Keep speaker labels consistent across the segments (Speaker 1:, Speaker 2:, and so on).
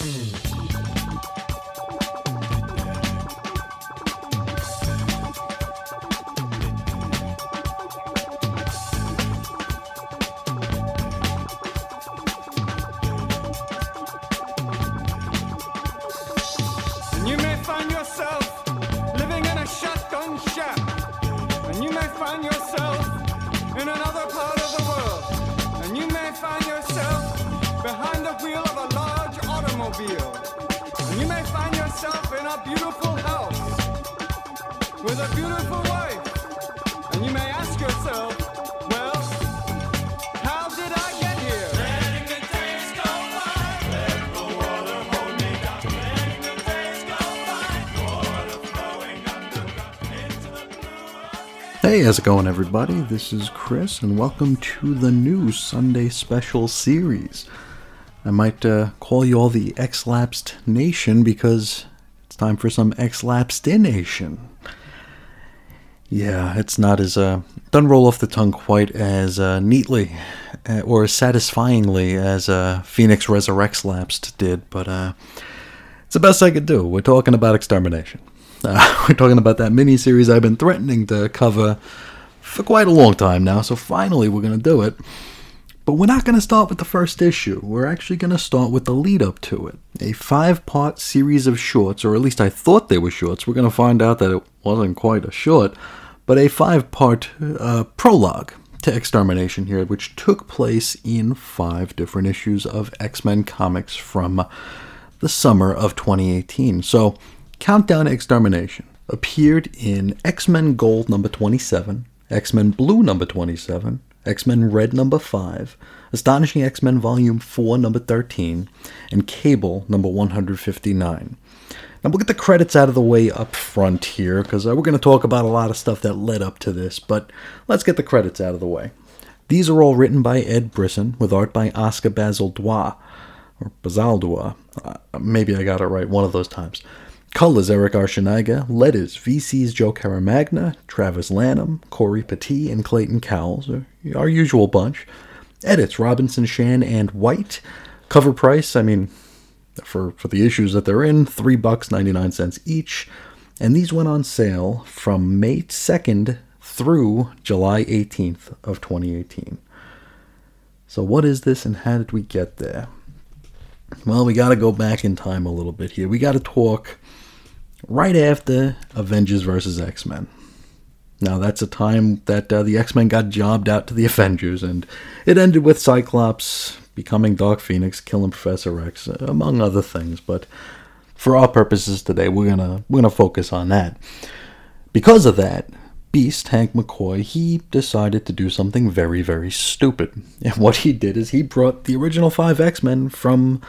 Speaker 1: Mm-hmm. How's it going, everybody? This is Chris, and welcome to the new Sunday special series. I might uh, call you all the X Lapsed Nation because it's time for some X Lapsedination. Yeah, it's not as uh, doesn't roll off the tongue quite as uh, neatly uh, or as satisfyingly as uh, Phoenix Resurrects Lapsed did, but uh, it's the best I could do. We're talking about extermination. Uh, we're talking about that mini series I've been threatening to cover for quite a long time now, so finally we're going to do it. But we're not going to start with the first issue. We're actually going to start with the lead up to it. A five part series of shorts, or at least I thought they were shorts. We're going to find out that it wasn't quite a short, but a five part uh, prologue to Extermination here, which took place in five different issues of X Men comics from the summer of 2018. So, Countdown Extermination appeared in X Men Gold number 27, X Men Blue number 27, X Men Red number 5, Astonishing X Men Volume 4 number 13, and Cable number 159. Now we'll get the credits out of the way up front here because uh, we're going to talk about a lot of stuff that led up to this, but let's get the credits out of the way. These are all written by Ed Brisson with art by Oscar Bazaldua, or Bazaldua. Uh, maybe I got it right one of those times. Colors Erick Arciniega, letters VC's Joe Caramagna, Travis Lanham, Cory Petit, and Clayton Cowles, our usual bunch. Edits Robinson, Shan, and White. Cover price, I mean, for, for the issues that they're in, three bucks ninety nine cents each. And these went on sale from May 2nd through July 18th of 2018. So what is this and how did we get there? Well, we got to go back in time a little bit here. We got to talk right after Avengers versus X Men. Now, that's a time that uh, the X Men got jobbed out to the Avengers, and it ended with Cyclops becoming Dark Phoenix, killing Professor X, among other things. But for our purposes today, we're gonna we're gonna focus on that. Because of that, Beast Hank McCoy he decided to do something very very stupid, and what he did is he brought the original five X Men from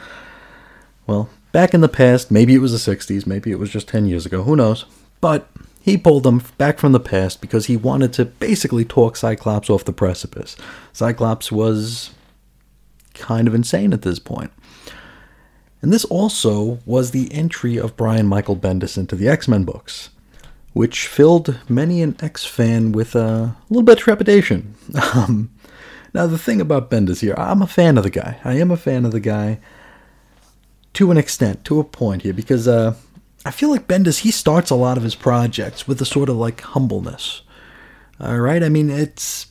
Speaker 1: well back in the past. Maybe it was the '60s, maybe it was just 10 years ago. Who knows? But he pulled them back from the past because he wanted to basically talk Cyclops off the precipice. Cyclops was kind of insane at this point. And this also was the entry of Brian Michael Bendis into the X Men books, which filled many an X fan with a little bit of trepidation. Um, now, the thing about Bendis here, I'm a fan of the guy. I am a fan of the guy to an extent, to a point here, because uh, I feel like Bendis, he starts a lot of his projects with a sort of like humbleness. All right? I mean, it's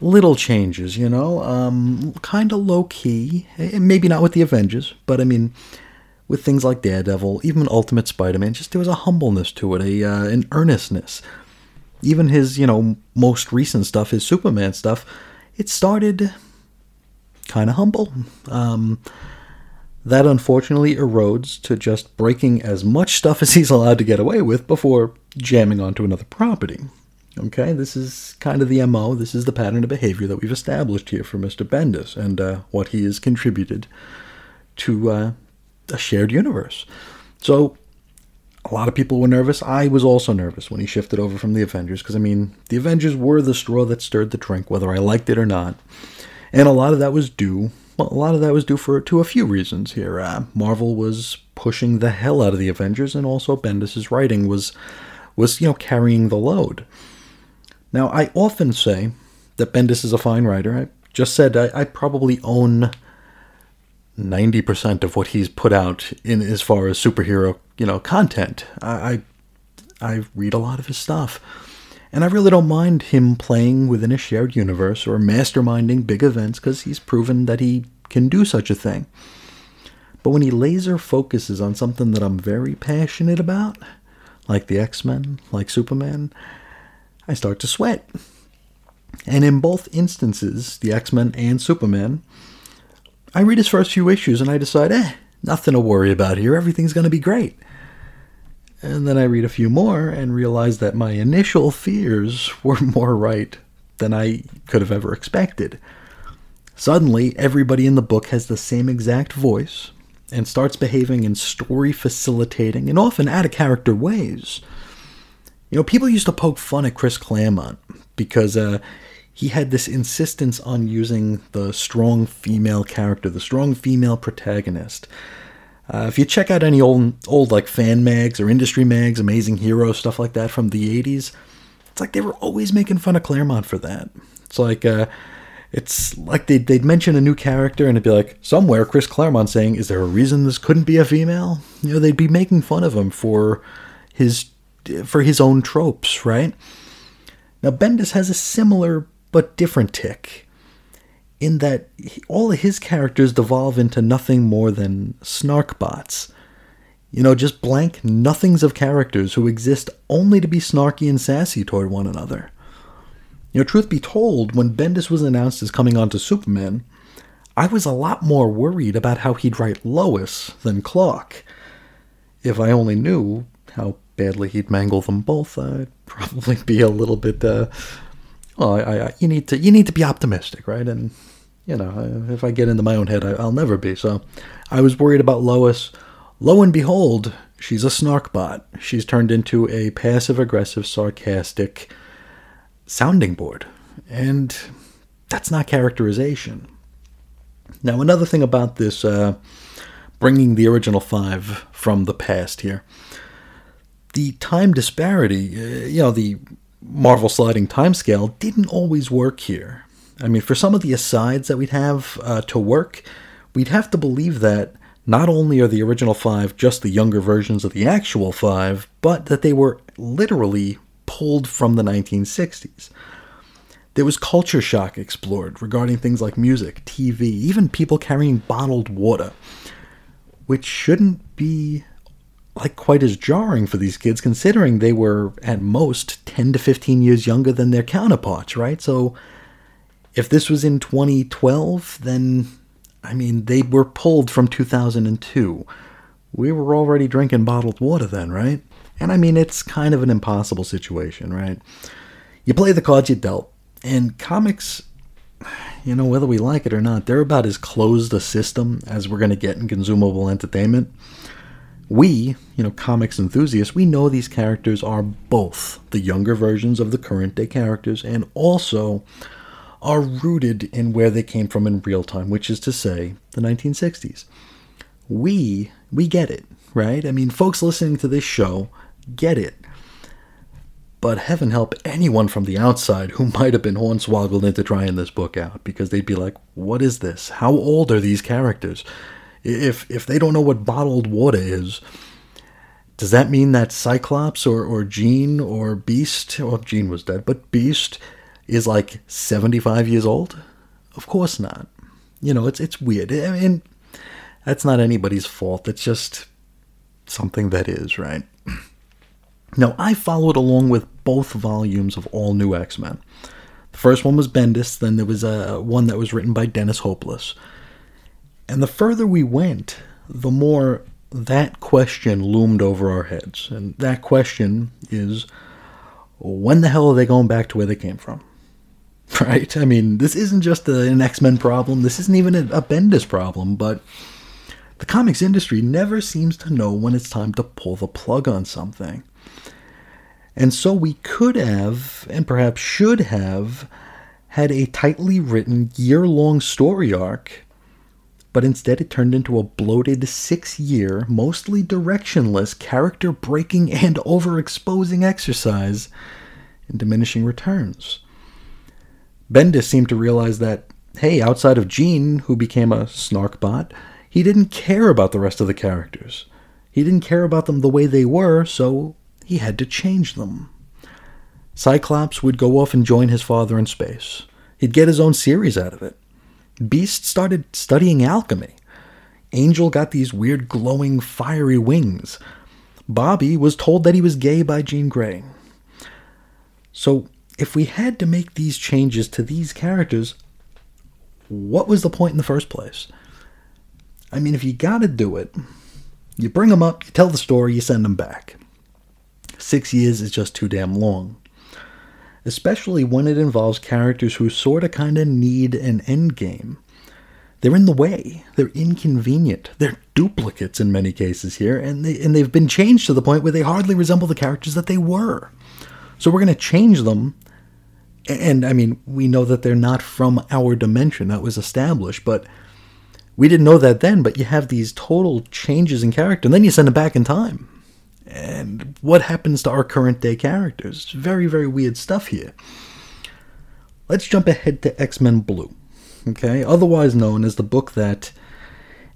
Speaker 1: little changes, you know, um, kind of low key. Maybe not with the Avengers, but I mean, with things like Daredevil, even Ultimate Spider-Man, just there was a humbleness to it, a uh, an earnestness. Even his, you know, most recent stuff, his Superman stuff, it started kind of humble. Um, that unfortunately erodes to just breaking as much stuff as he's allowed to get away with before jamming onto another property. Okay, this is kind of the MO, this is the pattern of behavior that we've established here for Mr. Bendis and uh, what he has contributed to uh, a shared universe. So, a lot of people were nervous. I was also nervous when he shifted over from the Avengers because, I mean, the Avengers were the straw that stirred the drink, whether I liked it or not. And a lot of that was due, well, a lot of that was due for to a few reasons here. Uh, Marvel was pushing the hell out of the Avengers, and also Bendis's writing was, was you know, carrying the load. Now, I often say that Bendis is a fine writer. I just said I, I probably own 90% of what he's put out in as far as superhero, you know, content. I, I, I read a lot of his stuff. And I really don't mind him playing within a shared universe or masterminding big events because he's proven that he can do such a thing. But when he laser focuses on something that I'm very passionate about, like the X Men, like Superman, I start to sweat. And in both instances, the X Men and Superman, I read his first few issues and I decide, eh, nothing to worry about here. Everything's going to be great. And then I read a few more and realize that my initial fears were more right than I could have ever expected. Suddenly, everybody in the book has the same exact voice and starts behaving in story facilitating and often out of character ways. You know, people used to poke fun at Chris Claremont because uh, he had this insistence on using the strong female character, the strong female protagonist. Uh, if you check out any old, old like fan mags or industry mags, Amazing Hero stuff like that from the '80s, it's like they were always making fun of Claremont for that. It's like uh, it's like they'd, they'd mention a new character and it'd be like somewhere Chris Claremont saying, "Is there a reason this couldn't be a female?" You know, they'd be making fun of him for his for his own tropes, right? Now Bendis has a similar but different tick in that he, all of his characters devolve into nothing more than snark bots. You know, just blank nothings of characters who exist only to be snarky and sassy toward one another. You know, truth be told, when Bendis was announced as coming on to Superman, I was a lot more worried about how he'd write Lois than Clark. If I only knew how badly he'd mangle them both, I'd probably be a little bit. Uh, well, I, I, you need to you need to be optimistic, right? And you know, if I get into my own head, I, will never be. So, I was worried about Lois. Lo and behold, she's a snark bot. She's turned into a passive aggressive, sarcastic sounding board, and that's not characterization. Now, another thing about this, uh, bringing the original five from the past here the time disparity, uh, you know, the Marvel sliding timescale didn't always work here. I mean, for some of the asides that we'd have uh, to work, we'd have to believe that not only are the original five just the younger versions of the actual five, but that they were literally pulled from the 1960s. There was culture shock explored regarding things like music, TV, even people carrying bottled water, which shouldn't be like quite as jarring for these kids considering they were at most 10 to 15 years younger than their counterparts, right? So if this was in 2012, then I mean, they were pulled from 2002. We were already drinking bottled water then, right? And I mean, it's kind of an impossible situation, right? You play the cards you dealt, and comics, you know, whether we like it or not, they're about as closed a system as we're going to get in consumable entertainment we, you know, comics enthusiasts, we know these characters are both the younger versions of the current day characters and also are rooted in where they came from in real time, which is to say, the 1960s. We, we get it, right? I mean, folks listening to this show get it. But heaven help anyone from the outside who might have been hornswoggled into trying this book out because they'd be like, what is this? How old are these characters? If if they don't know what bottled water is, does that mean that Cyclops or, or Jean or Beast, well, Jean was dead, but Beast is like 75 years old? Of course not. You know, it's it's weird. I mean, that's not anybody's fault. It's just something that is, right? Now, I followed along with both volumes of All New X Men. The first one was Bendis, then there was a, one that was written by Dennis Hopeless. And the further we went, the more that question loomed over our heads. And that question is when the hell are they going back to where they came from? Right? I mean, this isn't just an X Men problem, this isn't even a Bendis problem, but the comics industry never seems to know when it's time to pull the plug on something. And so we could have, and perhaps should have, had a tightly written year long story arc but instead it turned into a bloated six year, mostly directionless, character breaking and overexposing exercise in diminishing returns. Bendis seemed to realize that, hey, outside of Jean, who became a snark bot, He didn't care about the rest of the characters. He didn't care about them the way they were, so he had to change them. Cyclops would go off and join his father in space. He'd get his own series out of it. Beast started studying alchemy. Angel got these weird glowing fiery wings. Bobby was told that he was gay by Jean Grey. So, if we had to make these changes to these characters, what was the point in the first place? I mean, if you gotta do it, you bring them up, you tell the story, you send them back. Six years is just too damn long. Especially when it involves characters who sorta kinda need an endgame. They're in the way. They're inconvenient. They're duplicates in many cases here, and they and they've been changed to the point where they hardly resemble the characters that they were. So we're going to change them. And I mean, we know that they're not from our dimension. That was established, but we didn't know that then. But you have these total changes in character, and then you send them back in time. And what happens to our current day characters? Very, very weird stuff here. Let's jump ahead to X Men Blue okay, otherwise known as the book that,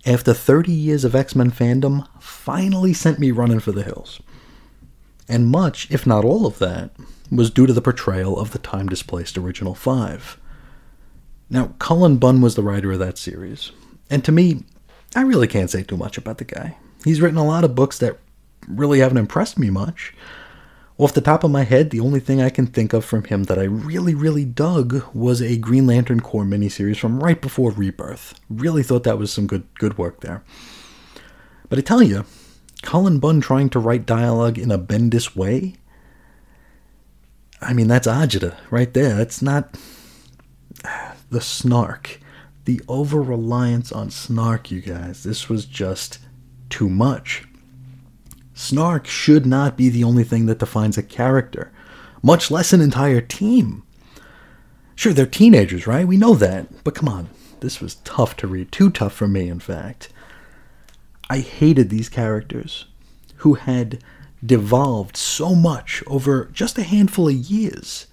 Speaker 1: after 30 years of X Men fandom, finally sent me running for the hills. And much, if not all of that, was due to the portrayal of the time displaced original five. Now, Cullen Bunn was the writer of that series, and to me, I really can't say too much about the guy. He's written a lot of books that really haven't impressed me much, Well, off the top of my head, the only thing I can think of from him that I really, really dug was a Green Lantern Corps miniseries from right before Rebirth. Really thought that was some good, good work there. But I tell you, Cullen Bunn trying to write dialogue in a Bendis way, I mean, that's Ajita right there. That's not the snark. The over reliance on snark, you guys. This was just too much. Snark should not be the only thing that defines a character, much less an entire team. Sure, they're teenagers, right? We know that. But come on, this was tough to read. Too tough for me, in fact. I hated these characters who had devolved so much over just a handful of years.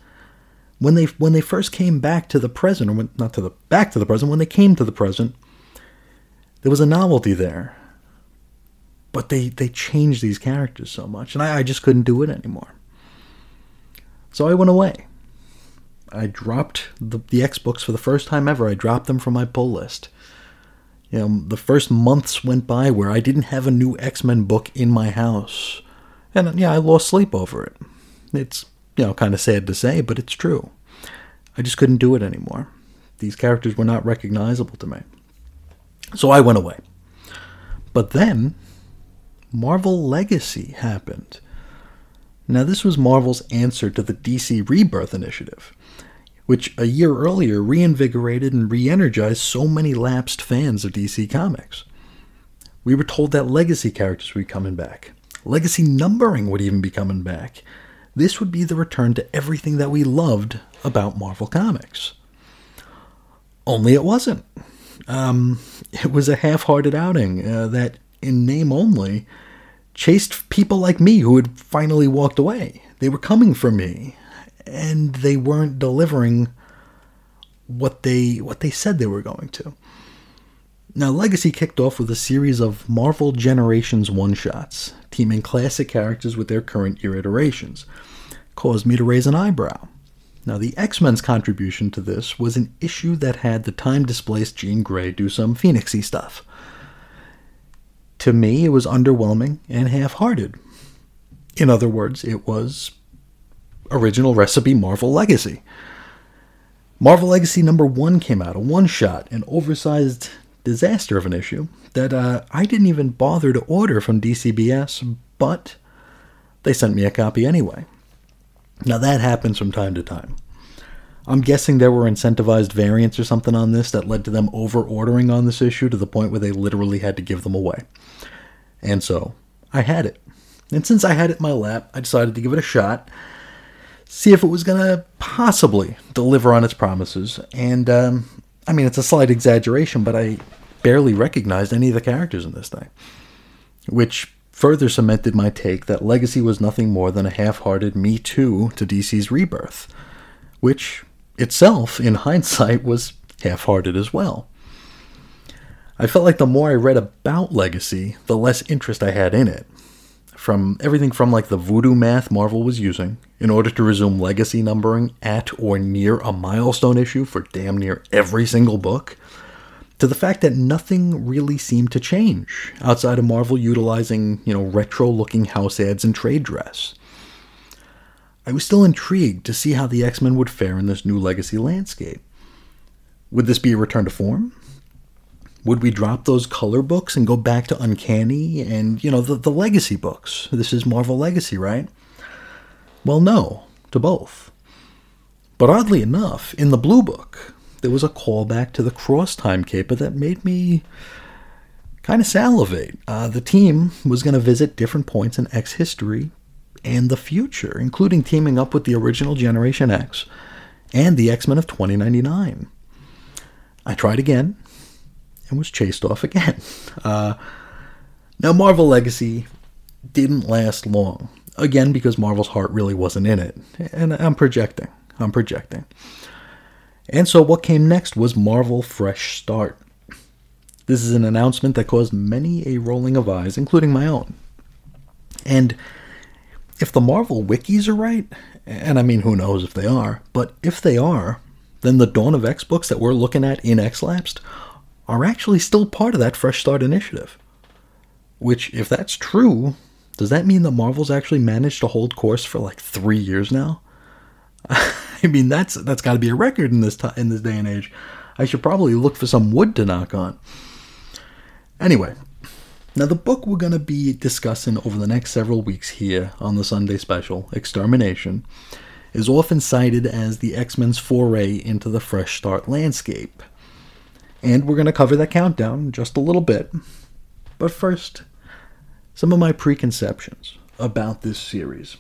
Speaker 1: When they when they first came back to the present, or when, not to the back to the present, when they came to the present, there was a novelty there but they they changed these characters so much, and I, I just couldn't do it anymore. So I went away. I dropped the, the X books for the first time ever. I dropped them from my pull list. You know, the first months went by where I didn't have a new X Men book in my house, and yeah, I lost sleep over it. It's you know kind of sad to say, but it's true. I just couldn't do it anymore. These characters were not recognizable to me. So I went away. But then Marvel Legacy happened. Now, this was Marvel's answer to the DC Rebirth initiative, which a year earlier reinvigorated and re energized so many lapsed fans of DC Comics. We were told that legacy characters would be coming back, legacy numbering would even be coming back. This would be the return to everything that we loved about Marvel Comics. Only it wasn't. Um, it was a half hearted outing uh, that in name only, chased people like me who had finally walked away. They were coming for me, and they weren't delivering what they what they said they were going to. Now, Legacy kicked off with a series of Marvel Generations one-shots, teaming classic characters with their current year iterations. Caused me to raise an eyebrow. Now, the X Men's contribution to this was an issue that had the time displaced Jean Grey do some Phoenixy stuff to me, it was underwhelming and half hearted. In other words, it was original recipe Marvel Legacy. Marvel Legacy number one came out, a one shot, an oversized disaster of an issue that uh, I didn't even bother to order from DCBS, but they sent me a copy anyway. Now, that happens from time to time. I'm guessing there were incentivized variants or something on this that led to them over ordering on this issue to the point where they literally had to give them away. And so I had it. And since I had it in my lap, I decided to give it a shot, see if it was going to possibly deliver on its promises. And, um, I mean, it's a slight exaggeration, but I barely recognized any of the characters in this thing. Which further cemented my take that Legacy was nothing more than a half hearted Me Too to DC's Rebirth. Which itself, in hindsight, was half hearted as well. I felt like the more I read about Legacy, the less interest I had in it. From everything from like the voodoo math Marvel was using in order to resume legacy numbering at or near a milestone issue for damn near every single book, to the fact that nothing really seemed to change outside of Marvel utilizing, you know, retro looking house ads and trade dress. I was still intrigued to see how the X Men would fare in this new legacy landscape. Would this be a return to form? Would we drop those color books and go back to Uncanny and, you know, the, the legacy books? This is Marvel Legacy, right? Well, no, to both. But oddly enough, in the Blue Book, there was a callback to the cross time caper that made me kind of salivate. Uh, the team was going to visit different points in X history and the future, including teaming up with the original Generation X and the X Men of 2099. I tried again and was chased off again. Uh, now, Marvel Legacy didn't last long. Again, because Marvel's heart really wasn't in it. And I'm projecting. I'm projecting. And so, what came next was Marvel Fresh Start. This is an announcement that caused many a rolling of eyes, including my own. And if the Marvel wikis are right, and I mean, who knows if they are, but if they are, then the Dawn of X books that we're looking at in X Lapsed are actually still part of that Fresh Start initiative. Which, if that's true, does that mean that Marvel's actually managed to hold course for like three years now? I mean, that's that's got to be a record in this time, in this day and age. I should probably look for some wood to knock on. Anyway, now, the book we're going to be discussing over the next several weeks here on the Sunday special, Extermination, is often cited as the X Men's foray into the Fresh Start landscape. And we're going to cover that countdown just a little bit. But first, some of my preconceptions about this series.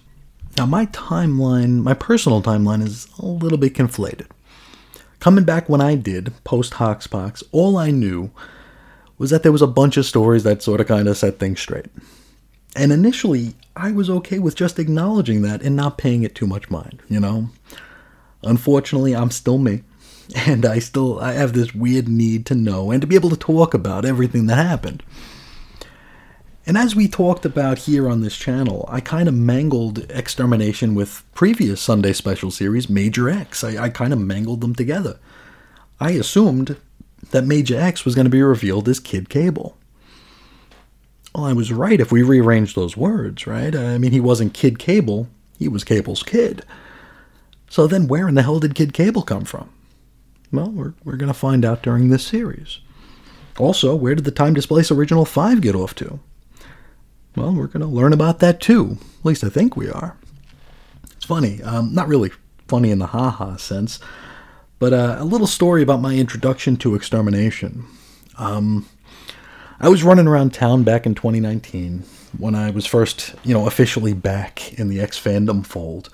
Speaker 1: Now, my timeline, my personal timeline, is a little bit conflated. Coming back when I did, post Hoxpox, all I knew was that there was a bunch of stories that sort of kind of set things straight. And initially, I was okay with just acknowledging that and not paying it too much mind, you know? Unfortunately, I'm still me, and I still I have this weird need to know and to be able to talk about everything that happened. And as we talked about here on this channel, I kind of mangled Extermination with previous Sunday special series, Major X. I, I kind of mangled them together. I assumed that Major X was going to be revealed as Kid Cable. Well, I was right if we rearranged those words, right? I mean, he wasn't Kid Cable, he was Cable's kid. So then, where in the hell did Kid Cable come from? Well, we're, we're going to find out during this series. Also, where did the Time Displace Original 5 get off to? Well, we're going to learn about that too. At least I think we are. It's funny. Um, not really funny in the haha sense. But uh, a little story about my introduction to extermination. Um, I was running around town back in 2019 when I was first, you know, officially back in the X fandom fold.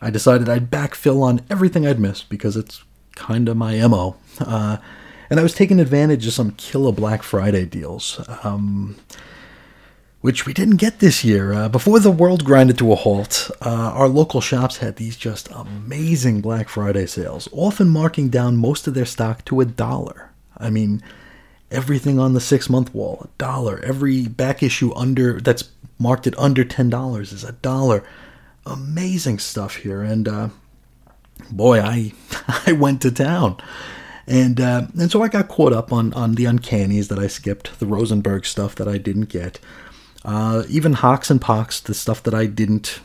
Speaker 1: I decided I'd backfill on everything I'd missed because it's kind of my MO. Uh, and I was taking advantage of some killer Black Friday deals. Um, which we didn't get this year. Uh, before the world grinded to a halt, uh, our local shops had these just amazing Black Friday sales, often marking down most of their stock to a dollar. I mean, everything on the six month wall, a dollar. Every back issue under that's marked at under ten dollars is a dollar. Amazing stuff here, and uh, boy, I I went to town. And uh, and so I got caught up on, on the uncannies that I skipped, the Rosenberg stuff that I didn't get, uh, even Hox and Pox, the stuff that I didn't,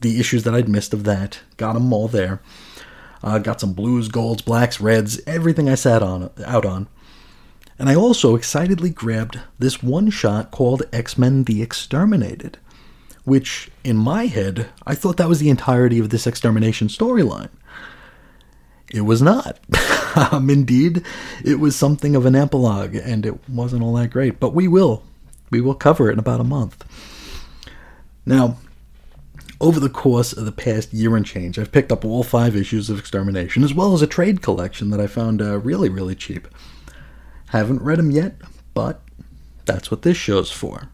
Speaker 1: the issues that I'd missed of that, got them all there. Uh, got some blues, golds, blacks, reds, everything I sat on out on. And I also excitedly grabbed this one shot called X Men The Exterminated, which, in my head, I thought that was the entirety of this extermination storyline. It was not. um, indeed, it was something of an epilogue, and it wasn't all that great, but we will we will cover it in about a month. Now, over the course of the past year and change, I've picked up all five issues of Extermination, as well as a trade collection that I found uh, really, really cheap. Haven't read them yet, but that's what this show's for.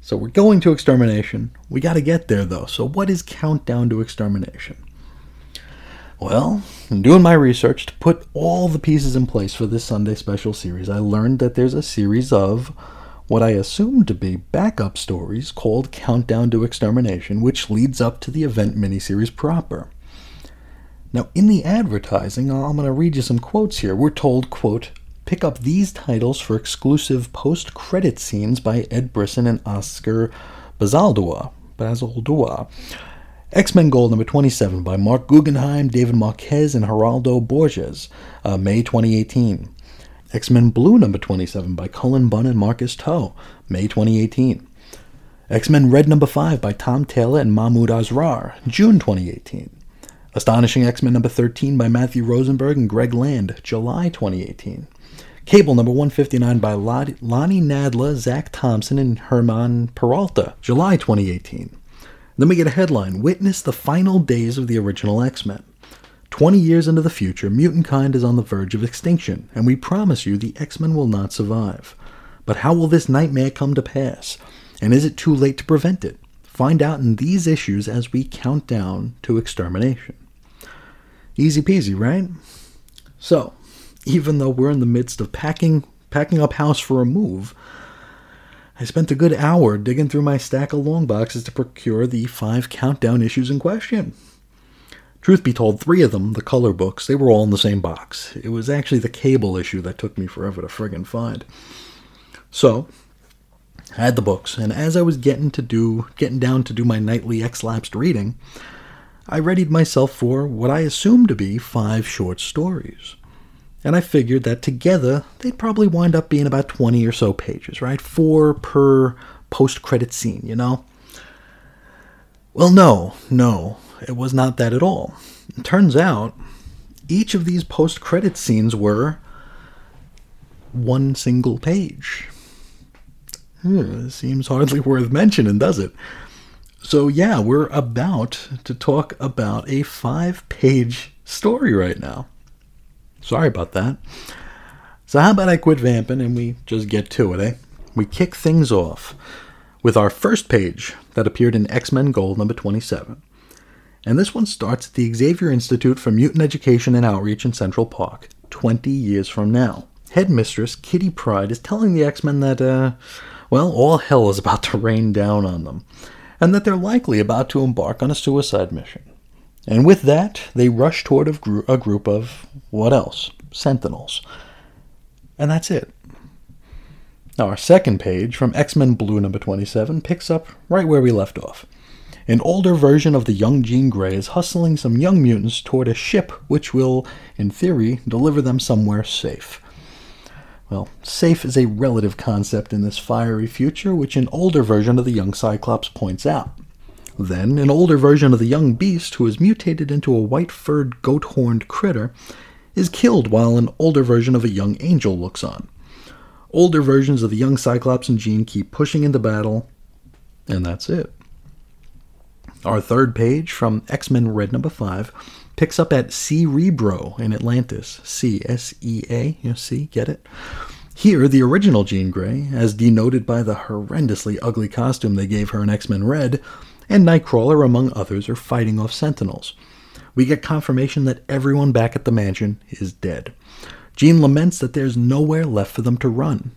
Speaker 1: So we're going to Extermination. We got to get there, though. So, what is Countdown to Extermination? Well, in doing my research to put all the pieces in place for this Sunday special series, I learned that there's a series of what I assume to be backup stories called Countdown to Extermination, which leads up to the event miniseries proper. Now, in the advertising, I'm going to read you some quotes here. We're told, quote, pick up these titles for exclusive post-credit scenes by Ed Brisson and Oscar Bazaldua. Bazaldua. X-Men Gold number 27 by Marc Guggenheim, David Marquez, and Geraldo Borges, uh, May 2018. X-Men Blue number 27 by Cullen Bunn and Marcus To, May 2018. X-Men Red number 5 by Tom Taylor and Mahmud Asrar, June 2018. Astonishing X-Men number 13 by Matthew Rosenberg and Greg Land, July 2018. Cable number 159 by Lonnie Nadler, Zac Thompson, and Herman Peralta, July 2018. Then we get a headline Witness the final days of the original X Men. 20 years into the future, mutant kind is on the verge of extinction, and we promise you the X Men will not survive. But how will this nightmare come to pass? And is it too late to prevent it? Find out in these issues as we count down to extermination. Easy peasy, right? So, even though we're in the midst of packing packing up house for a move, I spent a good hour digging through my stack of long boxes to procure the five countdown issues in question. Truth be told, three of them, the color books, they were all in the same box. It was actually the cable issue that took me forever to friggin' find. So, I had the books, and as I was getting to do getting down to do my nightly X-lapsed reading, I readied myself for what I assumed to be five short stories and I figured that together they'd probably wind up being about 20 or so pages, right? Four per post credit scene, you know? Well, no, no, it was not that at all. It turns out each of these post credit scenes were one single page. Hmm, seems hardly worth mentioning, does it? So, yeah, we're about to talk about a five page story right now. Sorry about that. So, how about I quit vamping and we just get to it, eh? We kick things off with our first page that appeared in X Men Gold number 27. And this one starts at the Xavier Institute for Mutant Education and Outreach in Central Park, 20 years from now. Headmistress Kitty Pryde is telling the X Men that, uh, well, all hell is about to rain down on them, and that they're likely about to embark on a suicide mission. And with that, they rush toward a, gr- a group of, what else? Sentinels. And that's it. Now, our second page from X Men Blue number 27 picks up right where we left off. An older version of the young Jean Grey is hustling some young mutants toward a ship which will, in theory, deliver them somewhere safe. Well, safe is a relative concept in this fiery future, which an older version of the young Cyclops points out. Then, an older version of the young beast, who is mutated into a white furred, goat horned critter, is killed while an older version of a young angel looks on. Older versions of the young Cyclops and Jean keep pushing into battle, and that's it. Our third page from X Men Red number 5 picks up at Cerebro in Atlantis. C S E A, you see, get it? Here, the original Jean Grey, as denoted by the horrendously ugly costume they gave her in X Men Red, and Nightcrawler, among others, are fighting off Sentinels. We get confirmation that everyone back at the mansion is dead. Jean laments that there's nowhere left for them to run.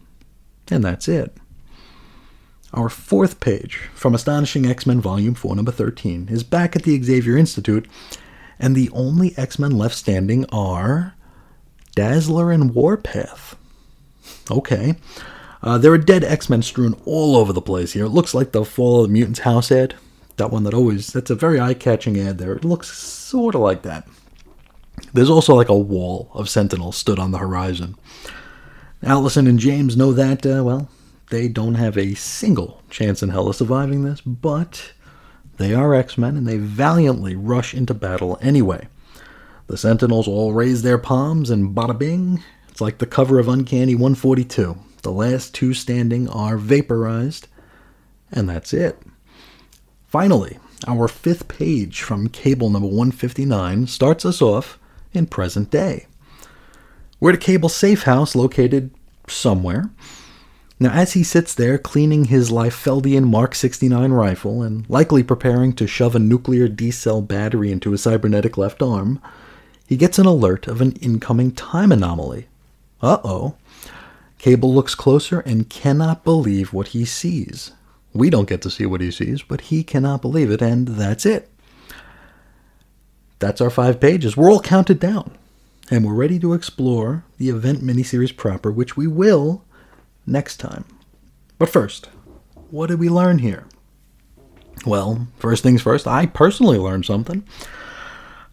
Speaker 1: And that's it. Our fourth page from Astonishing X Men Volume 4, Number 13, is back at the Xavier Institute, and the only X Men left standing are Dazzler and Warpath. Okay. Uh, there are dead X Men strewn all over the place here. It looks like the Fall of the Mutants house ad that one that always that's a very eye-catching ad there. It looks sort of like that. There's also like a wall of sentinels stood on the horizon. Allison and James know that uh, well, they don't have a single chance in hell of surviving this, but they are X-Men and they valiantly rush into battle anyway. The Sentinels all raise their palms and bada bing, it's like the cover of Uncanny 142. The last two standing are vaporized, and that's it. Finally, our fifth page from cable number 159 starts us off in present day. We're at a cable safe house located somewhere. Now, as he sits there cleaning his Liefeldian Mark 69 rifle and likely preparing to shove a nuclear D cell battery into his cybernetic left arm, he gets an alert of an incoming time anomaly. Uh oh. Cable looks closer and cannot believe what he sees. We don't get to see what he sees, but he cannot believe it, and that's it. That's our five pages. We're all counted down, and we're ready to explore the event miniseries proper, which we will next time. But first, what did we learn here? Well, first things first, I personally learned something.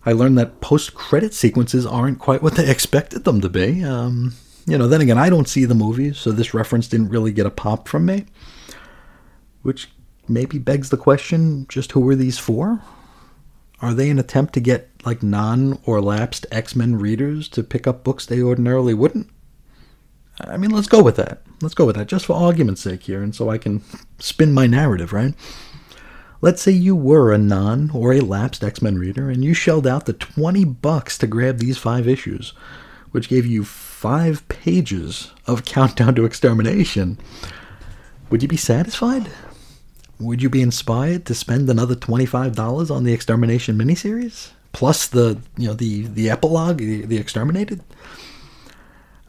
Speaker 1: I learned that post credit sequences aren't quite what they expected them to be. Um, you know, then again, I don't see the movies, so this reference didn't really get a pop from me. Which maybe begs the question just who are these for? Are they an attempt to get like non or lapsed X Men readers to pick up books they ordinarily wouldn't? I mean, let's go with that. Let's go with that, just for argument's sake here, and so I can spin my narrative, right? Let's say you were a non or a lapsed X Men reader, and you shelled out the 20 bucks to grab these five issues, which gave you five pages of Countdown to Extermination. Would you be satisfied? Would you be inspired to spend another $25 on the Extermination miniseries? Plus the, you know, the, the epilogue, the, the Exterminated?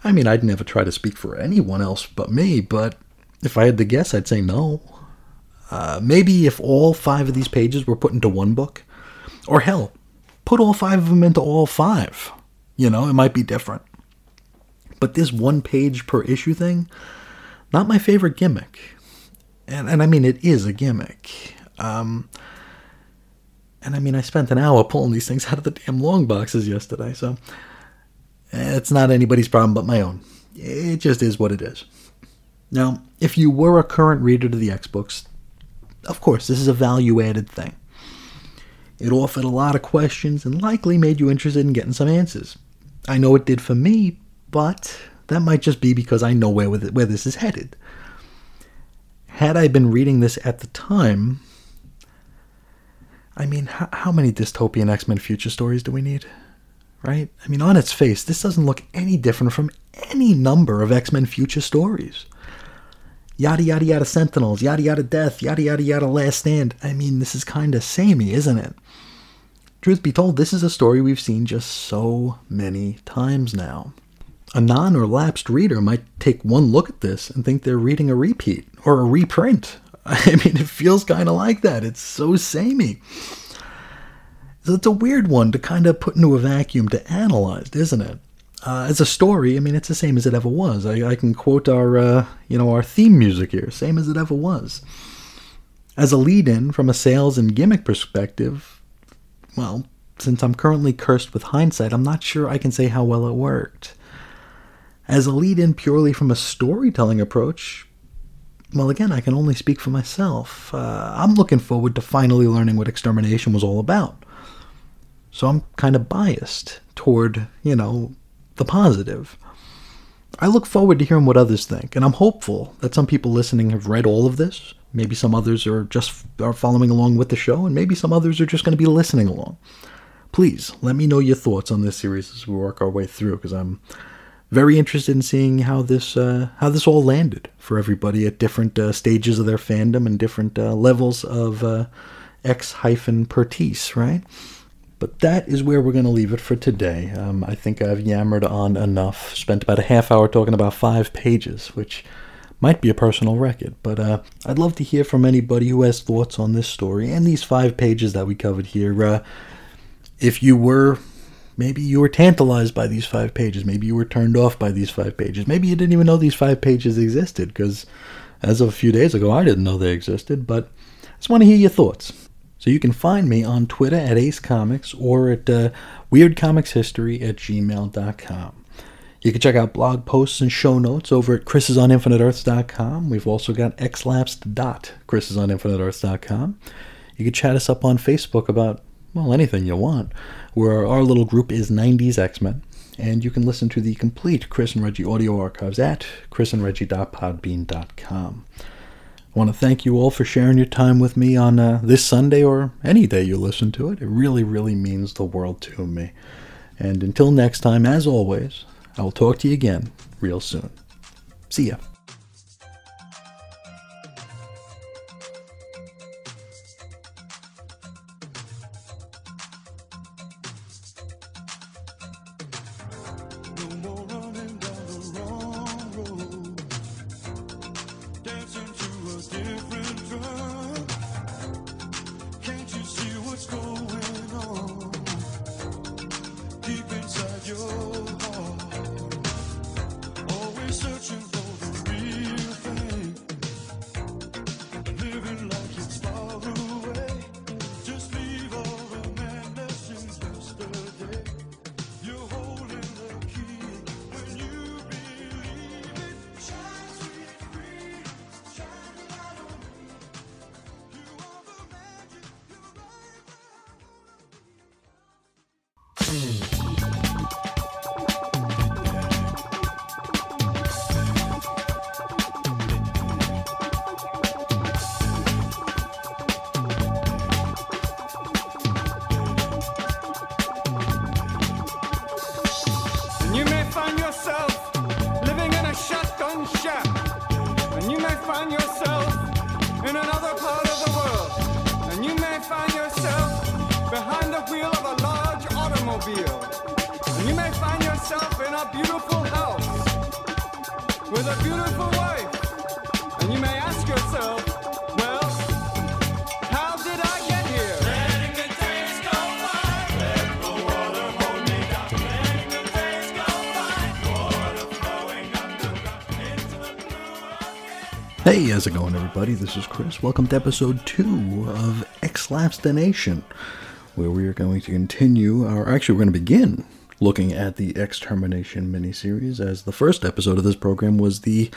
Speaker 1: I mean, I'd never try to speak for anyone else but me, but if I had to guess, I'd say no. Uh, maybe if all five of these pages were put into one book, or hell, put all five of them into all five. You know, it might be different. But this one page per issue thing, not my favorite gimmick and and I mean it is a gimmick. Um, and I mean I spent an hour pulling these things out of the damn long boxes yesterday, so it's not anybody's problem but my own. It just is what it is. Now, if you were a current reader to the X books, of course this is a value added thing. It offered a lot of questions and likely made you interested in getting some answers. I know it did for me, but that might just be because I know where where this is headed had I been reading this at the time, I mean, how, how many dystopian X Men future stories do we need? Right? I mean, on its face, this doesn't look any different from any number of X Men future stories. Yada yada yada Sentinels, yada yada Death, yada yada yada Last Stand. I mean, this is kind of samey, isn't it? Truth be told, this is a story we've seen just so many times now. A non or lapsed reader might take one look at this and think they're reading a repeat or a reprint. I mean, it feels kind of like that. It's so samey. So it's a weird one to kind of put into a vacuum to analyze, isn't it? Uh, as a story, I mean, it's the same as it ever was. I, I can quote our, uh, you know, our theme music here, same as it ever was. As a lead-in from a sales and gimmick perspective, well, since I'm currently cursed with hindsight, I'm not sure I can say how well it worked. As a lead in purely from a storytelling approach, well, again, I can only speak for myself. Uh, I'm looking forward to finally learning what extermination was all about. So I'm kind of biased toward, you know, the positive. I look forward to hearing what others think, and I'm hopeful that some people listening have read all of this. Maybe some others are just are following along with the show, and maybe some others are just going to be listening along. Please let me know your thoughts on this series as we work our way through, because I'm very interested in seeing how this uh, how this all landed for everybody at different uh, stages of their fandom and different uh, levels of uh, X hyphen Pertise, right? But that is where we're going to leave it for today. Um, I think I've yammered on enough. Spent about a half hour talking about five pages, which might be a personal record. But uh, I'd love to hear from anybody who has thoughts on this story and these five pages that we covered here. Uh, if you were Maybe you were tantalized by these five pages. Maybe you were turned off by these five pages. Maybe you didn't even know these five pages existed because as of a few days ago, I didn't know they existed. But I just want to hear your thoughts. So you can find me on Twitter at Ace Comics or at uh, WeirdComicsHistory at gmail.com. You can check out blog posts and show notes over at chrisisoninfiniteearths.com. We've also got xlapsed.chrisisoninfiniteearths.com. You can chat us up on Facebook about, well, anything you want where our little group is 90s X Men. And you can listen to the complete Chris and Reggie audio archives at chrisandreggie.podbean.com. I want to thank you all for sharing your time with me on uh, this Sunday or any day you listen to it. It really, really means the world to me. And until next time, as always, I will talk to you again real soon. See ya. How's it going, everybody? This is Chris. Welcome to episode two of Exlapstination, where we are going to continue, or actually, we're going to begin looking at the Extermination miniseries, as the first episode of this program was the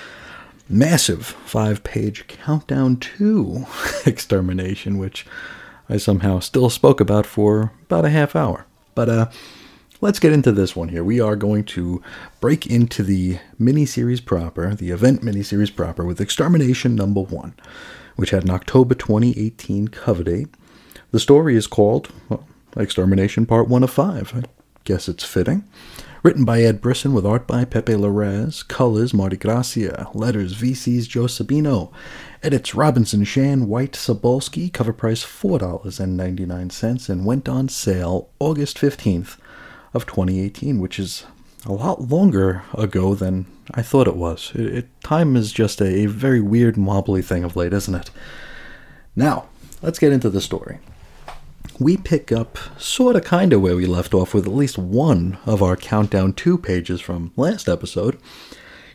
Speaker 1: massive five page countdown to Extermination, which I somehow still spoke about for about a half hour. But, uh, Let's get into this one here. We are going to break into the miniseries proper, the event miniseries proper, with Extermination Number One, which had an October 2018 cover date. The story is called well, Extermination Part 1 of 5. I guess it's fitting. Written by Ed Brisson with art by Pepe Larraz, colors Marte Gracia, letters VC's Joe Sabino, edits Robinson Shan, White Sobolski, cover price $4.99, and went on sale August 15th of 2018, which is a lot longer ago than I thought it was. It, it, time is just a, a very weird, wobbly thing of late, isn't it? Now, let's get into the story. We pick up sort of kind of where we left off with at least one of our Countdown 2 pages from last episode.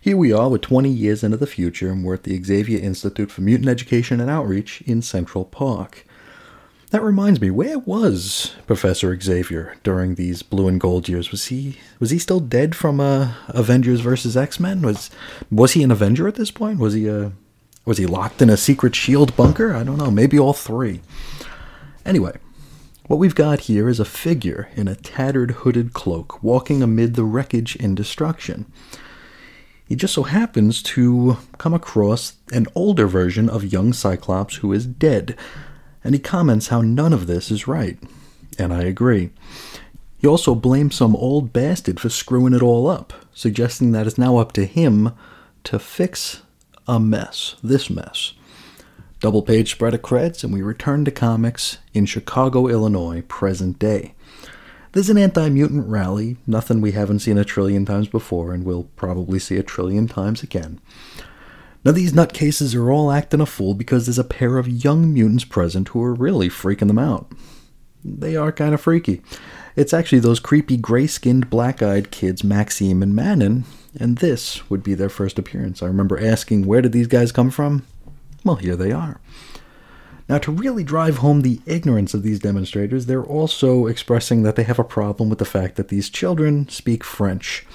Speaker 1: Here we are with 20 years into the future, and we're at the Xavier Institute for Mutant Education and Outreach in Central Park. That reminds me, where was Professor Xavier during these blue and gold years? Was he was he still dead from uh, Avengers versus X Men? Was was he an Avenger at this point? Was he a was he locked in a secret shield bunker? I don't know. Maybe all three. Anyway, what we've got here is a figure in a tattered hooded cloak walking amid the wreckage and destruction. He just so happens to come across an older version of young Cyclops who is dead and he comments how none of this is right. And I agree. He also blames some old bastard for screwing it all up, suggesting that it's now up to him to fix a mess, this mess. Double page spread of creds, and we return to comics in Chicago, Illinois, present day. There's an anti mutant rally, nothing we haven't seen a trillion times before, and we'll probably see a trillion times again. Now, these nutcases are all acting a fool because there's a pair of young mutants present who are really freaking them out. They are kind of freaky. It's actually those creepy gray skinned, black eyed kids, Maxime and Manon, and this would be their first appearance. I remember asking, where did these guys come from? Well, here they are. Now, to really drive home the ignorance of these demonstrators, they're also expressing that they have a problem with the fact that these children speak French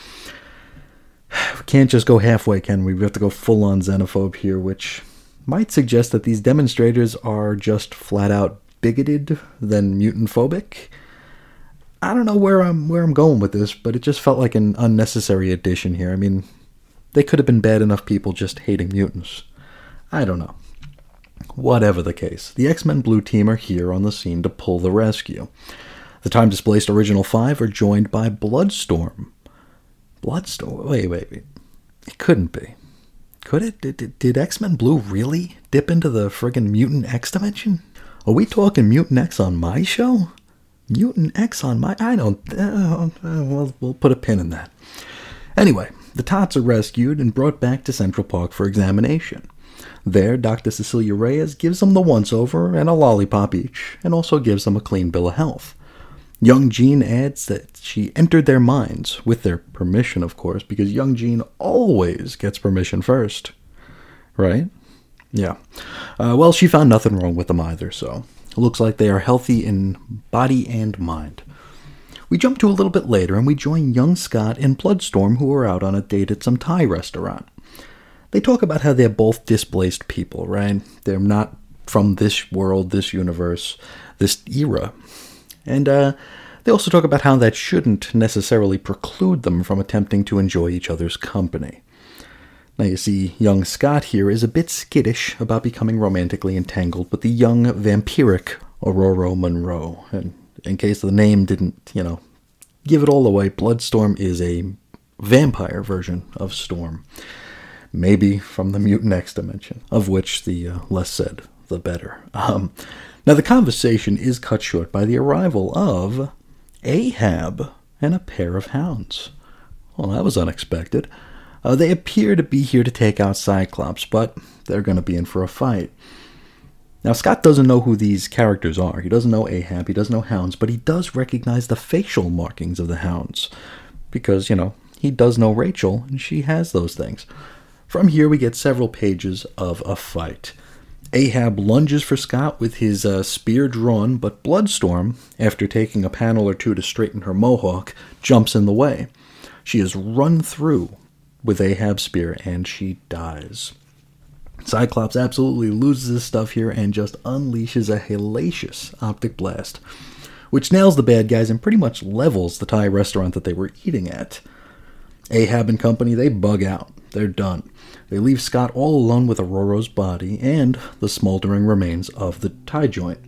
Speaker 1: we can't just go halfway, can we? We have to go full on xenophobe here, which might suggest that these demonstrators are just flat out bigoted than mutant phobic. I don't know where I'm where I'm going with this, but it just felt like an unnecessary addition here. I mean, they could have been bad enough people just hating mutants. I don't know. Whatever the case, the X Men Blue Team are here on the scene to pull the rescue. The time displaced Original Five are joined by Bloodstorm, Bloodstorm. Wait, wait, wait. It couldn't be. Could it? Did, did, X Men Blue really dip into the friggin' Mutant X dimension? Are we talking Mutant X on my show? Mutant X on my. I don't. Uh, we'll, we'll put a pin in that. Anyway, the Tots are rescued and brought back to Central Park for examination. There, Dr. Cecilia Reyes gives them the once over and a lollipop each, and also gives them a clean bill of health. Young Jean adds that she entered their minds, with their permission, of course, because Young Jean always gets permission first. Right? Yeah. Uh, well, she found nothing wrong with them either, so it looks like they are healthy in body and mind. We jump to a little bit later and we join young Scott and Bloodstorm, who are out on a date at some Thai restaurant. They talk about how they're both displaced people, right? They're not from this world, this universe, this era. And uh, they also talk about how that shouldn't necessarily preclude them from attempting to enjoy each other's company. Now, you see, young Scott here is a bit skittish about becoming romantically entangled with the young vampiric Ororo Monroe. And in case the name didn't, you know, give it all away, Bloodstorm is a vampire version of Storm. maybe from the mutant X dimension, of which the uh, less said, the better. Um, now, the conversation is cut short by the arrival of Ahab and a pair of hounds. Well, that was unexpected. Uh, they appear to be here to take out Cyclops, but they're going to be in for a fight. Now, Scott doesn't know who these characters are. He doesn't know Ahab, he doesn't know Hounds, but he does recognize the facial markings of the Hounds. Because, you know, he does know Rachel, and she has those things. From here, we get several pages of a fight. Ahab lunges for Scott with his uh, spear drawn, but Bloodstorm, after taking a panel or two to straighten her mohawk, jumps in the way. She is run through with Ahab's spear, and she dies. Cyclops absolutely loses his stuff here and just unleashes a hellacious optic blast, which nails the bad guys and pretty much levels the Thai restaurant that they were eating at. Ahab and company, they bug out. They're done. They leave Scott all alone with Ororo's body and the smoldering remains of the Thai joint.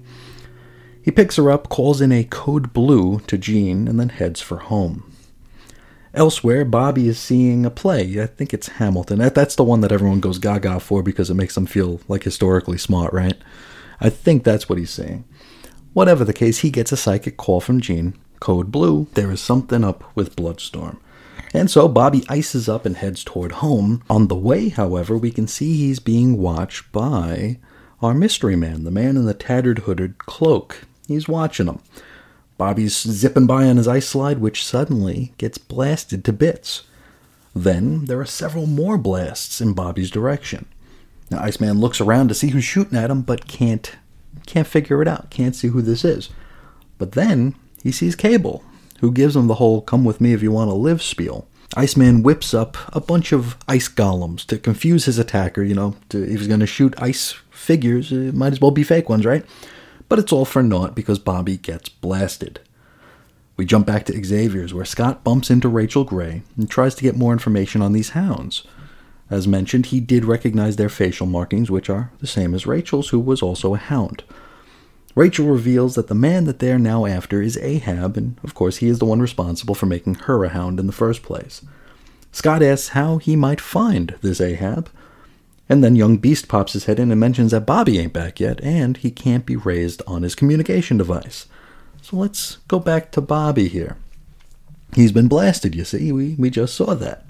Speaker 1: He picks her up, calls in a code blue to Jean, and then heads for home. Elsewhere, Bobby is seeing a play. I think it's Hamilton. That, that's the one that everyone goes gaga for because it makes them feel like historically smart, right? I think that's what he's saying. Whatever the case, he gets a psychic call from Jean. Code blue, there is something up with Bloodstorm. And so Bobby ices up and heads toward home. On the way, however, we can see he's being watched by our mystery man, the man in the tattered hooded cloak. He's watching him. Bobby's zipping by on his ice slide, which suddenly gets blasted to bits. Then there are several more blasts in Bobby's direction. Now Iceman looks around to see who's shooting at him, but can't can't figure it out. Can't see who this is. But then he sees Cable, who gives him the whole "come with me if you want to live" spiel. Iceman whips up a bunch of ice golems to confuse his attacker. You know, to, if he's going to shoot ice figures, it might as well be fake ones, right? But it's all for naught because Bobby gets blasted. We jump back to Xavier's, where Scott bumps into Rachel Gray and tries to get more information on these hounds. As mentioned, he did recognize their facial markings, which are the same as Rachel's, who was also a hound. Rachel reveals that the man that they are now after is Ahab, and of course, he is the one responsible for making her a hound in the first place. Scott asks how he might find this Ahab, and then young Beast pops his head in and mentions that Bobby ain't back yet, and he can't be raised on his communication device. So let's go back to Bobby here. He's been blasted, you see. We, we just saw that.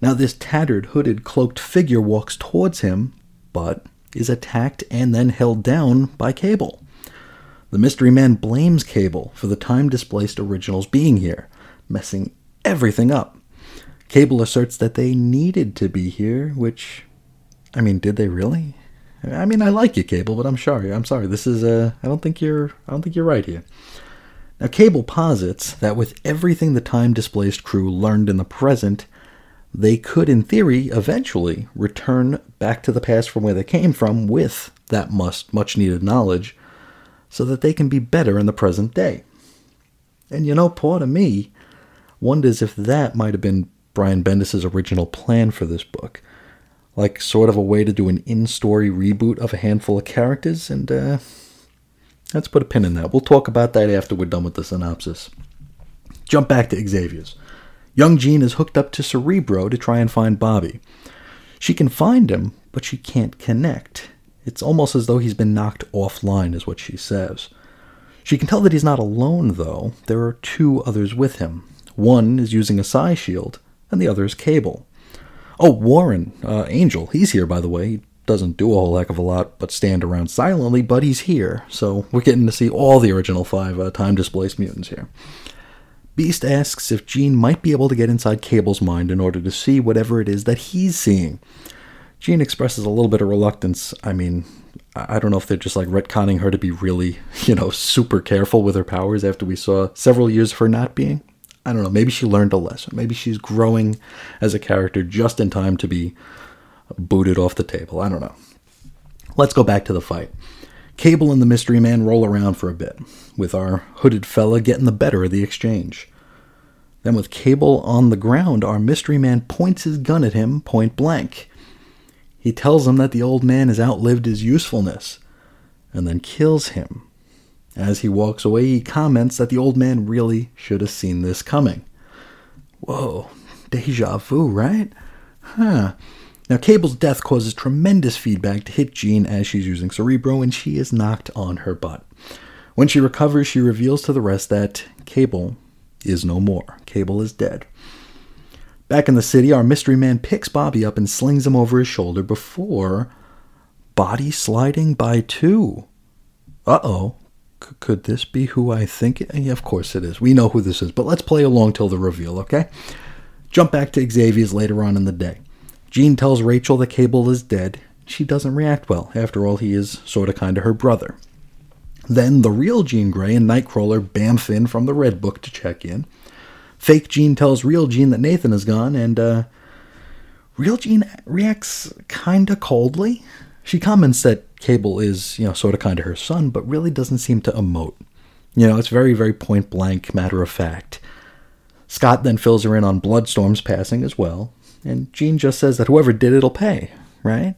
Speaker 1: Now, this tattered, hooded, cloaked figure walks towards him, but is attacked and then held down by Cable. The mystery man blames Cable for the time displaced originals being here, messing everything up. Cable asserts that they needed to be here, which I mean, did they really? I mean, I like you, Cable, but I'm sorry. I'm sorry. This is uh, I don't think you're. I don't think you're right here. Now, Cable posits that with everything the time displaced crew learned in the present, they could, in theory, eventually return back to the past from where they came from with that must much needed knowledge, so that they can be better in the present day. And you know, part of me wonders if that might have been Brian Bendis' original plan for this book like sort of a way to do an in-story reboot of a handful of characters, and uh, let's put a pin in that. We'll talk about that after we're done with the synopsis. Jump back to Xavier's. Young Jean is hooked up to Cerebro to try and find Bobby. She can find him, but she can't connect. It's almost as though he's been knocked offline, is what she says. She can tell that he's not alone, though. There are two others with him. One is using a psi shield, and the other is Cable. Oh, Warren, uh, Angel, he's here, by the way. He doesn't do a whole heck of a lot but stand around silently, but he's here. So we're getting to see all the original five uh, time displaced mutants here. Beast asks if Jean might be able to get inside Cable's mind in order to see whatever it is that he's seeing. Jean expresses a little bit of reluctance. I mean, I don't know if they're just like retconning her to be really, you know, super careful with her powers after we saw several years of her not being. I don't know, maybe she learned a lesson. Maybe she's growing as a character just in time to be booted off the table. I don't know. Let's go back to the fight. Cable and the mystery man roll around for a bit, with our hooded fella getting the better of the exchange. Then, with Cable on the ground, our mystery man points his gun at him point blank. He tells him that the old man has outlived his usefulness, and then kills him. As he walks away, he comments that the old man really should have seen this coming. Whoa, deja vu, right? Huh. Now, Cable's death causes tremendous feedback to hit Jean as she's using Cerebro, and she is knocked on her butt. When she recovers, she reveals to the rest that Cable is no more. Cable is dead. Back in the city, our mystery man picks Bobby up and slings him over his shoulder before body sliding by two. Uh oh. C- could this be who I think? It? Yeah, of course it is. We know who this is, but let's play along till the reveal, okay? Jump back to Xavier's later on in the day. Jean tells Rachel that Cable is dead. She doesn't react well. After all, he is sort of kind of her brother. Then the real Jean Grey and Nightcrawler bamf in from the Red Book to check in. Fake Jean tells real Jean that Nathan is gone, and uh, real Jean reacts kinda coldly. She comments that Cable is, you know, sort of kind of her son, but really doesn't seem to emote. You know, it's very, very point blank, matter of fact. Scott then fills her in on Bloodstorm's passing as well, and Jean just says that whoever did it'll pay, right?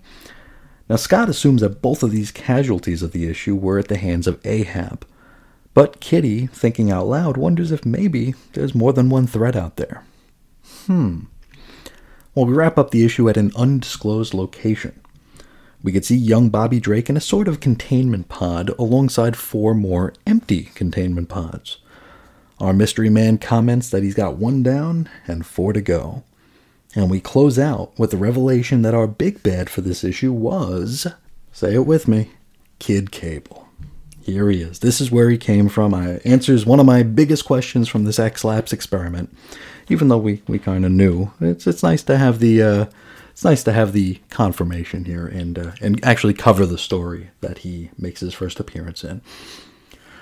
Speaker 1: Now, Scott assumes that both of these casualties of the issue were at the hands of Ahab. But Kitty, thinking out loud, wonders if maybe there's more than one threat out there. Hmm. Well, we wrap up the issue at an undisclosed location. We could see young Bobby Drake in a sort of containment pod alongside four more empty containment pods. Our mystery man comments that he's got one down and four to go. And we close out with the revelation that our big bad for this issue was, say it with me, Kid Cable. Here he is. This is where he came from. I answers one of my biggest questions from this X Labs experiment. Even though we, we kind of knew, it's it's nice to have the uh, it's nice to have the confirmation here and uh, and actually cover the story that he makes his first appearance in.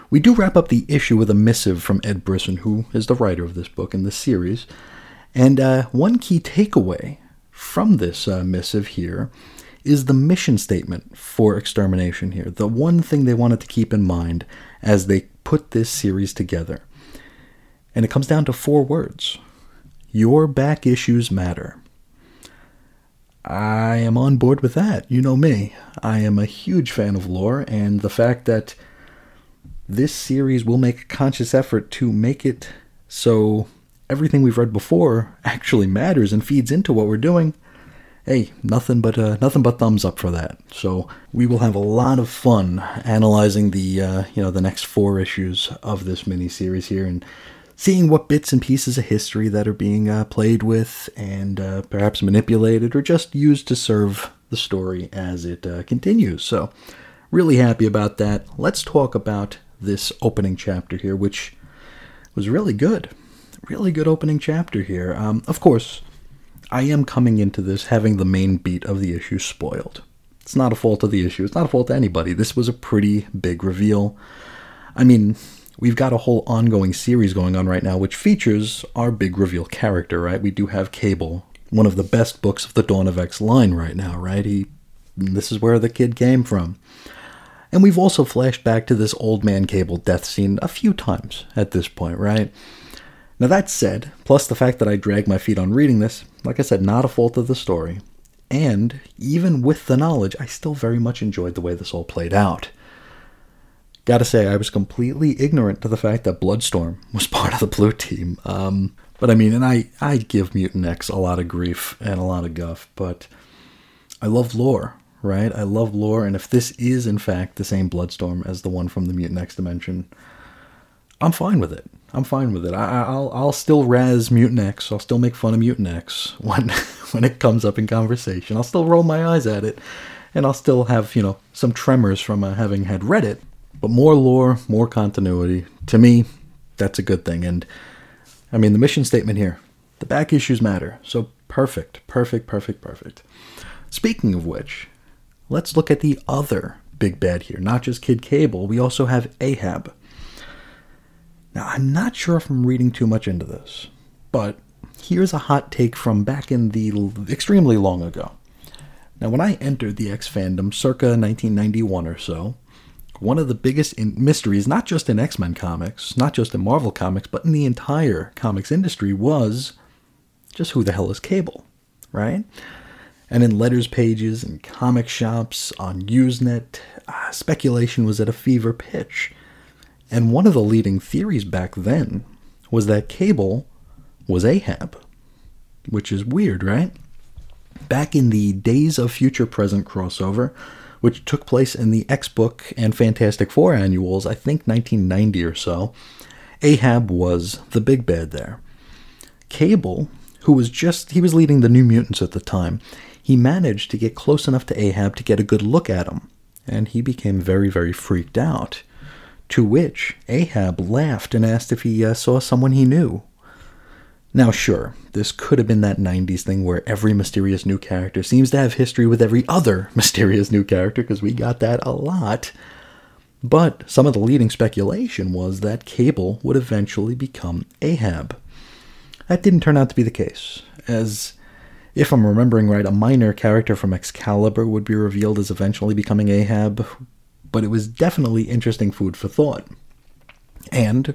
Speaker 1: We do wrap up the issue with a missive from Ed Brisson, who is the writer of this book and this series. And uh, one key takeaway from this uh, missive here is the mission statement for extermination here. The one thing they wanted to keep in mind as they put this series together. And it comes down to four words Your back issues matter. I am on board with that. You know me. I am a huge fan of lore, and the fact that this series will make a conscious effort to make it so everything we've read before actually matters and feeds into what we're doing. Hey, nothing but uh, nothing but thumbs up for that. So we will have a lot of fun analyzing the uh, you know the next four issues of this miniseries here and seeing what bits and pieces of history that are being uh, played with and uh, perhaps manipulated or just used to serve the story as it uh, continues. So really happy about that. Let's talk about this opening chapter here, which was really good. Really good opening chapter here. Um, of course, I am coming into this having the main beat of the issue spoiled. It's not a fault of the issue. It's not a fault of anybody. This was a pretty big reveal. I mean, we've got a whole ongoing series going on right now, which features our big reveal character, right? We do have Cable, one of the best books of the Dawn of X line right now, right? He, this is where the kid came from. And we've also flashed back to this old man Cable death scene a few times at this point, right? Now, that said, plus the fact that I drag my feet on reading this, like I said, not a fault of the story. And even with the knowledge, I still very much enjoyed the way this all played out. Gotta say, I was completely ignorant to the fact that Bloodstorm was part of the blue team. Um, but I mean, and I, I give Mutant X a lot of grief and a lot of guff, but I love lore, right? I love lore, and if this is in fact the same Bloodstorm as the one from the Mutant X dimension, I'm fine with it. I'm fine with it. I, will I'll still razz Mutant I'll still make fun of Mutant X when when it comes up in conversation. I'll still roll my eyes at it, and I'll still have you know some tremors from uh, having had read it. But more lore, more continuity. To me, that's a good thing. And I mean, the mission statement here: the back issues matter. So perfect, perfect, perfect, perfect. Speaking of which, let's look at the other big bad here. Not just Kid Cable. We also have Ahab. Now, I'm not sure if I'm reading too much into this, but here's a hot take from back in the extremely long ago. Now, when I entered the X fandom circa 1991 or so, one of the biggest mysteries, not just in X Men comics, not just in Marvel comics, but in the entire comics industry, was just who the hell is Cable, right? And in letters pages and comic shops, on Usenet, uh, speculation was at a fever pitch. And one of the leading theories back then was that Cable was Ahab, which is weird, right? Back in the Days of Future Present crossover, which took place in the X Book and Fantastic Four annuals, I think 1990 or so, Ahab was the big bad there. Cable, who was just, he was leading the New Mutants at the time, he managed to get close enough to Ahab to get a good look at him, and he became very, very freaked out. To which Ahab laughed and asked if he uh, saw someone he knew. Now, sure, this could have been that 90s thing where every mysterious new character seems to have history with every other mysterious new character, because we got that a lot. But some of the leading speculation was that Cable would eventually become Ahab. That didn't turn out to be the case, as if I'm remembering right, a minor character from Excalibur would be revealed as eventually becoming Ahab, but it was definitely interesting food for thought. And,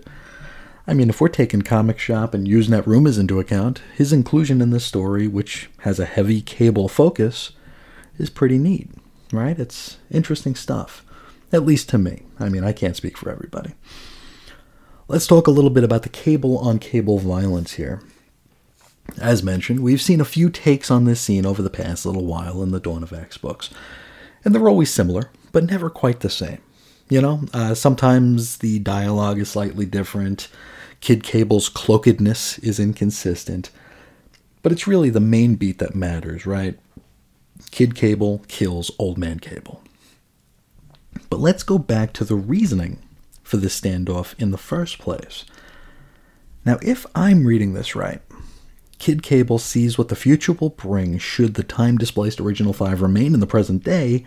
Speaker 1: I mean, if we're taking Comic Shop and Usenet rumors into account, his inclusion in this story, which has a heavy cable focus, is pretty neat, right? It's interesting stuff. At least to me. I mean, I can't speak for everybody. Let's talk a little bit about the cable on cable violence here. As mentioned, we've seen a few takes on this scene over the past little while in the Dawn of X books, and they're always similar, but never quite the same. You know, uh, sometimes the dialogue is slightly different, Kid Cable's cloakedness is inconsistent, but it's really the main beat that matters, right? Kid Cable kills Old Man Cable. But let's go back to the reasoning for this standoff in the first place. Now, if I'm reading this right, Kid Cable sees what the future will bring should the time displaced Original 5 remain in the present day,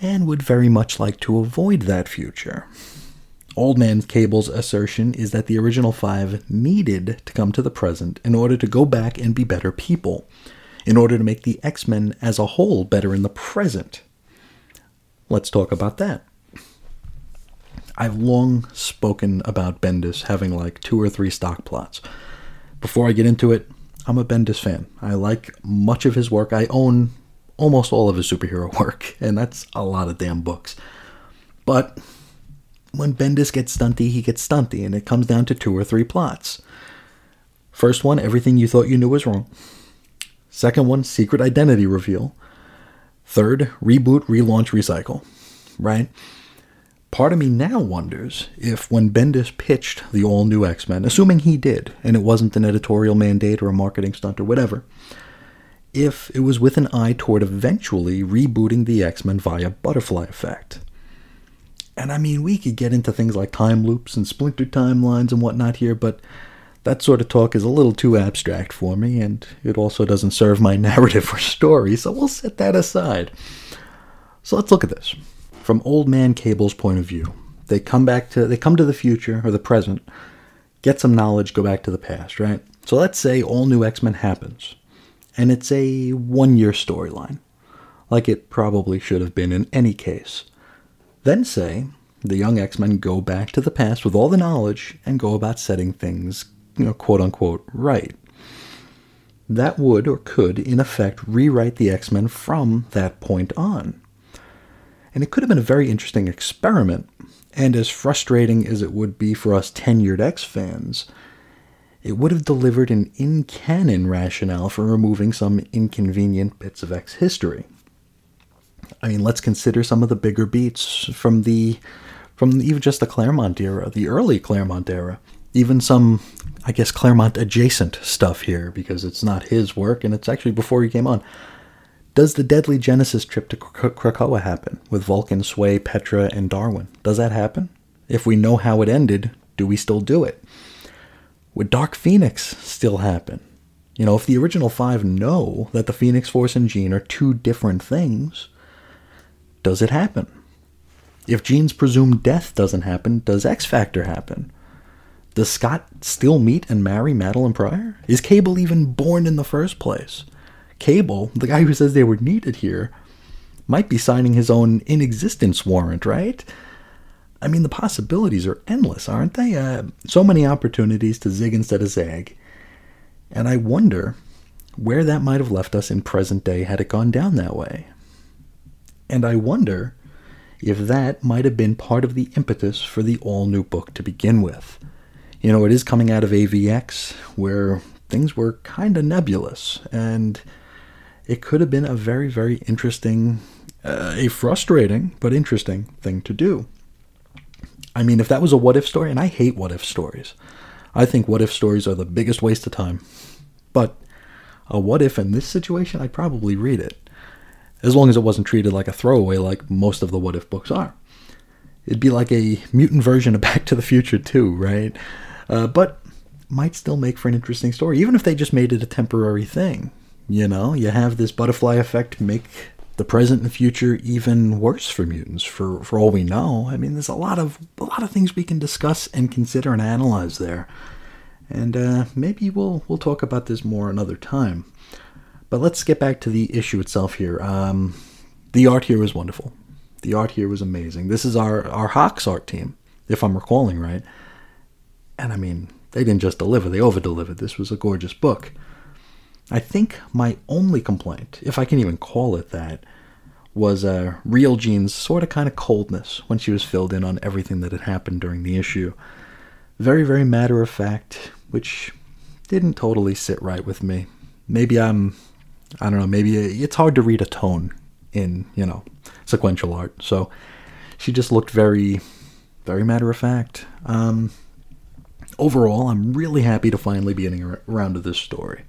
Speaker 1: and would very much like to avoid that future. Old Man Cable's assertion is that the Original 5 needed to come to the present in order to go back and be better people, in order to make the X Men as a whole better in the present. Let's talk about that. I've long spoken about Bendis having like two or three stock plots before I get into it, I'm a Bendis fan. I like much of his work. I own almost all of his superhero work, and that's a lot of damn books. But when Bendis gets stunty, he gets stunty, and it comes down to two or three plots. First one, everything you thought you knew was wrong. Second one, secret identity reveal. Third, reboot, relaunch, recycle. Right? Part of me now wonders if when Bendis pitched the all new X Men, assuming he did, and it wasn't an editorial mandate or a marketing stunt or whatever, if it was with an eye toward eventually rebooting the X Men via Butterfly Effect. And I mean, we could get into things like time loops and splinter timelines and whatnot here, but that sort of talk is a little too abstract for me, and it also doesn't serve my narrative or story, so we'll set that aside. So let's look at this from old man Cable's point of view. They come back to they come to the future or the present, get some knowledge, go back to the past, right? So let's say all new X-Men happens. And it's a one-year storyline, like it probably should have been in any case. Then say the young X-Men go back to the past with all the knowledge and go about setting things, you know, quote unquote, right. That would or could, in effect, rewrite the X Men from that point on. And it could have been a very interesting experiment. And as frustrating as it would be for us tenured X fans, it would have delivered an in canon rationale for removing some inconvenient bits of X history. I mean, let's consider some of the bigger beats from the from even just the Claremont era, the early Claremont era, even some I guess Claremont adjacent stuff here because it's not his work and it's actually before he came on. Does the deadly Genesis trip to Krakoa happen with Vulcan, Sway, Petra, and Darwin? Does that happen? If we know how it ended, do we still do it? Would Dark Phoenix still happen? You know, if the original five know that the Phoenix Force and Jean are two different things, does it happen? If Jean's presumed death doesn't happen, does X Factor happen? Does Scott still meet and marry Madelyne Pryor? Is Cable even born in the first place? Cable, the guy who says they were needed here, might be signing his own inexistence warrant, right? I mean, the possibilities are endless, aren't they? Uh, so many opportunities to zig instead of zag. And I wonder where that might have left us in present day had it gone down that way. And I wonder if that might have been part of the impetus for the all new book to begin with. You know, it is coming out of AVX, where things were kind of nebulous, and it could have been a very, very interesting, uh, a frustrating but interesting thing to do. I mean, if that was a what if story, and I hate what if stories, I think what if stories are the biggest waste of time. But a what if in this situation, I'd probably read it. As long as it wasn't treated like a throwaway like most of the what if books are. It'd be like a mutant version of Back to the Future, too, right? Uh, but might still make for an interesting story, even if they just made it a temporary thing. You know, you have this butterfly effect make the present and future even worse for mutants for, for all we know. I mean, there's a lot of a lot of things we can discuss and consider and analyze there. And uh, maybe we'll we'll talk about this more another time. But let's get back to the issue itself here. Um, the art here was wonderful. The art here was amazing. This is our our HoX art team, if I'm recalling right. And I mean, they didn't just deliver; they over delivered. This was a gorgeous book. I think my only complaint, if I can even call it that, was uh, Real Jean's sort of kind of coldness when she was filled in on everything that had happened during the issue. Very, very matter of fact, which didn't totally sit right with me. Maybe I'm, I don't know, maybe it's hard to read a tone in, you know, sequential art. So she just looked very, very matter of fact. Um, overall, I'm really happy to finally be getting around to this story.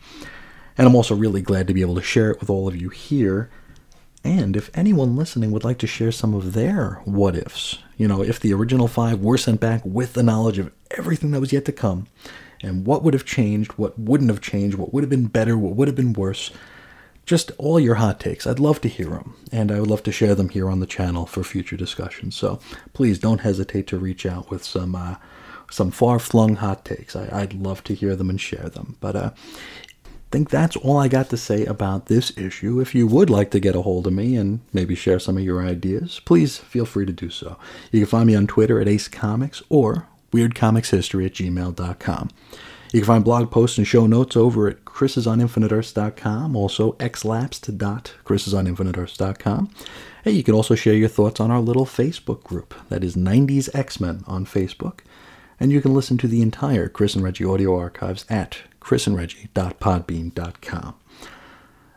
Speaker 1: And I'm also really glad to be able to share it with all of you here. And if anyone listening would like to share some of their what ifs, you know, if the original five were sent back with the knowledge of everything that was yet to come, and what would have changed, what wouldn't have changed, what would have been better, what would have been worse, just all your hot takes. I'd love to hear them, and I would love to share them here on the channel for future discussion. So please don't hesitate to reach out with some uh, some far flung hot takes. I, would love to hear them and share them. But uh, think that's all I got to say about this issue. If you would like to get a hold of me and maybe share some of your ideas, please feel free to do so. You can find me on Twitter at Ace Comics or weirdcomicshistory at gmail.com. You can find blog posts and show notes over at chrisisoninfiniteearths.com, also xlapsed.chrisisoninfiniteearths.com. And you can also share your thoughts on our little Facebook group. That is 90s X-Men on Facebook. And you can listen to the entire Chris and Reggie audio archives at chrisandreggie.podbean.com.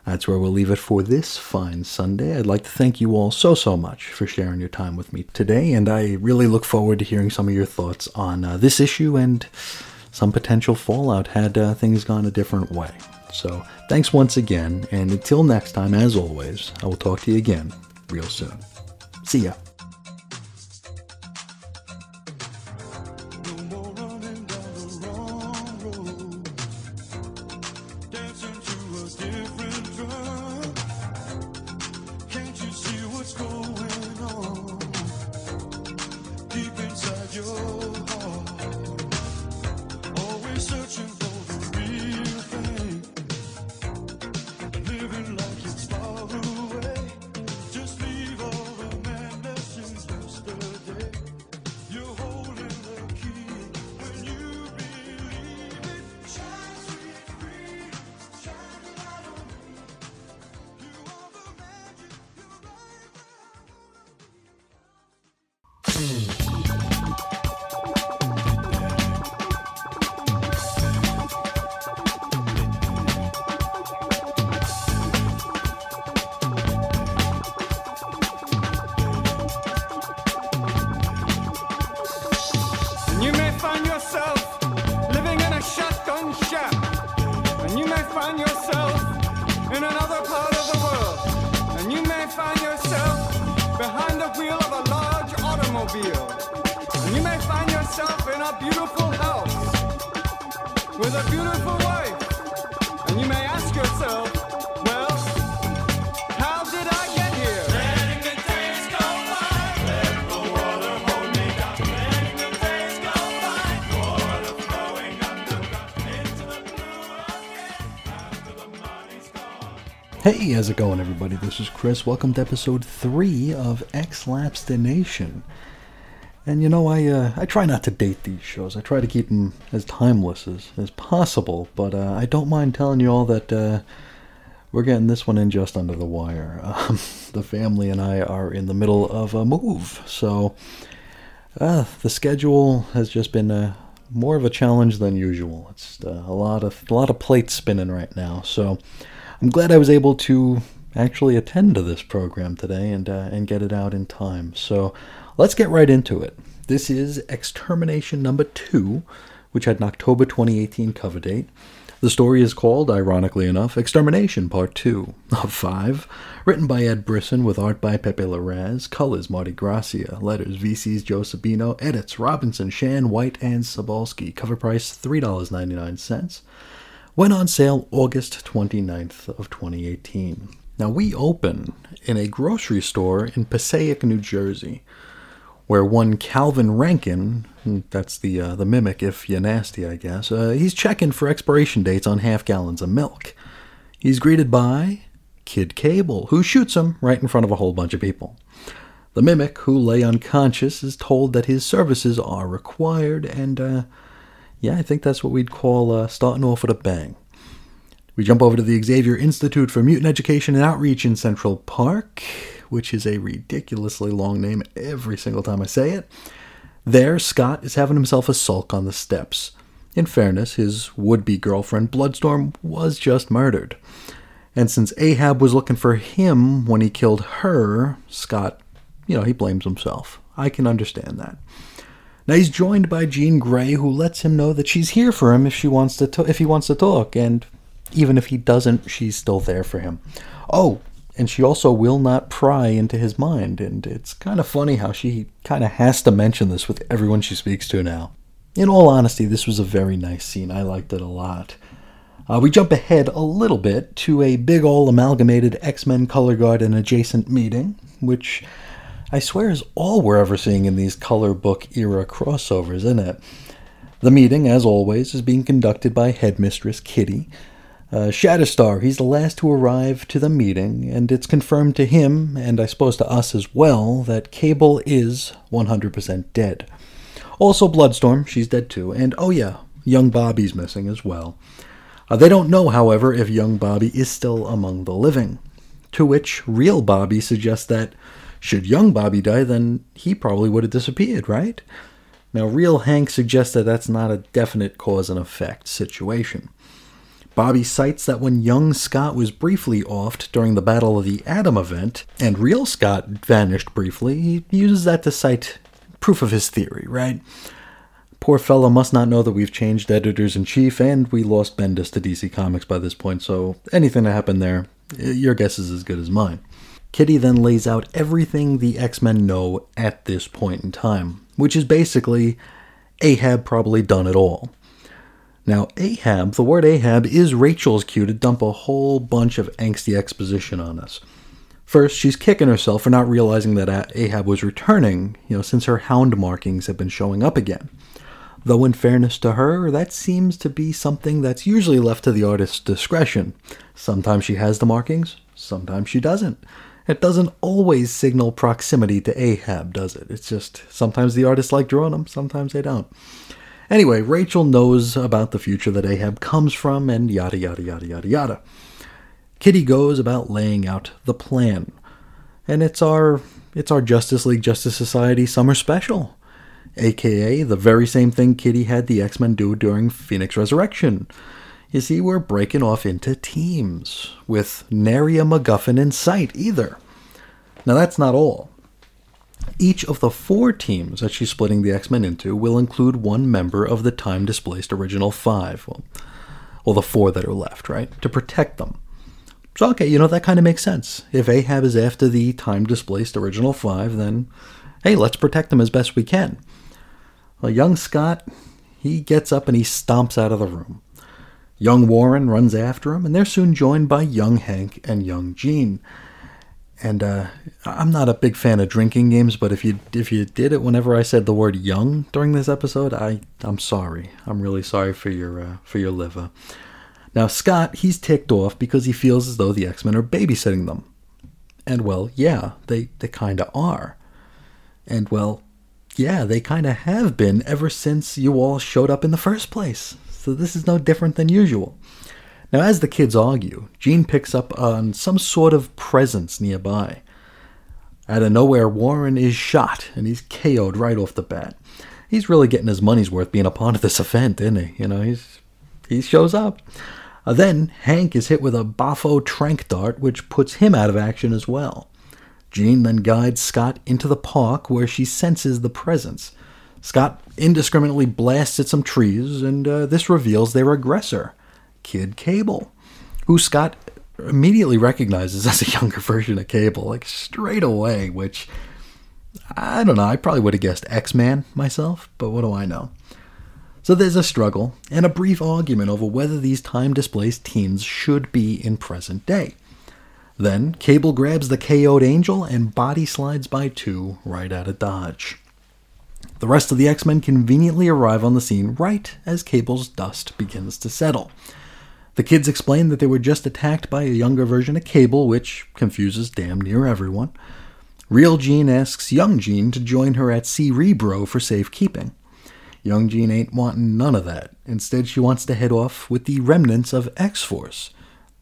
Speaker 1: That's where we'll leave it for this fine Sunday. I'd like to thank you all so, so much for sharing your time with me today, and I really look forward to hearing some of your thoughts on uh, this issue and some potential fallout had uh, things gone a different way. So, thanks once again, and until next time, as always, I will talk to you again real soon. See ya. Mm-hmm. Hey, how's it going, everybody? This is Chris. Welcome to episode three of X Nation. And you know, I uh, I try not to date these shows. I try to keep them as timeless as, as possible. But uh, I don't mind telling you all that uh, we're getting this one in just under the wire. Um, the family and I are in the middle of a move, so uh, the schedule has just been uh, more of a challenge than usual. It's uh, a lot of a lot of plates spinning right now. So I'm glad I was able to actually attend to this program today and uh, and get it out in time. So let's get right into it. This is Extermination number two, which had an October 2018 cover date. The story is called, ironically enough, Extermination Part 2 of 5, written by Ed Brisson with art by Pepe Larraz, colors Marte Gracia, letters VC's Joe Sabino, edits Robinson, Shan, White, and Sobalski, cover price $3.99. Went on sale August 29th of 2018. Now we open in a grocery store in Passaic, New Jersey where one Calvin Rankin, hmm, that's the uh, the mimic if you're nasty, I guess, uh, he's checking for expiration dates on half gallons of milk. He's greeted by Kid Cable, who shoots him right in front of a whole bunch of people. The mimic, who lay unconscious, is told that his services are required, and uh, yeah, I think that's what we'd call uh, starting off with a bang. We jump over to the Xavier Institute for Mutant Education and Outreach in Central Park, which is a ridiculously long name every single time I say it. There, Scott is having himself a sulk on the steps. In fairness, his would be girlfriend Bloodstorm was just murdered. And since Ahab was looking for him when he killed her, Scott, you know, he blames himself. I can understand that. Now he's joined by Jean Grey, who lets him know that she's here for him if she wants to, if he wants to talk, and even if he doesn't, she's still there for him. Oh, and she also will not pry into his mind. And it's kind of funny how she kind of has to mention this with everyone she speaks to now. In all honesty, this was a very nice scene. I liked it a lot. Uh, we jump ahead a little bit to a big ol' amalgamated X Men Color Guard and adjacent meeting, which I swear is all we're ever seeing in these color book era crossovers, isn't it? The meeting, as always, is being conducted by Headmistress Kitty, uh, Shatterstar, he's the last to arrive to the meeting, and it's confirmed to him, and I suppose to us as well, that Cable is 100% dead. Also, Bloodstorm, she's dead too, and oh yeah, young Bobby's missing as well. Uh, they don't know, however, if young Bobby is still among the living. To which real Bobby suggests that should young Bobby die, then he probably would have disappeared, right? Now, real Hank suggests that that's not a definite cause and effect situation. Bobby cites that when young Scott was briefly offed during the Battle of the Atom event, and real Scott vanished briefly, he uses that to cite proof of his theory, right? Poor fellow must not know that we've changed editors in chief and we lost Bendis to DC Comics by this point, so anything that happened there, your guess is as good as mine. Kitty then lays out everything the X Men know at this point in time, which is basically Ahab probably done it all. Now, Ahab, the word Ahab is Rachel's cue to dump a whole bunch of angsty exposition on us. First, she's kicking herself for not realizing that Ahab was returning, you know, since her hound markings have been showing up again. Though, in fairness to her, that seems to be something that's usually left to the artist's discretion. Sometimes she has the markings, sometimes she doesn't. It doesn't always signal proximity to Ahab, does it? It's just sometimes the artists like drawing them, sometimes they don't. Anyway, Rachel knows about the future that Ahab comes from, and yada yada yada yada yada. Kitty goes about laying out the plan. And it's our it's our Justice League Justice Society summer special. AKA the very same thing Kitty had the X-Men do during Phoenix Resurrection. You see, we're breaking off into teams, with nary a MacGuffin in sight either. Now that's not all. Each of the four teams that she's splitting the X Men into will include one member of the time displaced original five. Well, well, the four that are left, right? To protect them. So, okay, you know, that kind of makes sense. If Ahab is after the time displaced original five, then hey, let's protect them as best we can. Well, young Scott, he gets up and he stomps out of the room. Young Warren runs after him, and they're soon joined by young Hank and young Jean. And uh, I'm not a big fan of drinking games, but if you if you did it whenever I said the word "young" during this episode, I I'm sorry. I'm really sorry for your uh, for your liver. Now Scott, he's ticked off because he feels as though the X-Men are babysitting them. And well, yeah, they they kind of are. And well, yeah, they kind of have been ever since you all showed up in the first place. So this is no different than usual. Now, as the kids argue, Jean picks up on some sort of presence nearby. Out of nowhere, Warren is shot and he's KO'd right off the bat. He's really getting his money's worth being a part of this event, isn't he? You know, he's he shows up. Uh, then Hank is hit with a Bafo trank dart, which puts him out of action as well. Jean then guides Scott into the park where she senses the presence. Scott indiscriminately blasts at some trees, and uh, this reveals their aggressor, Kid Cable, who Scott immediately recognizes as a younger version of Cable, like straight away, which I don't know, I probably would have guessed X Man myself, but what do I know? So there's a struggle and a brief argument over whether these time displaced teens should be in present day. Then Cable grabs the KO'd Angel and body slides by two right out of Dodge. The rest of the X Men conveniently arrive on the scene right as Cable's dust begins to settle. The kids explain that they were just attacked by a younger version of Cable, which confuses damn near everyone. Real Jean asks young Jean to join her at Cerebro for safekeeping. Young Jean ain't wanting none of that. Instead, she wants to head off with the remnants of X Force.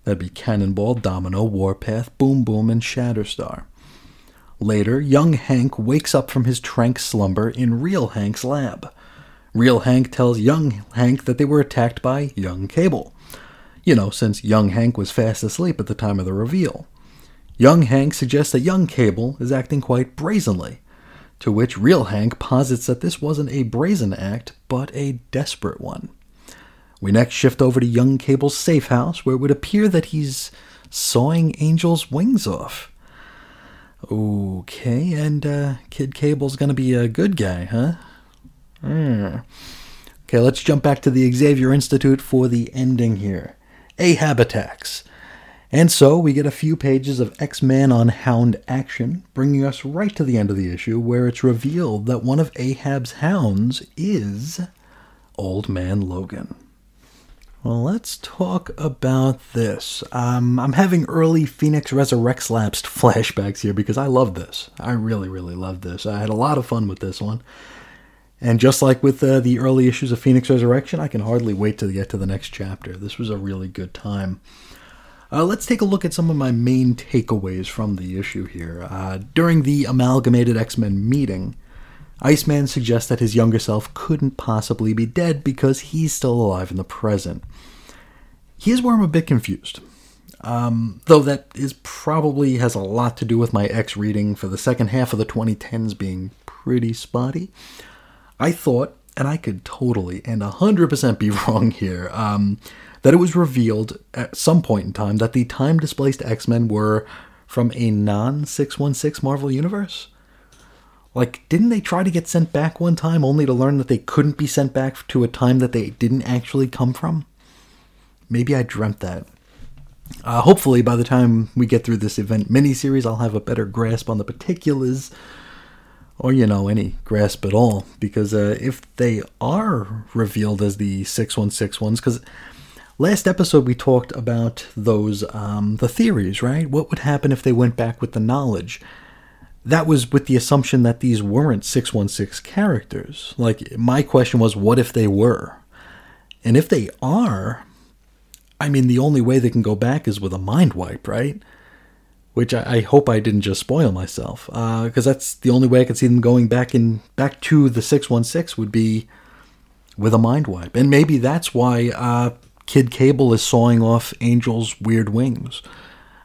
Speaker 1: That'd be Cannonball, Domino, Warpath, Boom Boom, and Shatterstar. Later, young Hank wakes up from his trank slumber in Real Hank's lab. Real Hank tells young Hank that they were attacked by young Cable. You know, since young Hank was fast asleep at the time of the reveal. Young Hank suggests that young Cable is acting quite brazenly, to which real Hank posits that this wasn't a brazen act, but a desperate one. We next shift over to young Cable's safe house, where it would appear that he's sawing Angel's wings off. Okay, and uh, Kid Cable's gonna be a good guy, huh? Mm. Okay, let's jump back to the Xavier Institute for the ending here. Ahab attacks. And so we get a few pages of X Men on Hound action, bringing us right to the end of the issue where it's revealed that one of Ahab's hounds is Old Man Logan. Well, let's talk about this. Um, I'm having early Phoenix Resurrects lapsed flashbacks here because I love this. I really, really love this. I had a lot of fun with this one. And just like with uh, the early issues of Phoenix Resurrection, I can hardly wait to get to the next chapter. This was a really good time. Uh, let's take a look at some of my main takeaways from the issue here. Uh, during the Amalgamated X Men meeting, Iceman suggests that his younger self couldn't possibly be dead because he's still alive in the present. Here's where I'm a bit confused. Um, though that is probably has a lot to do with my X reading for the second half of the 2010s being pretty spotty. I thought, and I could totally and 100% be wrong here, um, that it was revealed at some point in time that the time displaced X Men were from a non 616 Marvel universe? Like, didn't they try to get sent back one time only to learn that they couldn't be sent back to a time that they didn't actually come from? Maybe I dreamt that. Uh, hopefully, by the time we get through this event miniseries, I'll have a better grasp on the particulars, or you know, any grasp at all. Because uh, if they are revealed as the 616 ones, because Last episode we talked about those um, the theories, right? What would happen if they went back with the knowledge? That was with the assumption that these weren't 616 characters. Like my question was what if they were? And if they are, I mean the only way they can go back is with a mind wipe, right? Which I, I hope I didn't just spoil myself, because uh, that's the only way I could see them going back in back to the 616 would be with a mind wipe, and maybe that's why uh, Kid Cable is sawing off Angel's weird wings.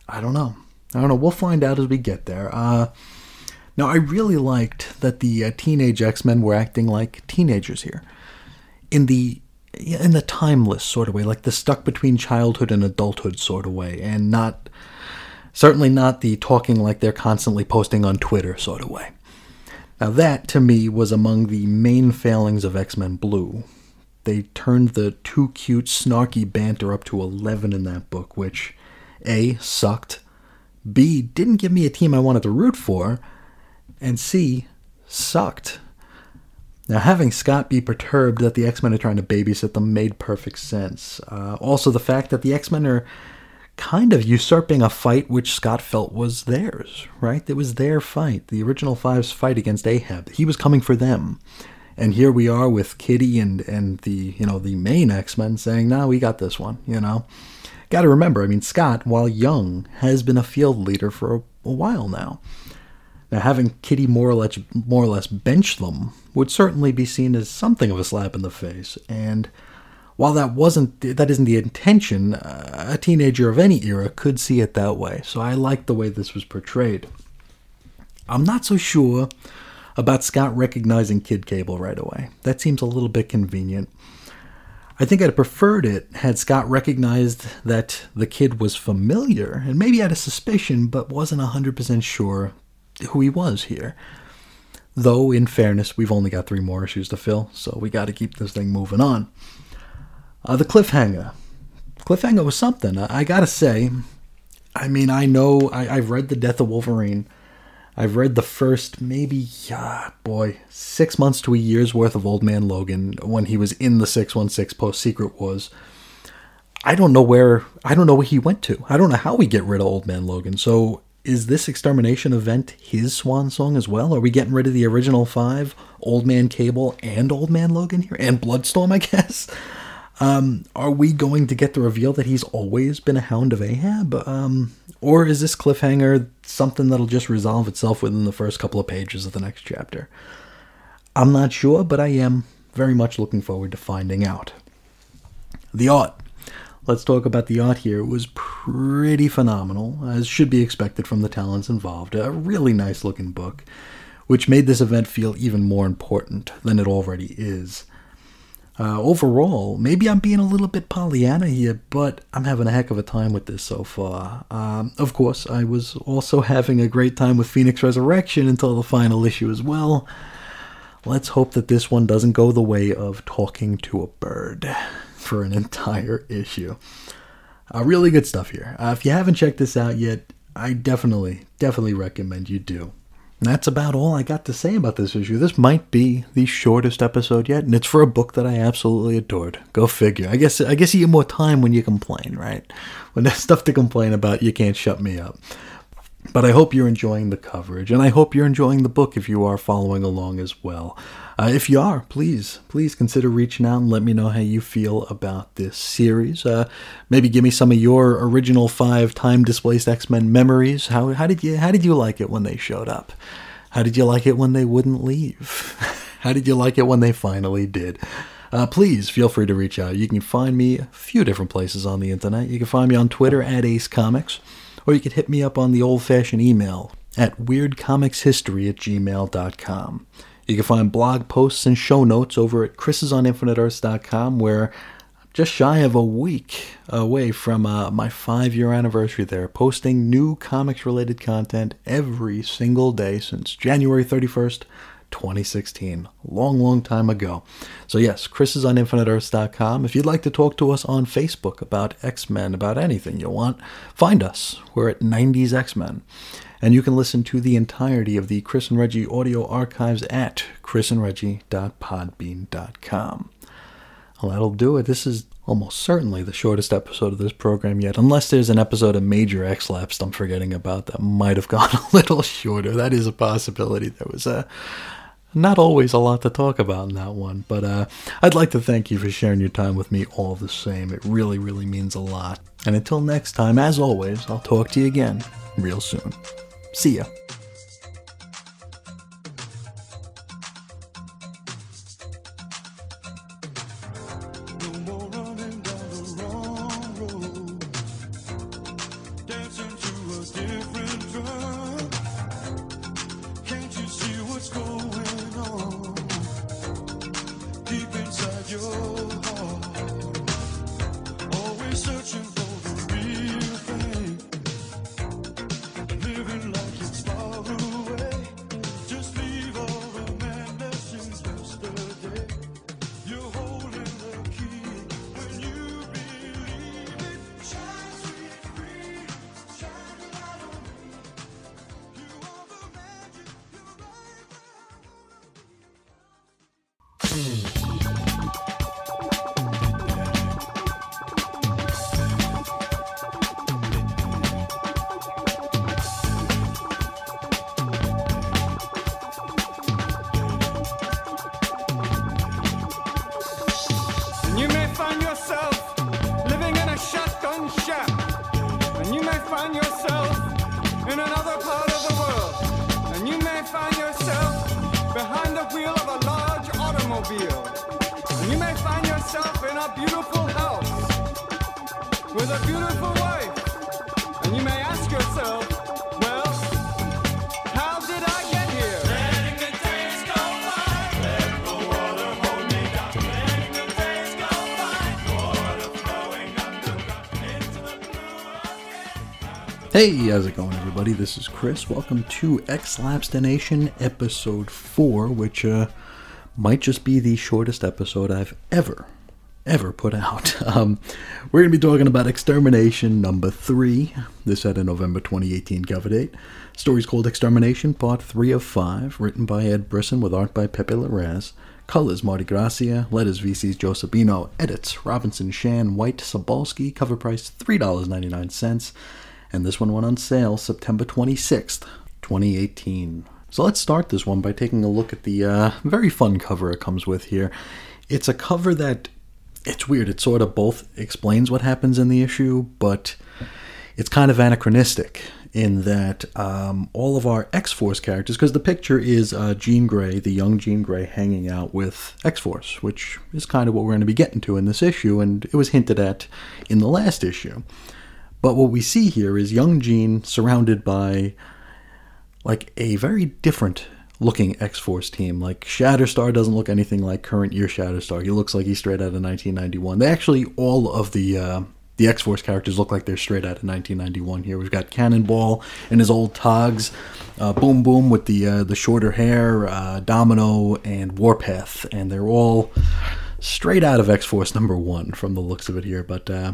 Speaker 1: I don't know. I don't know. We'll find out as we get there. Uh, now, I really liked that the uh, teenage X Men were acting like teenagers here, in the in the timeless sort of way, like the stuck between childhood and adulthood sort of way, and not certainly not the talking like they're constantly posting on Twitter sort of way. Now, that to me was among the main failings of X Men Blue, they turned the too cute, snarky banter up to 11 in that book, which A, sucked, B, didn't give me a team I wanted to root for, and C, sucked. Now, having Scott be perturbed that the X Men are trying to babysit them made perfect sense. Uh, also, the fact that the X Men are kind of usurping a fight which Scott felt was theirs, right? It was their fight, the original Five's fight against Ahab. He was coming for them. And here we are with Kitty and and the you know the main X Men saying, "No, nah, we got this one." You know, got to remember. I mean, Scott, while young, has been a field leader for a, a while now. Now, having Kitty more or less more or less bench them would certainly be seen as something of a slap in the face. And while that wasn't that isn't the intention, uh, a teenager of any era could see it that way. So I like the way this was portrayed. I'm not so sure about Scott recognizing Kid Cable right away. That seems a little bit convenient. I think I'd have preferred it had Scott recognized that the kid was familiar and maybe had a suspicion but wasn't 100% sure who he was here. Though, in fairness, we've only got three more issues to fill, so we got to keep this thing moving on. Uh, the cliffhanger. Cliffhanger was something. I, I gotta say, I mean, I know I, have read The Death of Wolverine. I've read the first maybe, uh, boy, six months to a year's worth of Old Man Logan when he was in the 616 post Secret Wars. I don't know where I don't know where he went to. I don't know how we get rid of Old Man Logan. So is this extermination event his swan song as well? Are we getting rid of the original five, Old Man Cable and Old Man Logan here, and Bloodstorm? I guess. Um, are we going to get the reveal that he's always been a hound of Ahab? Um, or is this cliffhanger something that'll just resolve itself within the first couple of pages of the next chapter? I'm not sure, but I am very much looking forward to finding out. The art. Let's talk about the art here. It was pretty phenomenal, as should be expected from the talents involved. A really nice looking book, which made this event feel even more important than it already is. Uh, overall, maybe I'm being a little bit Pollyanna here, but I'm having a heck of a time with this so far. Um, of course, I was also having a great time with Phoenix Resurrection until the final issue as well. Let's hope that this one doesn't go the way of talking to a bird for an entire issue. Uh, really good stuff here. Uh, if you haven't checked this out yet, I definitely, definitely recommend you do that's about all I got to say about this issue. This might be the shortest episode yet, and it's for a book that I absolutely adored. Go figure. I guess I guess you get more time when you complain, right? When there's stuff to complain about, you can't shut me up. But I hope you're enjoying the coverage, and I hope you're enjoying the book if you are following along as well. Uh, if you are, please, please consider reaching out and let me know how you feel about this series. Uh, maybe give me some of your original five time displaced X Men memories. How how did you how did you like it when they showed up? How did you like it when they wouldn't leave? how did you like it when they finally did? Uh, please feel free to reach out. You can find me a few different places on the internet. You can find me on Twitter at Ace Comics, or you can hit me up on the old fashioned email at weirdcomicshistory at gmail.com. You can find blog posts and show notes over at chrisisoninfiniteearths.com, where I'm just shy of a week away from uh, my five year anniversary there, posting new comics related content every single day since January 31st. 2016. Long, long time ago. So, yes, Chris is on InfiniteEarths.com. If you'd like to talk to us on Facebook about X Men, about anything you want, find us. We're at 90s X Men and you can listen to the entirety of the Chris and Reggie audio archives at chrisandreggie.podbean.com. Well, that'll do it. This is almost certainly the shortest episode of this program yet, unless there's an episode of Major X Lapsed I'm forgetting about that might have gone a little shorter. That is a possibility. There was a not always a lot to talk about in that one, but uh, I'd like to thank you for sharing your time with me all the same. It really, really means a lot. And until next time, as always, I'll talk to you again real soon. See ya. This is Chris. Welcome to X Nation episode 4, which uh, might just be the shortest episode I've ever, ever put out. Um, we're going to be talking about Extermination number 3. This had a November 2018 cover date. Story's called Extermination, part 3 of 5, written by Ed Brisson with art by Pepe Larraz. Colors Marte Gracia, letters VC's Joe Sabino, edits Robinson Shan, White Sobalski, cover price $3.99 and this one went on sale September 26th, 2018. So let's start this one by taking a look at the uh, very fun cover it comes with here. It's a cover that it's weird. It sort of both explains what happens in the issue, but it's kind of anachronistic in that um, all of our X Force characters, because the picture is uh, Jean Grey, the young Jean Grey, hanging out with X Force, which is kind of what we're going to be getting to in this issue, and it was hinted at in the last issue. But what we see here is young Jean surrounded by like a very different looking X Force team. Like Shatterstar doesn't look anything like current year Shatterstar. He looks like he's straight out of 1991. They actually all of the uh, the X Force characters look like they're straight out of 1991. Here we've got Cannonball and his old togs, uh, Boom Boom with the uh, the shorter hair, uh, Domino and Warpath, and they're all straight out of X Force number one from the looks of it here. But uh,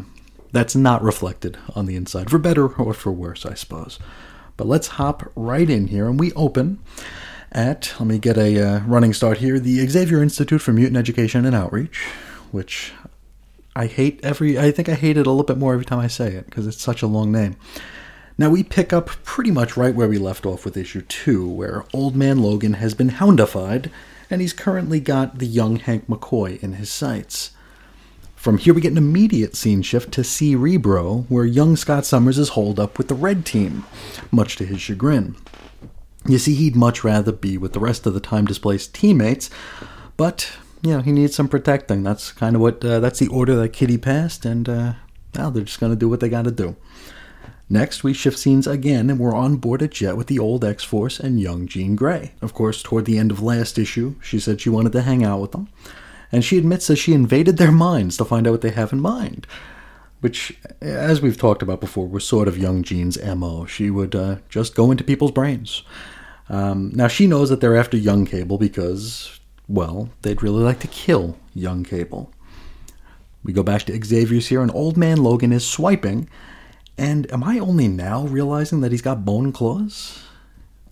Speaker 1: that's not reflected on the inside, for better or for worse, I suppose. But let's hop right in here, and we open at, let me get a uh, running start here, the Xavier Institute for Mutant Education and Outreach, which I hate every, I think I hate it a little bit more every time I say it, because it's such a long name. Now we pick up pretty much right where we left off with issue 2, where Old Man Logan has been houndified, and he's currently got the young Hank McCoy in his sights. From here, we get an immediate scene shift to Cerebro, where young Scott Summers is holed up with the red team, much to his chagrin. You see, he'd much rather be with the rest of the time displaced teammates, but you know he needs some protecting. That's kind of what uh, that's the order that Kitty passed, and uh, now they're just gonna do what they gotta do. Next, we shift scenes again, and we're on board a jet with the old X Force and young Jean Grey. Of course, toward the end of last issue, she said she wanted to hang out with them and she admits that she invaded their minds to find out what they have in mind. Which, as we've talked about before, was sort of young Jean's MO. She would uh, just go into people's brains. Um, now, she knows that they're after young Cable because, well, they'd really like to kill young Cable. We go back to Xavier's here, and Old Man Logan is swiping. And am I only now realizing that he's got bone claws?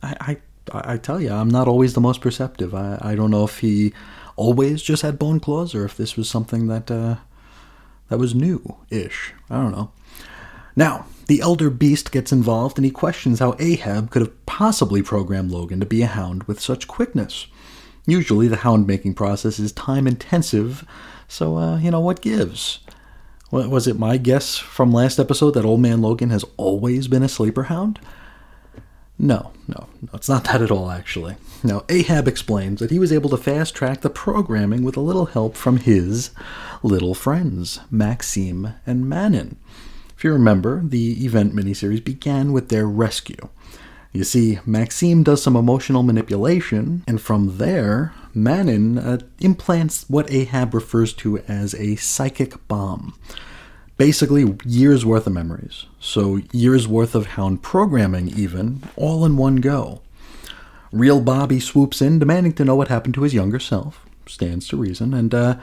Speaker 1: I, I, I tell you, I'm not always the most perceptive. I, I don't know if he always just had bone claws or if this was something that uh, that was new-ish. I don't know. Now, the Elder Beast gets involved and he questions how Ahab could have possibly programmed Logan to be a hound with such quickness. Usually, the hound making process is time intensive, so, uh, you know, what gives? Was it my guess from last episode that Old Man Logan has always been a sleeper hound? No, no, no, it's not that at all, actually. Now, Ahab explains that he was able to fast track the programming with a little help from his little friends, Maxime and Manon. If you remember, the event miniseries began with their rescue. You see, Maxime does some emotional manipulation, and from there, Manon uh, implants what Ahab refers to as a psychic bomb basically years worth of memories. So, years worth of hound programming, even, all in one go. Real Bobby swoops in, demanding to know what happened to his younger self. Stands to reason. And uh,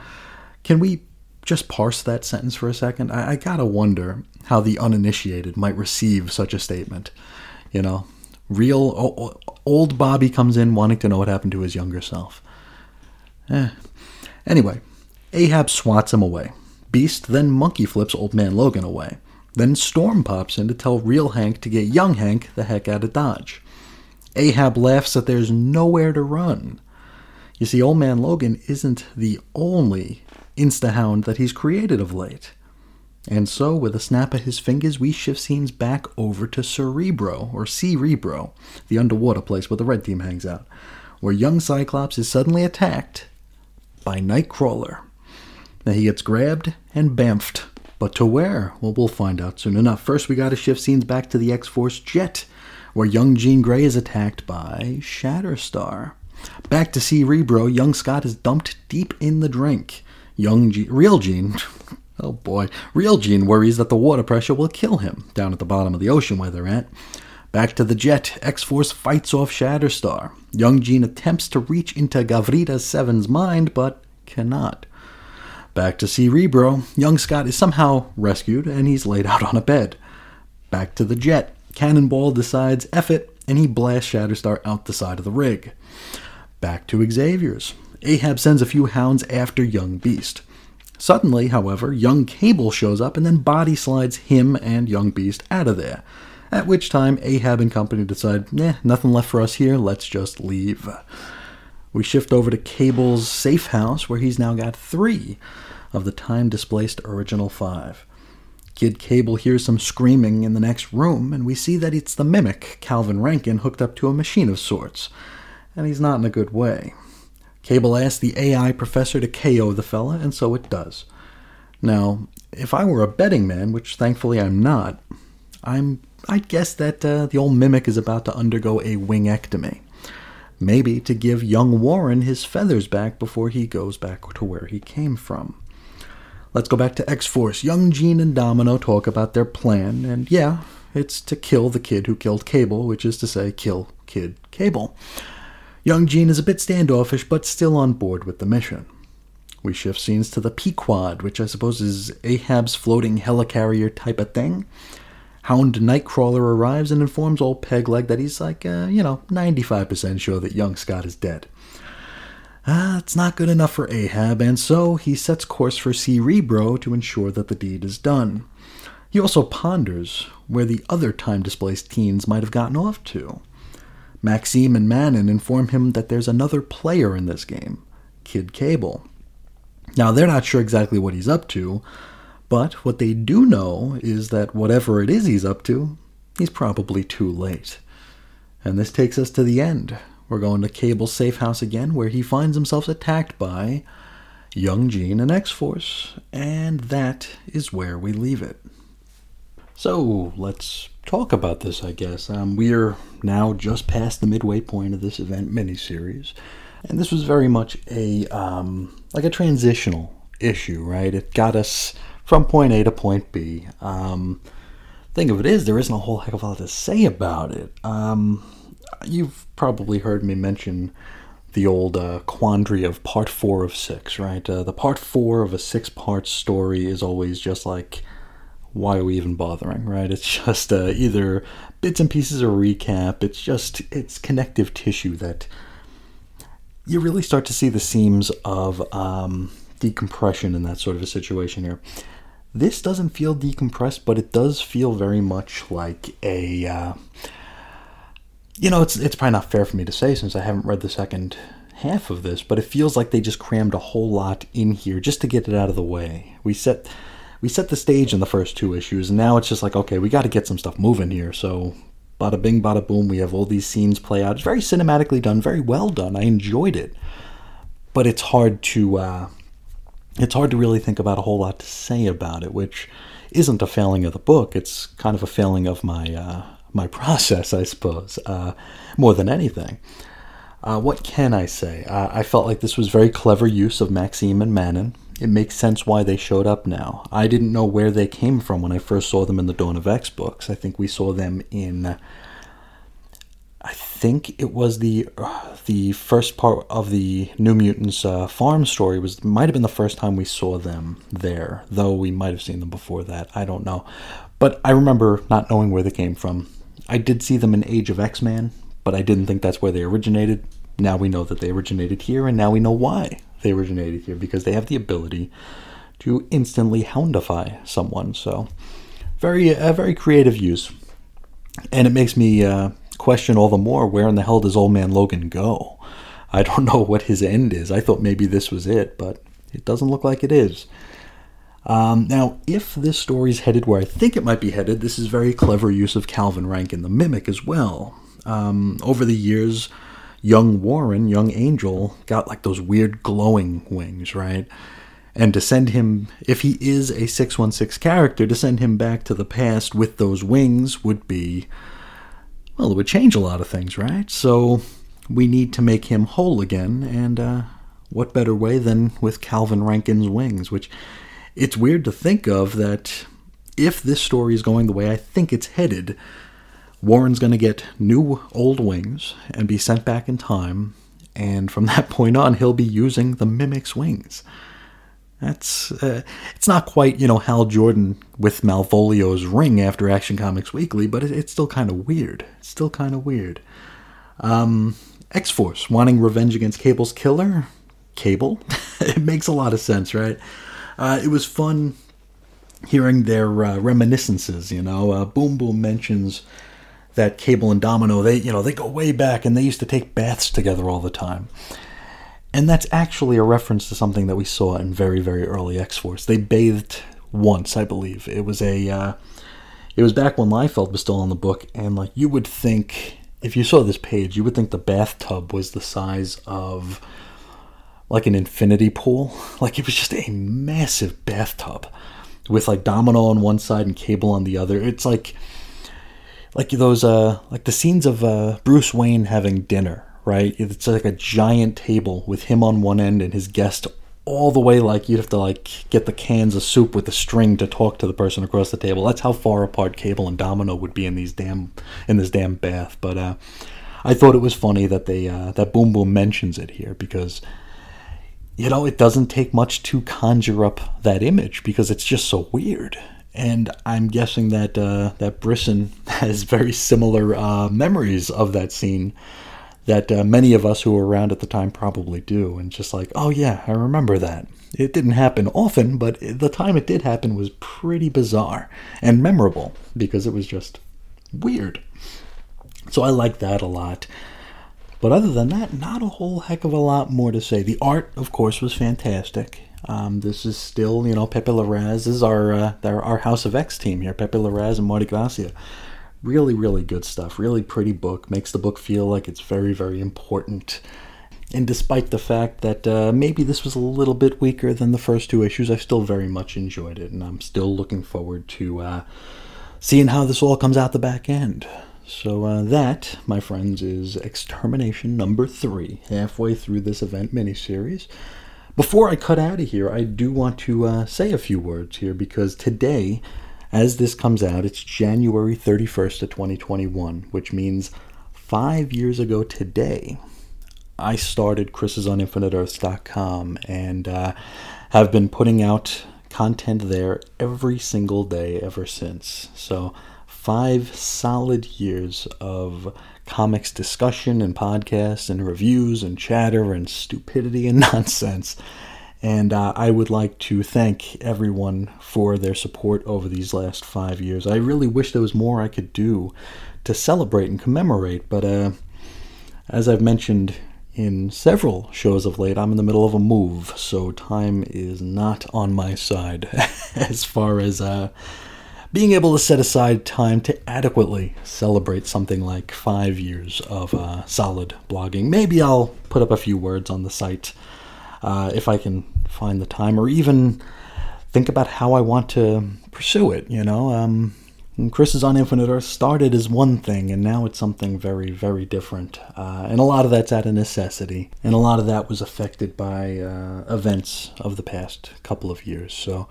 Speaker 1: can we just parse that sentence for a second? I, I gotta wonder how the uninitiated might receive such a statement. You know, real o- old Bobby comes in wanting to know what happened to his younger self. Eh. Anyway, Ahab swats him away. Beast then monkey flips Old Man Logan away. Then Storm pops in to tell real Hank to get young Hank the heck out of Dodge. Ahab laughs that there's nowhere to run. You see, Old Man Logan isn't the only Instahound that he's created of late. And so, with a snap of his fingers, we shift scenes back over to Cerebro, or Cerebro, the underwater place where the Red Team hangs out, where young Cyclops is suddenly attacked by Nightcrawler. Now he gets grabbed and bamfed. But to where? Well, we'll find out soon enough. First, we gotta shift scenes back to the X Force jet, where young Jean Grey is attacked by Shatterstar. Back to Cerebro, young Scott is dumped deep in the drink. Young Jean, real Jean, oh boy, real Jean worries that the water pressure will kill him down at the bottom of the ocean where they're at. Back to the jet, X Force fights off Shatterstar. Young Jean attempts to reach into Gaveedra Seven's mind, but cannot. Back to Cerebro, young Scott is somehow rescued and he's laid out on a bed. Back to the jet, Cannonball decides F it and he blasts Shatterstar out the side of the rig. Back to Xavier's. Ahab sends a few hounds after young Beast. Suddenly, however, young Cable shows up and then body slides him and young Beast out of there. At which time, Ahab and company decide, nah, nothing left for us here, let's just leave. We shift over to Cable's safe house, where he's now got three of the time displaced original five. Kid Cable hears some screaming in the next room, and we see that it's the mimic, Calvin Rankin, hooked up to a machine of sorts. And he's not in a good way. Cable asks the AI professor to KO the fella, and so it does. Now, if I were a betting man, which thankfully I'm not, I'm I'd guess that uh, the old mimic is about to undergo a wingectomy. Maybe to give young Warren his feathers back before he goes back to where he came from. Let's go back to X Force. Young Jean and Domino talk about their plan, and yeah, it's to kill the kid who killed Cable, which is to say, kill Kid Cable. Young Jean is a bit standoffish, but still on board with the mission. We shift scenes to the Pequod, which I suppose is Ahab's floating helicarrier type of thing. Hound Nightcrawler arrives and informs old Pegleg that he's like, uh, you know, 95% sure that young Scott is dead. Ah, it's not good enough for Ahab, and so he sets course for Cerebro to ensure that the deed is done. He also ponders where the other time displaced teens might have gotten off to. Maxime and Manon inform him that there's another player in this game, Kid Cable. Now, they're not sure exactly what he's up to, but what they do know is that whatever it is he's up to, he's probably too late. And this takes us to the end. We're going to Cable's safe house again, where he finds himself attacked by Young Jean and X Force, and that is where we leave it. So let's talk about this, I guess. Um, we're now just past the midway point of this event miniseries, and this was very much a um, like a transitional issue, right? It got us from point A to point B. Um, thing of it is, there isn't a whole heck of a lot to say about it. Um, you've probably heard me mention the old uh, quandary of part four of six, right? Uh, the part four of a six part story is always just like, why are we even bothering, right? It's just uh, either bits and pieces of recap, it's just, it's connective tissue that you really start to see the seams of um, decompression in that sort of a situation here. This doesn't feel decompressed, but it does feel very much like a. You know, it's it's probably not fair for me to say since I haven't read the second half of this, but it feels like they just crammed a whole lot in here just to get it out of the way. We set we set the stage in the first two issues, and now it's just like, okay, we got to get some stuff moving here. So, bada bing, bada boom, we have all these scenes play out. It's very cinematically done, very well done. I enjoyed it, but it's hard to uh, it's hard to really think about a whole lot to say about it, which isn't a failing of the book. It's kind of a failing of my uh, my process, I suppose, uh, more than anything. Uh, what can I say? Uh, I felt like this was very clever use of Maxime and Manon. It makes sense why they showed up now. I didn't know where they came from when I first saw them in the Dawn of X books. I think we saw them in I think it was the uh, the first part of the New Mutants uh, farm story was might have been the first time we saw them there, though we might have seen them before that. I don't know, but I remember not knowing where they came from. I did see them in Age of X Man, but I didn't think that's where they originated. Now we know that they originated here, and now we know why they originated here because they have the ability to instantly houndify someone. So, very a very creative use, and it makes me. Uh, question all the more where in the hell does old man Logan go? I don't know what his end is. I thought maybe this was it, but it doesn't look like it is. Um, now, if this story is headed where I think it might be headed, this is very clever use of Calvin Rankin, the mimic, as well. Um, over the years, young Warren, young Angel, got like those weird glowing wings, right? And to send him, if he is a 616 character, to send him back to the past with those wings would be, well, it would change a lot of things, right? So we need to make him whole again, and uh, what better way than with Calvin Rankin's wings, which it's weird to think of that if this story is going the way I think it's headed, Warren's going to get new old wings and be sent back in time, and from that point on, he'll be using the Mimic's wings. That's uh, it's not quite you know Hal Jordan with Malvolio's ring after Action Comics Weekly, but it, it's still kind of weird. It's still kind of weird. Um, X Force wanting revenge against Cable's killer. Cable, it makes a lot of sense, right? Uh, it was fun hearing their uh, reminiscences. You know, uh, Boom Boom mentions that Cable and Domino they you know they go way back and they used to take baths together all the time. And that's actually a reference to something that we saw in very, very early X Force. They bathed once, I believe. It was a, uh, it was back when Liefeld was still on the book, and like you would think, if you saw this page, you would think the bathtub was the size of like an infinity pool. Like it was just a massive bathtub with like Domino on one side and Cable on the other. It's like, like those, uh, like the scenes of uh, Bruce Wayne having dinner right? It's like a giant table with him on one end and his guest all the way like you'd have to like get the cans of soup with the string to talk to the person across the table. That's how far apart Cable and Domino would be in these damn in this damn bath. But uh, I thought it was funny that they uh, that Boom Boom mentions it here because you know it doesn't take much to conjure up that image because it's just so weird. And I'm guessing that uh, that Brisson has very similar uh, memories of that scene that uh, many of us who were around at the time probably do. And just like, oh yeah, I remember that. It didn't happen often, but the time it did happen was pretty bizarre and memorable because it was just weird. So I like that a lot. But other than that, not a whole heck of a lot more to say. The art, of course, was fantastic. Um, this is still, you know, Pepe Larraz is our, uh, our, House of X team here. Pepe Larraz and Marte Gracia Really, really good stuff. Really pretty book. Makes the book feel like it's very, very important. And despite the fact that uh, maybe this was a little bit weaker than the first two issues, I still very much enjoyed it, and I'm still looking forward to uh, seeing how this all comes out the back end. So, uh, that, my friends, is Extermination number three, halfway through this event miniseries. Before I cut out of here, I do want to uh, say a few words here because today as this comes out, it's January 31st of 2021, which means five years ago today, I started Chris's on Infinite InfiniteEarths.com and uh, have been putting out content there every single day ever since. So, five solid years of comics discussion and podcasts and reviews and chatter and stupidity and nonsense. And uh, I would like to thank everyone for their support over these last five years. I really wish there was more I could do to celebrate and commemorate, but uh, as I've mentioned in several shows of late, I'm in the middle of a move, so time is not on my side as far as uh, being able to set aside time to adequately celebrate something like five years of uh, solid blogging. Maybe I'll put up a few words on the site uh, if I can find the time, or even think about how I want to pursue it. You know, um, Chris's on Infinite Earth started as one thing, and now it's something very, very different. Uh, and a lot of that's out of necessity, and a lot of that was affected by uh, events of the past couple of years. So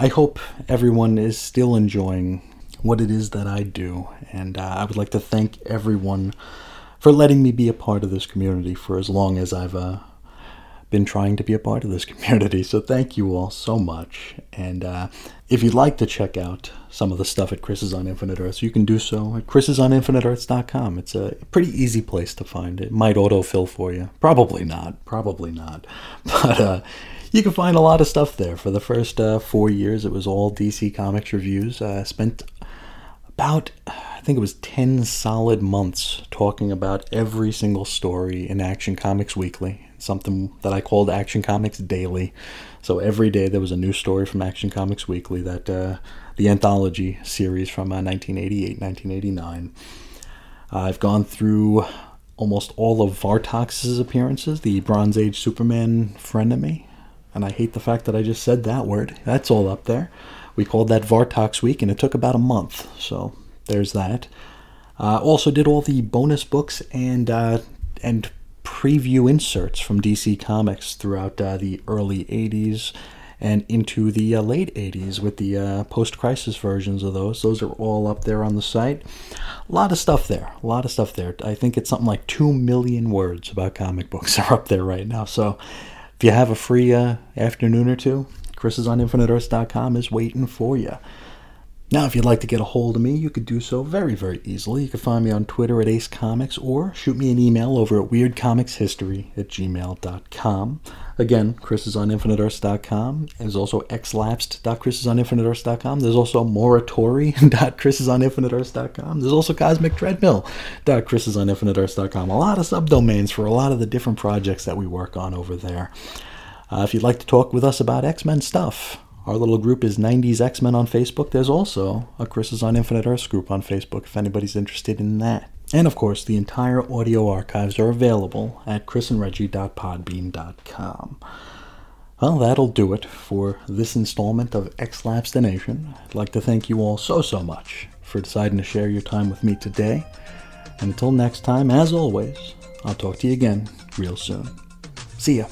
Speaker 1: I hope everyone is still enjoying what it is that I do, and uh, I would like to thank everyone for letting me be a part of this community for as long as I've uh, been trying to be a part of this community. So thank you all so much. And uh, if you'd like to check out some of the stuff at Chris's on Infinite Earths, you can do so at chrisisoninfiniteearths.com. It's a pretty easy place to find. It might autofill for you. Probably not. Probably not. But uh, you can find a lot of stuff there. For the first uh, four years, it was all DC Comics reviews. I spent about I think it was 10 solid months talking about every single story in Action Comics Weekly something that I called Action Comics Daily. So every day there was a new story from Action Comics Weekly, that uh, the anthology series from uh, 1988, 1989. I've gone through almost all of Vartox's appearances, the Bronze Age Superman frenemy. And I hate the fact that I just said that word. That's all up there. We called that Vartox Week, and it took about a month. So there's that. Uh, also did all the bonus books and uh, and preview inserts from DC Comics throughout uh, the early 80s and into the uh, late 80s with the uh, post crisis versions of those. Those are all up there on the site. A lot of stuff there. A lot of stuff there. I think it's something like 2 million words about comic books are up there right now. So if you have a free uh, afternoon or two, Chris is on infinitearth.com is waiting for you. Now, if you'd like to get a hold of me, you could do so very, very easily. You can find me on Twitter at Ace Comics or shoot me an email over at weirdcomicshistory at gmail.com. Again, chrisisoninfiniteearths.com. There's also xlapsed.chrisisoninfiniteearths.com. There's also moratori.chrisisoninfiniteearths.com. There's also cosmictreadmill.chrisisoninfiniteearths.com. A lot of subdomains for a lot of the different projects that we work on over there. Uh, if you'd like to talk with us about X Men stuff, our little group is 90s X Men on Facebook. There's also a Chris is on Infinite Earths group on Facebook if anybody's interested in that. And of course, the entire audio archives are available at chrisandreggie.podbean.com. Well, that'll do it for this installment of X Lapsed the Nation. I'd like to thank you all so, so much for deciding to share your time with me today. And until next time, as always, I'll talk to you again real soon. See ya.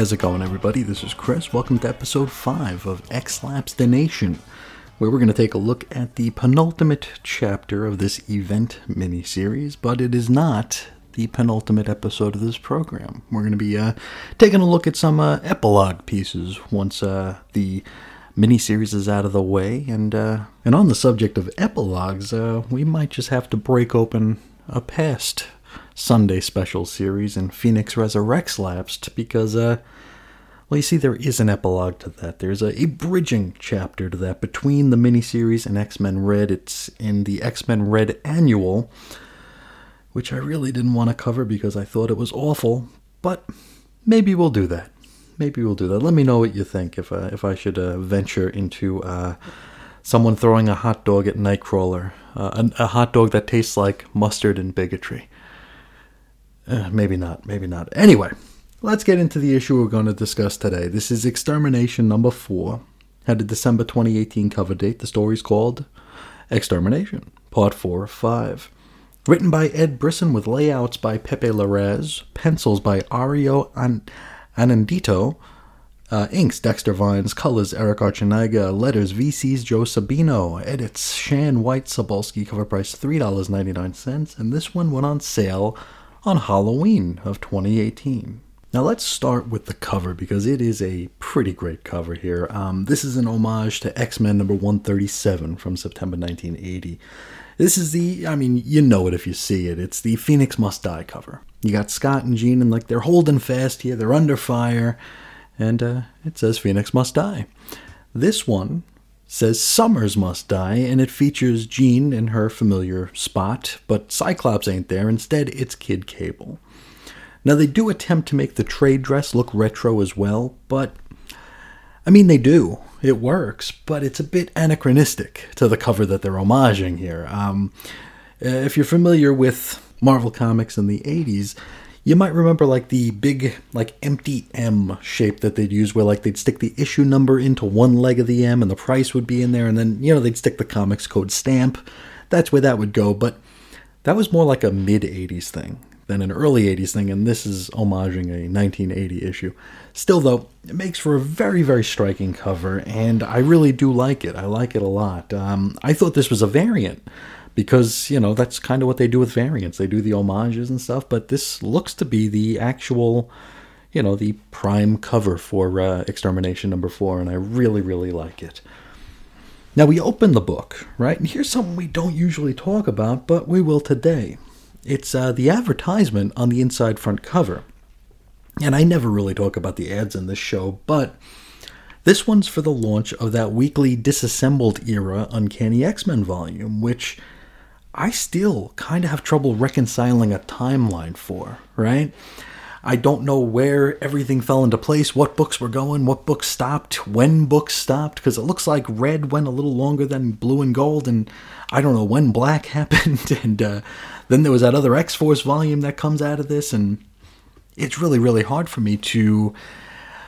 Speaker 1: How's it going, everybody? This is Chris. Welcome to episode 5 of X Laps the Nation, where we're going to take a look at the penultimate chapter of this event mini series, but it is not the penultimate episode of this program. We're going to be uh, taking a look at some uh, epilogue pieces once uh, the miniseries is out of the way. And, uh, and on the subject of epilogues, uh, we might just have to break open a past Sunday special series in Phoenix Resurrects Lapsed because, uh, well, you see, there is an epilogue to that. There's a, a bridging chapter to that between the miniseries and X Men Red. It's in the X Men Red Annual, which I really didn't want to cover because I thought it was awful, but maybe we'll do that. Maybe we'll do that. Let me know what you think if, uh, if I should uh, venture into uh, someone throwing a hot dog at Nightcrawler, uh, a, a hot dog that tastes like mustard and bigotry. Uh, maybe not, maybe not. Anyway, let's get into the issue we're going to discuss today. This is Extermination number four. Had a December 2018 cover date. The story's called Extermination, Part 4 of 5. Written by Ed Brisson with layouts by Pepe Larraz, pencils by Ario An- Anindito, uh, inks Dexter Vines, colors Erick Arciniega, letters VC's Joe Sabino, edits Shan White Sobolski, cover price $3.99, and this one went on sale on Halloween of 2018. Now let's start with the cover because it is a pretty great cover here. Um, this is an homage to X Men number 137 from September 1980. This is the, I mean, you know it if you see it. It's the Phoenix Must Die cover. You got Scott and Jean, and like they're holding fast here, they're under fire, and uh, it says Phoenix Must Die. This one says Summers must die, and it features Jean in her familiar spot, but Cyclops ain't there. Instead, it's Kid Cable. Now, they do attempt to make the trade dress look retro as well, but I mean, they do. It works, but it's a bit anachronistic to the cover that they're homaging here. Um, if you're familiar with Marvel Comics in the 80s, you might remember like the big, like empty M shape that they'd use, where like they'd stick the issue number into one leg of the M and the price would be in there, and then, you know, they'd stick the comics code stamp. That's where that would go, but that was more like a mid 80s thing than an early 80s thing, and this is homaging a 1980 issue. Still, though, it makes for a very, very striking cover, and I really do like it. I like it a lot. Um, I thought this was a variant because, you know, that's kind of what they do with variants. They do the homages and stuff, but this looks to be the actual, you know, the prime cover for uh, Extermination number four, and I really, really like it. Now, we open the book, right? And here's something we don't usually talk about, but we will today. It's uh, the advertisement on the inside front cover. And I never really talk about the ads in this show, but this one's for the launch of that weekly disassembled era Uncanny X Men volume, which I still kind of have trouble reconciling a timeline for, right? I don't know where everything fell into place, what books were going, what books stopped, when books stopped, because it looks like red went a little longer than blue and gold, and I don't know when black happened, and uh, then there was that other X Force volume that comes out of this, and it's really, really hard for me to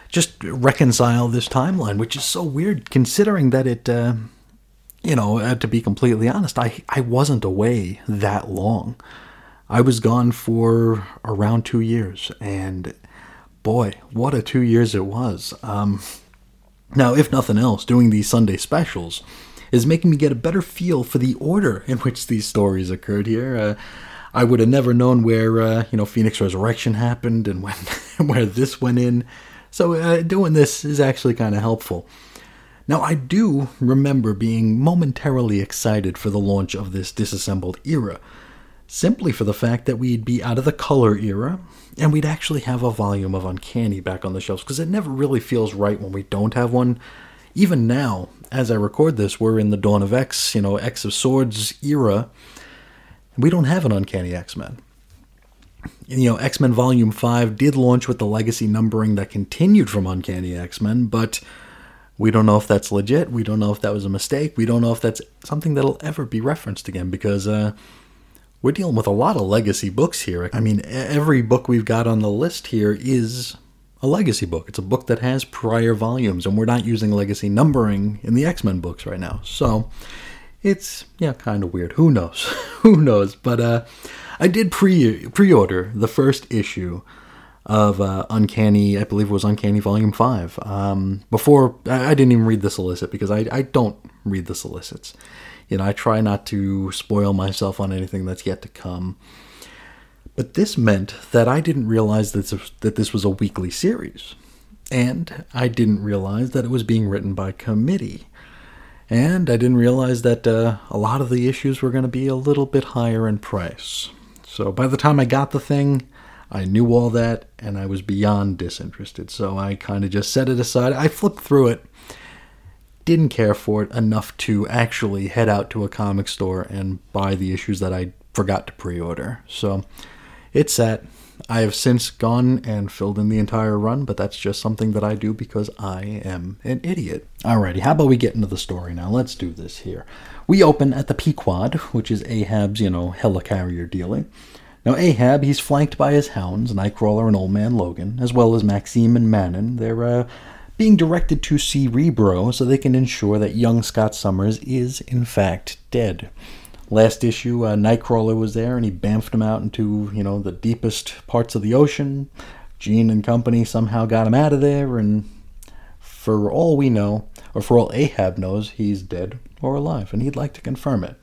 Speaker 1: just reconcile this timeline, which is so weird considering that it, uh, you know, uh, to be completely honest, I, I wasn't away that long. I was gone for around two years, and boy, what a two years it was. Um, now, if nothing else, doing these Sunday specials is making me get a better feel for the order in which these stories occurred here. Uh, I would have never known where uh, you know Phoenix Resurrection happened and when where this went in. So uh, doing this is actually kind of helpful. Now I do remember being momentarily excited for the launch of this disassembled era, simply for the fact that we'd be out of the color era and we'd actually have a volume of Uncanny back on the shelves because it never really feels right when we don't have one. Even now, as I record this, we're in the Dawn of X, you know, X of Swords era. We don't have an Uncanny X Men. You know, X Men Volume 5 did launch with the legacy numbering that continued from Uncanny X Men, but we don't know if that's legit. We don't know if that was a mistake. We don't know if that's something that'll ever be referenced again because uh, we're dealing with a lot of legacy books here. I mean, every book we've got on the list here is a legacy book. It's a book that has prior volumes, and we're not using legacy numbering in the X Men books right now. So it's yeah, kind of weird. Who knows? Who knows? But uh, I did pre pre order the first issue of uh, Uncanny. I believe it was Uncanny Volume Five. Um, before I, I didn't even read the solicit because I I don't read the solicits. You know, I try not to spoil myself on anything that's yet to come. But this meant that I didn't realize that this, that this was a weekly series. And I didn't realize that it was being written by committee. And I didn't realize that uh, a lot of the issues were going to be a little bit higher in price. So by the time I got the thing, I knew all that and I was beyond disinterested. So I kind of just set it aside. I flipped through it, didn't care for it enough to actually head out to a comic store and buy the issues that I forgot to pre order. So it's sat. I have since gone and filled in the entire run, but that's just something that I do because I am an idiot. Alrighty, how about we get into the story now? Let's do this here. We open at the Pequod, which is Ahab's, you know, helicarrier dealing. Now, Ahab, he's flanked by his hounds, Nightcrawler and Old Man Logan, as well as Maxime and Manon. They're uh, being directed to Cerebro so they can ensure that young Scott Summers is, in fact, dead. Last issue, uh, Nightcrawler was there, and he bamfed him out into, you know, the deepest parts of the ocean. Jean and company somehow got him out of there, and for all we know, or for all Ahab knows, he's dead or alive, and he'd like to confirm it.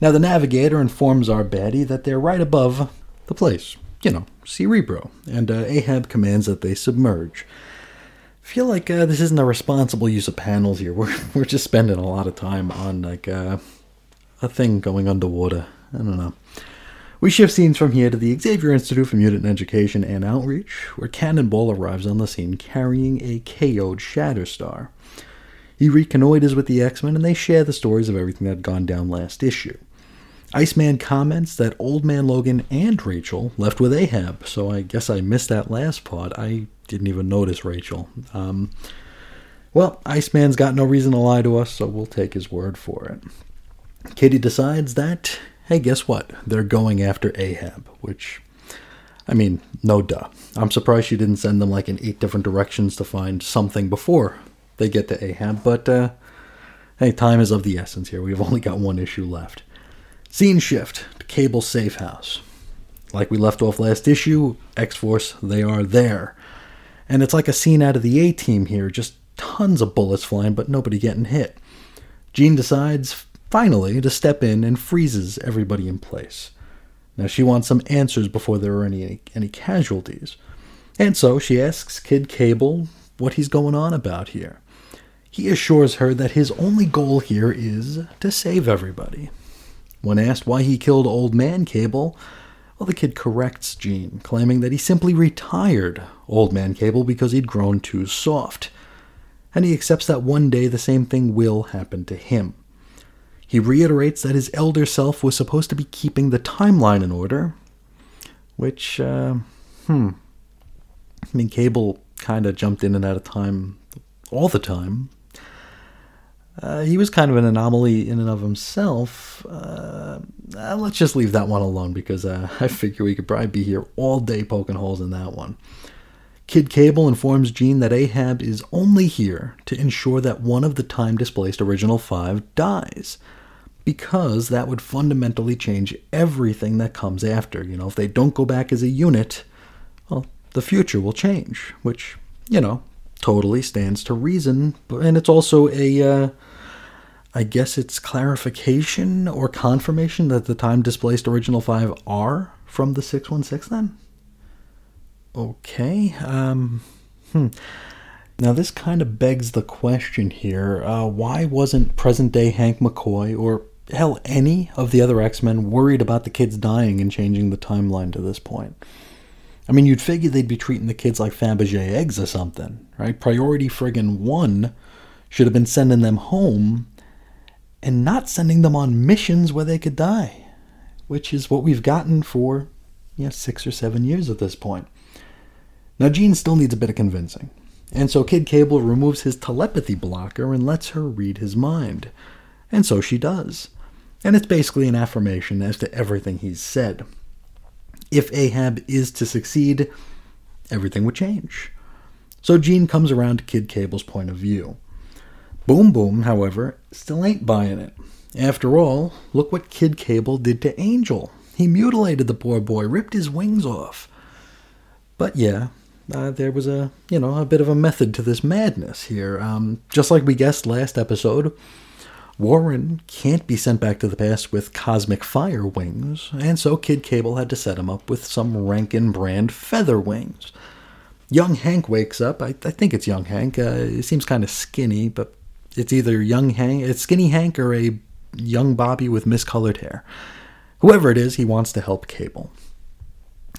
Speaker 1: Now, the navigator informs our baddie that they're right above the place, you know, Cerebro, and uh, Ahab commands that they submerge. feel like uh, this isn't a responsible use of panels here. We're, we're just spending a lot of time on, like, uh, a thing going underwater. I don't know. We shift scenes from here to the Xavier Institute for Mutant Education and Outreach, where Cannonball arrives on the scene carrying a KO'd Shatterstar. He reconnoiters with the X Men and they share the stories of everything that had gone down last issue. Iceman comments that Old Man Logan and Rachel left with Ahab, so I guess I missed that last part. I didn't even notice Rachel. Um, well, Iceman's got no reason to lie to us, so we'll take his word for it. Kitty decides that, hey, guess what? They're going after Ahab, which, I mean, no duh. I'm surprised she didn't send them like in eight different directions to find something before they get to Ahab, but, uh, hey, time is of the essence here. We've only got one issue left. Scene shift to Cable Safe House. Like we left off last issue, X Force, they are there. And it's like a scene out of the A team here, just tons of bullets flying, but nobody getting hit. Jean decides, finally, to step in and freezes everybody in place. Now she wants some answers before there are any, any casualties. And so she asks Kid Cable what he's going on about here. He assures her that his only goal here is to save everybody. When asked why he killed Old Man Cable, well, the kid corrects Jean, claiming that he simply retired Old Man Cable because he'd grown too soft. And he accepts that one day the same thing will happen to him. He reiterates that his elder self was supposed to be keeping the timeline in order, which, uh, hmm. I mean, Cable kind of jumped in and out of time all the time, uh, he was kind of an anomaly in and of himself. Uh, uh, let's just leave that one alone because uh, I figure we could probably be here all day poking holes in that one. Kid Cable informs Jean that Ahab is only here to ensure that one of the time displaced original five dies. Because that would fundamentally change everything that comes after. You know, if they don't go back as a unit, well, the future will change, which, you know, totally stands to reason. And it's also a, uh, I guess it's clarification or confirmation that the time displaced original five are from the 616 then? Okay. Um, hmm. Now, this kind of begs the question here uh, why wasn't present day Hank McCoy or hell, any of the other X Men worried about the kids dying and changing the timeline to this point? I mean, you'd figure they'd be treating the kids like Fabergé eggs or something, right? Priority friggin' one should have been sending them home and not sending them on missions where they could die, which is what we've gotten for yeah, six or seven years at this point. Now, Jean still needs a bit of convincing, and so Kid Cable removes his telepathy blocker and lets her read his mind. And so she does. And it's basically an affirmation as to everything he's said. If Ahab is to succeed, everything would change. So Jean comes around to Kid Cable's point of view. Boom Boom, however, still ain't buying it. After all, look what Kid Cable did to Angel. He mutilated the poor boy, ripped his wings off. But yeah, uh, there was a you know a bit of a method to this madness here. Um, just like we guessed last episode, Warren can't be sent back to the past with cosmic fire wings, and so Kid Cable had to set him up with some Rankin brand feather wings. Young Hank wakes up. I, I think it's young Hank. Uh, he seems kind of skinny, but it's either young Hank, it's skinny Hank, or a young Bobby with miscolored hair. Whoever it is, he wants to help Cable.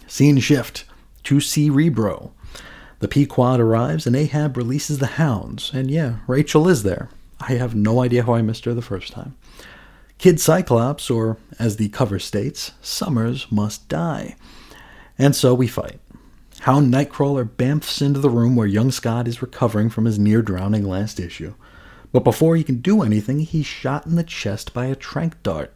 Speaker 1: Scene shift to Cerebro. The Pequod arrives and Ahab releases the hounds. And yeah, Rachel is there. I have no idea how I missed her the first time. Kid Cyclops, or as the cover states, Summers must die. And so we fight. Hound Nightcrawler bamfs into the room where young Scott is recovering from his near drowning last issue. But before he can do anything, he's shot in the chest by a trank dart,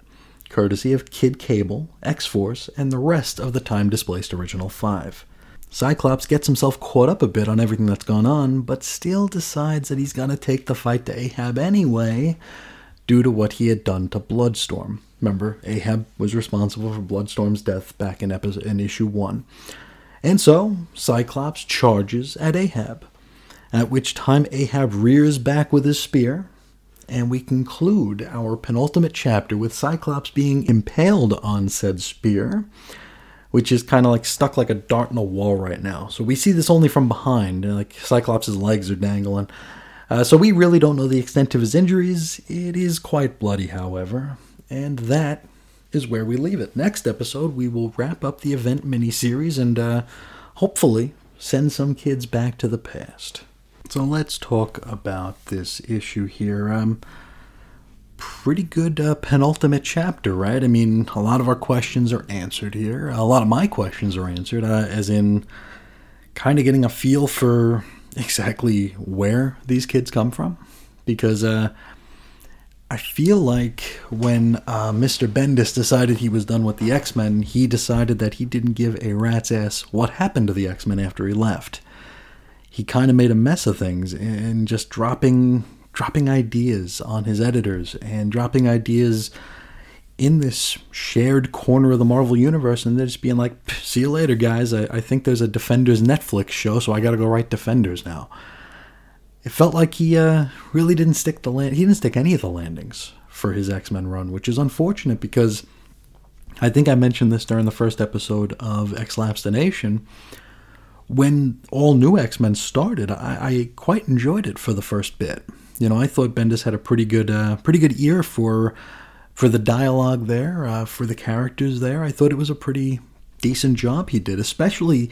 Speaker 1: courtesy of Kid Cable, X Force, and the rest of the time displaced Original 5. Cyclops gets himself caught up a bit on everything that's gone on, but still decides that he's gonna take the fight to Ahab anyway, due to what he had done to Bloodstorm. Remember, Ahab was responsible for Bloodstorm's death back in, episode, in issue 1. And so, Cyclops charges at Ahab, at which time Ahab rears back with his spear, and we conclude our penultimate chapter with Cyclops being impaled on said spear, which is kind of like stuck like a dart in a wall right now. So we see this only from behind, like Cyclops' legs are dangling. Uh, so we really don't know the extent of his injuries. It is quite bloody, however, and that is where we leave it. Next episode, we will wrap up the event miniseries and uh, hopefully send some kids back to the past. So let's talk about this issue here. Um, pretty good uh, penultimate chapter, right? I mean, a lot of our questions are answered here. A lot of my questions are answered, uh, as in kind of getting a feel for exactly where these kids come from. Because uh, I feel like when uh, Mr. Bendis decided he was done with the X Men, he decided that he didn't give a rat's ass what happened to the X Men after he left. He kind of made a mess of things and just dropping dropping ideas on his editors and dropping ideas in this shared corner of the Marvel Universe, and they're just being like, "See you later, guys. I, I think there's a Defenders Netflix show, so I got to go write Defenders now." It felt like he uh, really didn't stick the land. He didn't stick any of the landings for his X Men run, which is unfortunate because I think I mentioned this during the first episode of X Lapsed the Nation. When all new X Men started, I, I quite enjoyed it for the first bit. You know, I thought Bendis had a pretty good, uh, pretty good ear for for the dialogue there, uh, for the characters there. I thought it was a pretty decent job he did, especially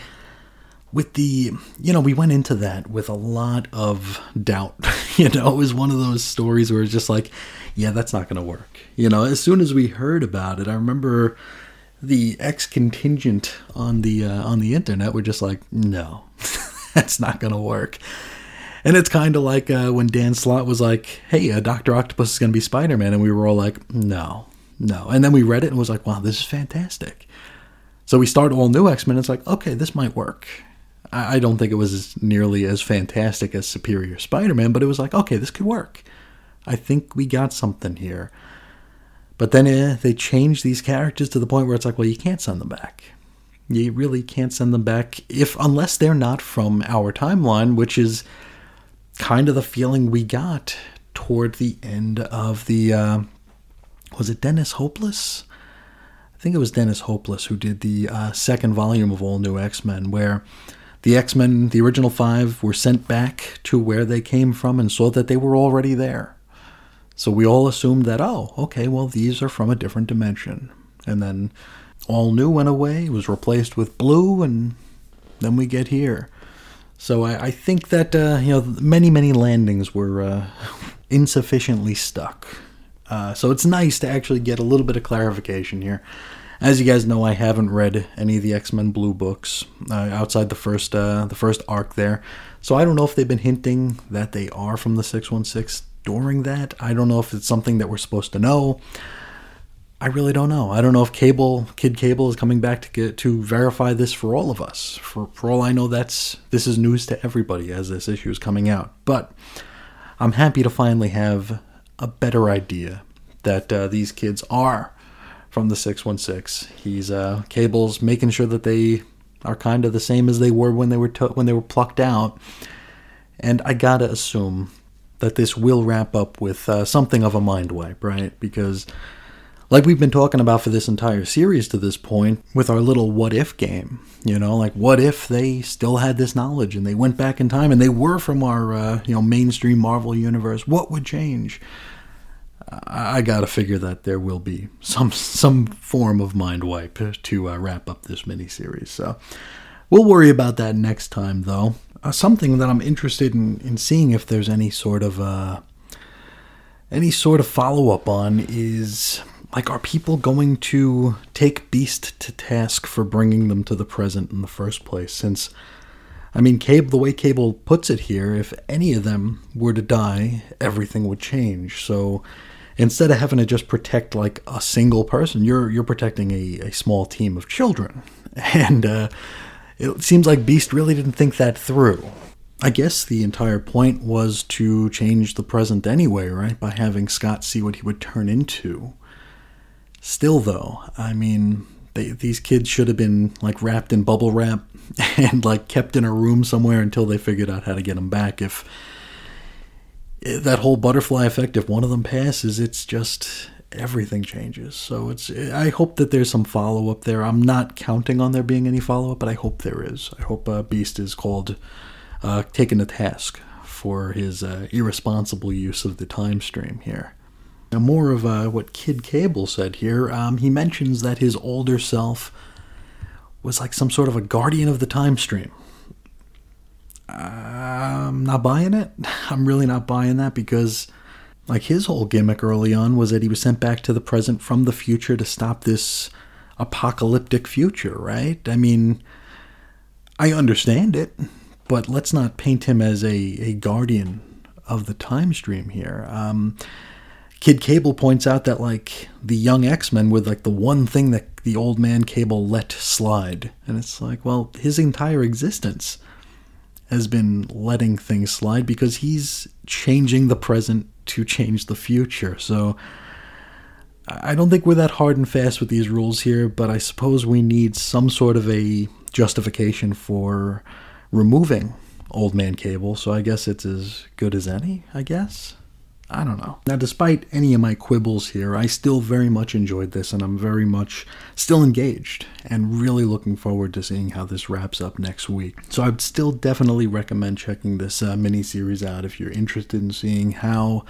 Speaker 1: with the you know we went into that with a lot of doubt you know it was one of those stories where it's just like yeah that's not going to work you know as soon as we heard about it i remember the ex contingent on the uh, on the internet were just like no that's not to work and it's kind of like uh, when dan slott was like hey uh, dr octopus is to be spider-man and we were all like no no and then we read it and was like wow this is fantastic so we start all new x-men it's like okay this might work I I don't think it was as nearly as fantastic as Superior Spider Man, but it was like, okay, this could work. I think we got something here. But then eh, they change these characters to the point where it's like, well, you can't send them back. You really can't send them back if unless they're not from our timeline, which is kind of the feeling we got toward the end of the uh, was it Dennis Hopeless? I think it was Dennis Hopeless who did the uh, second volume of All New X Men, where the X Men, the original five, were sent back to where they came from and saw that they were already there. So we all assumed that, oh, okay, well, these are from a different dimension. And then All New went away, was replaced with Blue, and then we get here. So I, I think that, uh, you know, many, many landings were uh, insufficiently stuck. Uh, so it's nice to actually get a little bit of clarification here. As you guys know, I haven't read any of the X Men Blue books uh, outside the first uh, the first arc there, so I don't know if they've been hinting that they are from the six one six during that. I don't know if it's something that we're supposed to know. I really don't know. I don't know if Cable Kid Cable is coming back to get to verify this for all of us. For for all I know, that's this is news to everybody as this issue is coming out. But I'm happy to finally have a better idea that uh, these kids are from the 616. He's uh, Cable's making sure that they are kind of the same as they were when they were to- when they were plucked out. And I gotta assume that this will wrap up with uh, something of a mind wipe, right? Because, like we've been talking about for this entire series to this point, with our little what if game, you know, like what if they still had this knowledge and they went back in time and they were from our, uh, you know, mainstream Marvel universe? What would change? I I gotta figure that there will be some some form of mind wipe to uh, wrap up this miniseries. So we'll worry about that next time, though. Uh, something that I'm interested in, in seeing if there's any sort of uh, any sort of follow up on is like, are people going to take Beast to task for bringing them to the present in the first place? Since I mean, Cable, the way Cable puts it here, if any of them were to die, everything would change. So instead of having to just protect like a single person, you're you're protecting a, a small team of children, and uh, it seems like Beast really didn't think that through. I guess the entire point was to change the present anyway, right? By having Scott see what he would turn into. Still, though, I mean, they, these kids should have been like wrapped in bubble wrap and like kept in a room somewhere until they figured out how to get them back. If eh, that whole butterfly effect, if one of them passes, it's just everything changes. So it's. I hope that there's some follow up there. I'm not counting on there being any follow up, but I hope there is. I hope uh, Beast is called, uh, taken to task for his uh, irresponsible use of the time stream here. Now, more of uh, what Kid Cable said here. Um, he mentions that his older self was like some sort of a guardian of the time stream. I'm not buying it. I'm really not buying that because, like, his whole gimmick early on was that he was sent back to the present from the future to stop this apocalyptic future, right? I mean, I understand it, but let's not paint him as a, a guardian of the time stream here. Um, Kid Cable points out that like the young X Men were like the one thing that the old man Cable let slide, and it's like, well, his entire existence has been letting things slide because he's changing the present to change the future. So I don't think we're that hard and fast with these rules here, but I suppose we need some sort of a justification for removing Old Man Cable, so I guess it's as good as any, I guess. I don't know. Now, despite any of my quibbles here, I still very much enjoyed this, and I'm very much still engaged and really looking forward to seeing how this wraps up next week. So, I'd still definitely recommend checking this uh, miniseries out if you're interested in seeing how.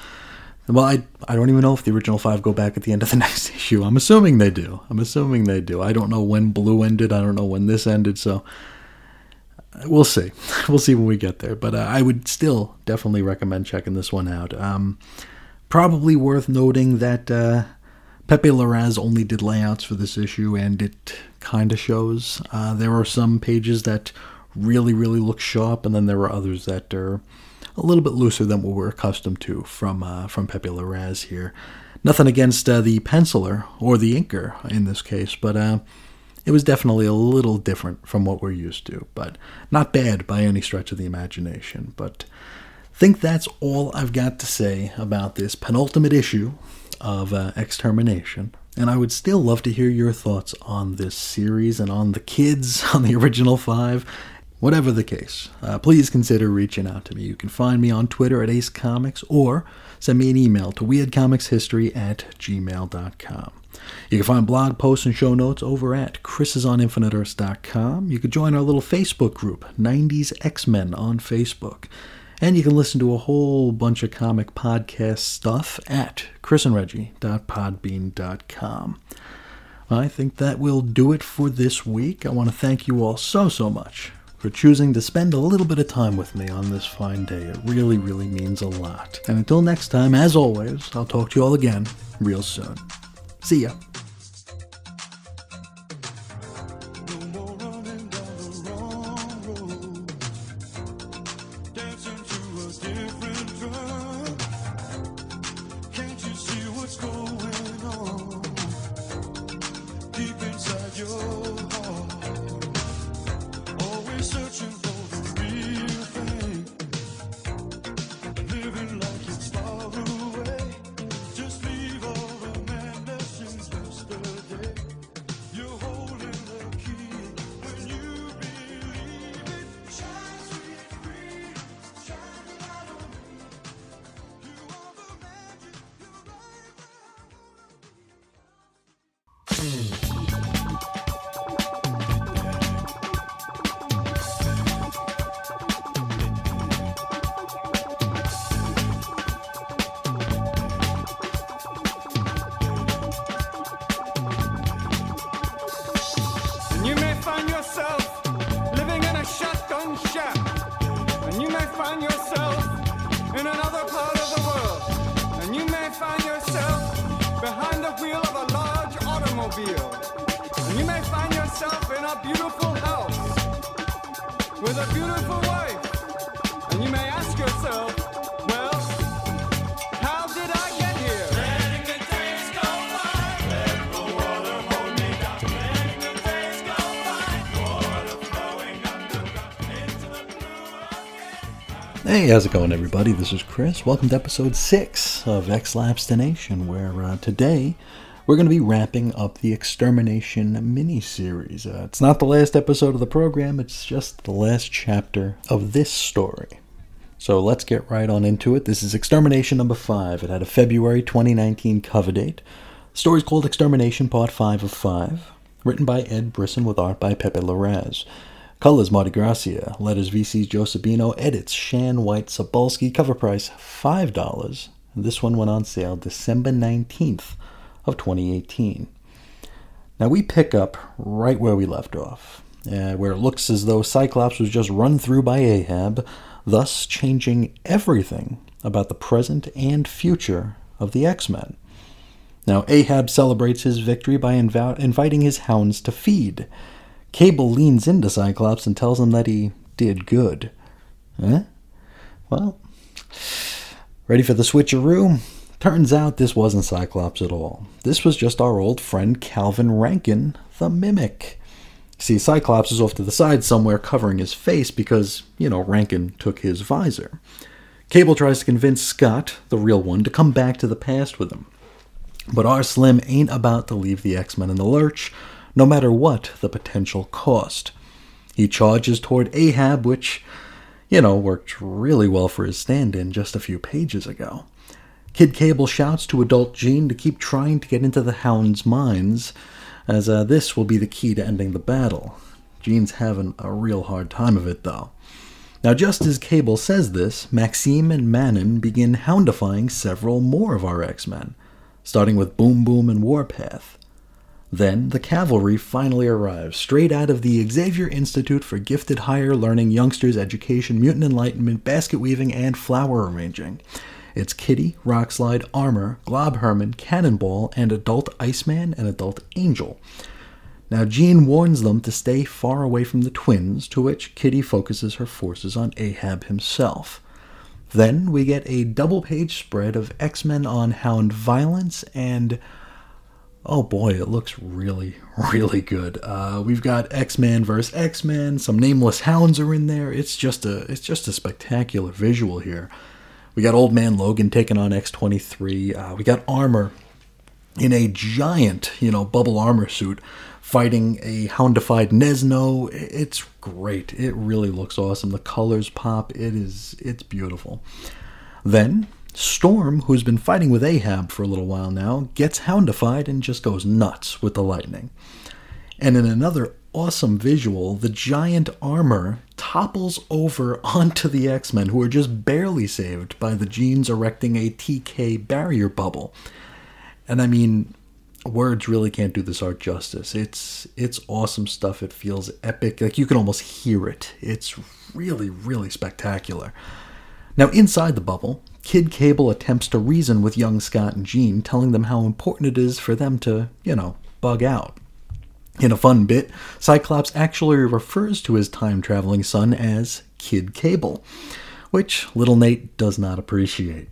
Speaker 1: Well, I, I don't even know if the original five go back at the end of the next issue. I'm assuming they do. I'm assuming they do. I don't know when Blue ended. I don't know when this ended. So we'll see. We'll see when we get there. But uh, I would still definitely recommend checking this one out. Um, probably worth noting that uh, Pepe Larraz only did layouts for this issue, and it kind of shows. Uh, there are some pages that really, really look sharp, and then there are others that are a little bit looser than what we're accustomed to from uh, from Pepe Larraz here. Nothing against uh, the penciler or the inker in this case, but uh, it was definitely a little different from what we're used to, but not bad by any stretch of the imagination. But I think that's all I've got to say about this penultimate issue of uh, Extermination. And I would still love to hear your thoughts on this series and on the kids, on the original five. Whatever the case, uh, please consider reaching out to me. You can find me on Twitter at Ace Comics or send me an email to weirdcomicshistory at gmail.com. You can find blog posts and show notes over at chrisisoninfiniteearths.com. You can join our little Facebook group, 90s X-Men on Facebook. And you can listen to a whole bunch of comic podcast stuff at chrisandreggie.podbean.com. I think that will do it for this week. I want to thank you all so, so much for choosing to spend a little bit of time with me on this fine day. It really, really means a lot. And until next time, as always, I'll talk to you all again real soon. See ya.
Speaker 2: Mm.
Speaker 1: Hey, how's it going, everybody? This is Chris. Welcome to episode 6 of X Labstination, where uh, today we're going to be wrapping up the Extermination mini-series. Uh, it's not the last episode of the program, it's just the last chapter of this story. So let's get right on into it. This is Extermination number 5. It had a February 2019 cover date. The story's called Extermination Part 5 of 5, written by Ed Brisson with art by Pepe Larraz. Colors Marte Gracia, letters VC's Joe Sabino, edits Shan White Sobolski, cover price $5. And this one went on sale December 19th of 2018. Now we pick up right where we left off. uh, where it looks as though Cyclops was just run through by Ahab, thus changing everything about the present and future of the X Men. Now, Ahab celebrates his victory by inv- inviting his hounds to feed. Cable leans into Cyclops and tells him that he did good. Eh? Well, ready for the switcheroo? Turns out this wasn't Cyclops at all. This was just our old friend Calvin Rankin, the Mimic. See, Cyclops is off to the side somewhere covering his face because, you know, Rankin took his visor. Cable tries to convince Scott, the real one, to come back to the past with him. But our Slim ain't about to leave the X Men in the lurch, no matter what the potential cost. He charges toward Ahab, which, you know, worked really well for his stand in just a few pages ago. Kid Cable shouts to adult Jean to keep trying to get into the Hound's minds, as uh, this will be the key to ending the battle. Jean's having a real hard time of it, though. Now, just as Cable says this, Maxime and Manon begin houndifying several more of our X Men, starting with Boom Boom and Warpath. Then the cavalry finally arrives, straight out of the Xavier Institute for Gifted Higher Learning Youngsters Education, Mutant Enlightenment, Basket Weaving, and Flower Arranging. It's Kitty, Rockslide, Armor, Glob Herman, Cannonball, and Adult Iceman and Adult Angel. Now, Jean warns them to stay far away from the twins, to which Kitty focuses her forces on Ahab himself. Then we get a double page spread of X Men on Hound violence, and oh boy, it looks really, really good. Uh, we've got X Men versus X Men. Some nameless hounds are in there. It's just a, it's just a spectacular visual here. We got Old Man Logan taking on X23. Uh, we got Armor in a giant, you know, bubble armor suit fighting a houndified Nesno. It's great. It really looks awesome. The colors pop. It is it's beautiful. Then Storm, who's been fighting with Ahab for a little while now, gets houndified and just goes nuts with the lightning. And in another awesome visual, the giant armor topples over onto the X Men, who are just barely saved by the Jeans erecting a TK barrier bubble. And I mean, words really can't do this art justice. It's it's awesome stuff. It feels epic. Like you can almost hear it. It's really really spectacular. Now inside the bubble, Kid Cable attempts to reason with young Scott and Jean, telling them how important it is for them to, you know, bug out. In a fun bit, Cyclops actually refers to his time traveling son as Kid Cable, which little Nate does not appreciate.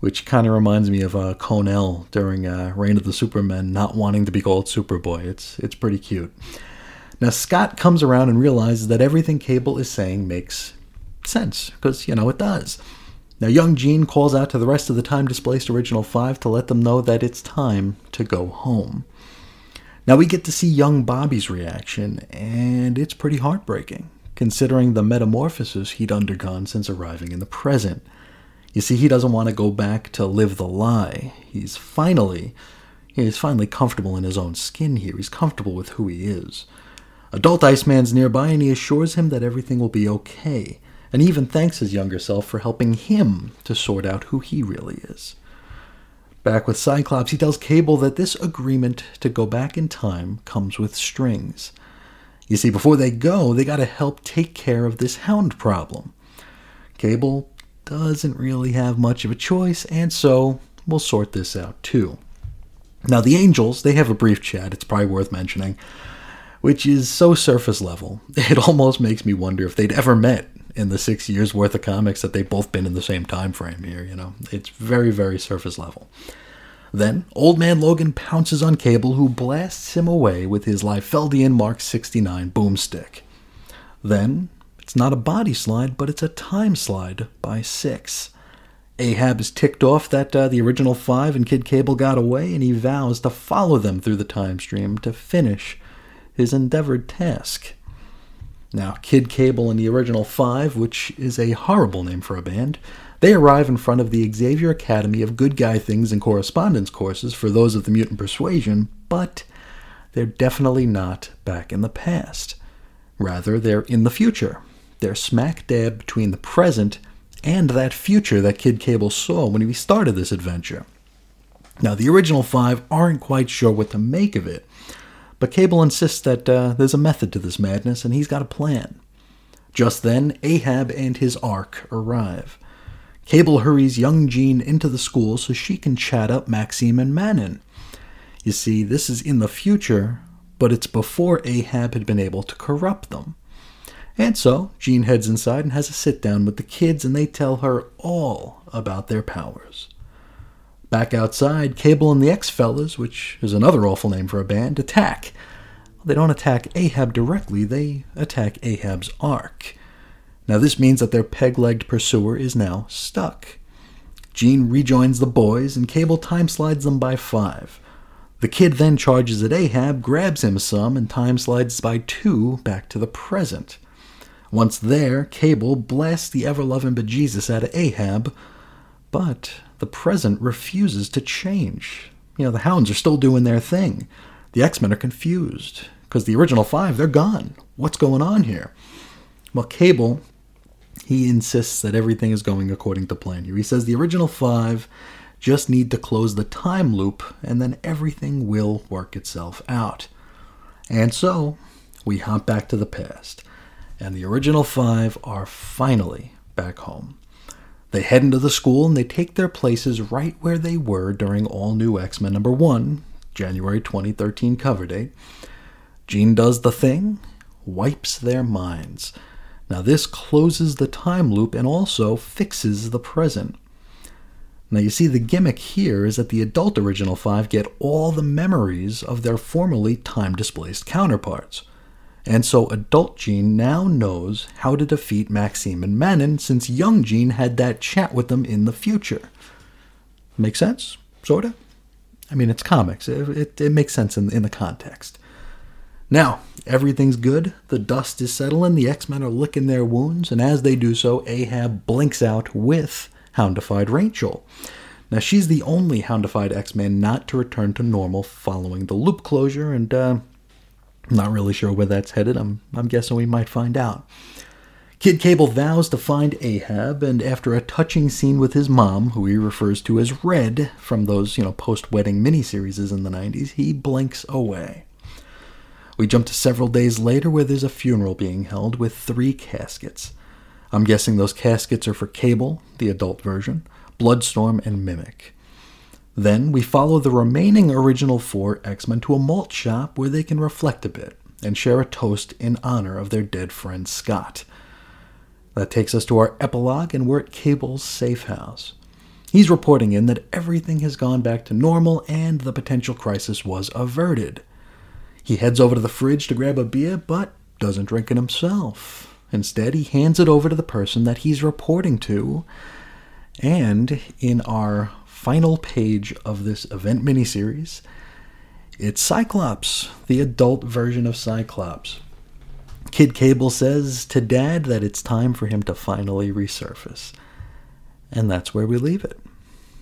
Speaker 1: Which kind of reminds me of uh, Kon-El during uh, Reign of the Supermen not wanting to be called Superboy. It's it's pretty cute. Now Scott comes around and realizes that everything Cable is saying makes sense because you know it does. Now young Jean calls out to the rest of the time displaced original five to let them know that it's time to go home. Now we get to see young Bobby's reaction, and it's pretty heartbreaking, considering the metamorphosis he'd undergone since arriving in the present. You see, he doesn't want to go back to live the lie. He's finally he's finally comfortable in his own skin here. He's comfortable with who he is. Adult Iceman's nearby and he assures him that everything will be okay, and even thanks his younger self for helping him to sort out who he really is. Back with Cyclops, he tells Cable that this agreement to go back in time comes with strings. You see, before they go, they gotta help take care of this hound problem. Cable doesn't really have much of a choice, and so we'll sort this out too. Now, the Angels, they have a brief chat, it's probably worth mentioning, which is so surface level, it almost makes me wonder if they'd ever met in the six years worth of comics that they've both been in the same time frame here, you know. It's very, very surface level. Then, Old Man Logan pounces on Cable, who blasts him away with his Liefeldian Mark 69 boomstick. Then, it's not a body slide, but it's a time slide by six. Ahab is ticked off that uh, the original five and Kid Cable got away, and he vows to follow them through the time stream to finish his endeavored task. Now, Kid Cable and the original five, which is a horrible name for a band, they arrive in front of the Xavier Academy of Good Guy Things and Correspondence courses for those of the Mutant Persuasion, but they're definitely not back in the past. Rather, they're in the future. They're smack dab between the present and that future that Kid Cable saw when he started this adventure. Now, the original five aren't quite sure what to make of it, But Cable insists that uh, there's a method to this madness, and he's got a plan. Just then, Ahab and his ark arrive. Cable hurries young Jean into the school so she can chat up Maxime and Manon. You see, this is in the future, but it's before Ahab had been able to corrupt them. And so, Jean heads inside and has a sit down with the kids, and they tell her all about their powers. Back outside, Cable and the X Fellas, which is another awful name for a band, attack. They don't attack Ahab directly, they attack Ahab's ark. Now, this means that their peg legged pursuer is now stuck. Jean rejoins the boys, and Cable time slides them by five. The kid then charges at Ahab, grabs him some, and time slides by two back to the present. Once there, Cable blasts the ever loving bejesus out of Ahab, but the present refuses to change. You know, the hounds are still doing their thing. The X Men are confused because the original five, they're gone. What's going on here? Well, Cable, he insists that everything is going according to plan here. He says the original five just need to close the time loop and then everything will work itself out. And so, we hop back to the past, and the original five are finally back home. They head into the school and they take their places right where they were during All New X Men number 1, January 2013 cover date. Jean does the thing, wipes their minds. Now, this closes the time loop and also fixes the present. Now, you see, the gimmick here is that the adult original five get all the memories of their formerly time displaced counterparts. And so adult Jean now knows how to defeat Maxime and Manon since young Jean had that chat with them in the future. Make sense? Sorta? I mean, it's comics. It, it, it makes sense in, in the context. Now, everything's good. The dust is settling. The X Men are licking their wounds. And as they do so, Ahab blinks out with Houndified Rachel. Now, she's the only Houndified X Man not to return to normal following the loop closure, and uh, not really sure where that's headed. I'm, I'm guessing we might find out. Kid Cable vows to find Ahab, and after a touching scene with his mom, who he refers to as Red from those, you know, post-wedding miniseries in the 90s, he blinks away. We jump to several days later where there's a funeral being held with three caskets. I'm guessing those caskets are for Cable, the adult version, Bloodstorm, and Mimic. Then we follow the remaining original four X Men to a malt shop where they can reflect a bit and share a toast in honor of their dead friend Scott. That takes us to our epilogue, and we're at Cable's safe house. He's reporting in that everything has gone back to normal and the potential crisis was averted. He heads over to the fridge to grab a beer, but doesn't drink it himself. Instead, he hands it over to the person that he's reporting to. And in our final page of this event miniseries, it's Cyclops, the adult version of Cyclops. Kid Cable says to Dad that it's time for him to finally resurface. And that's where we leave it.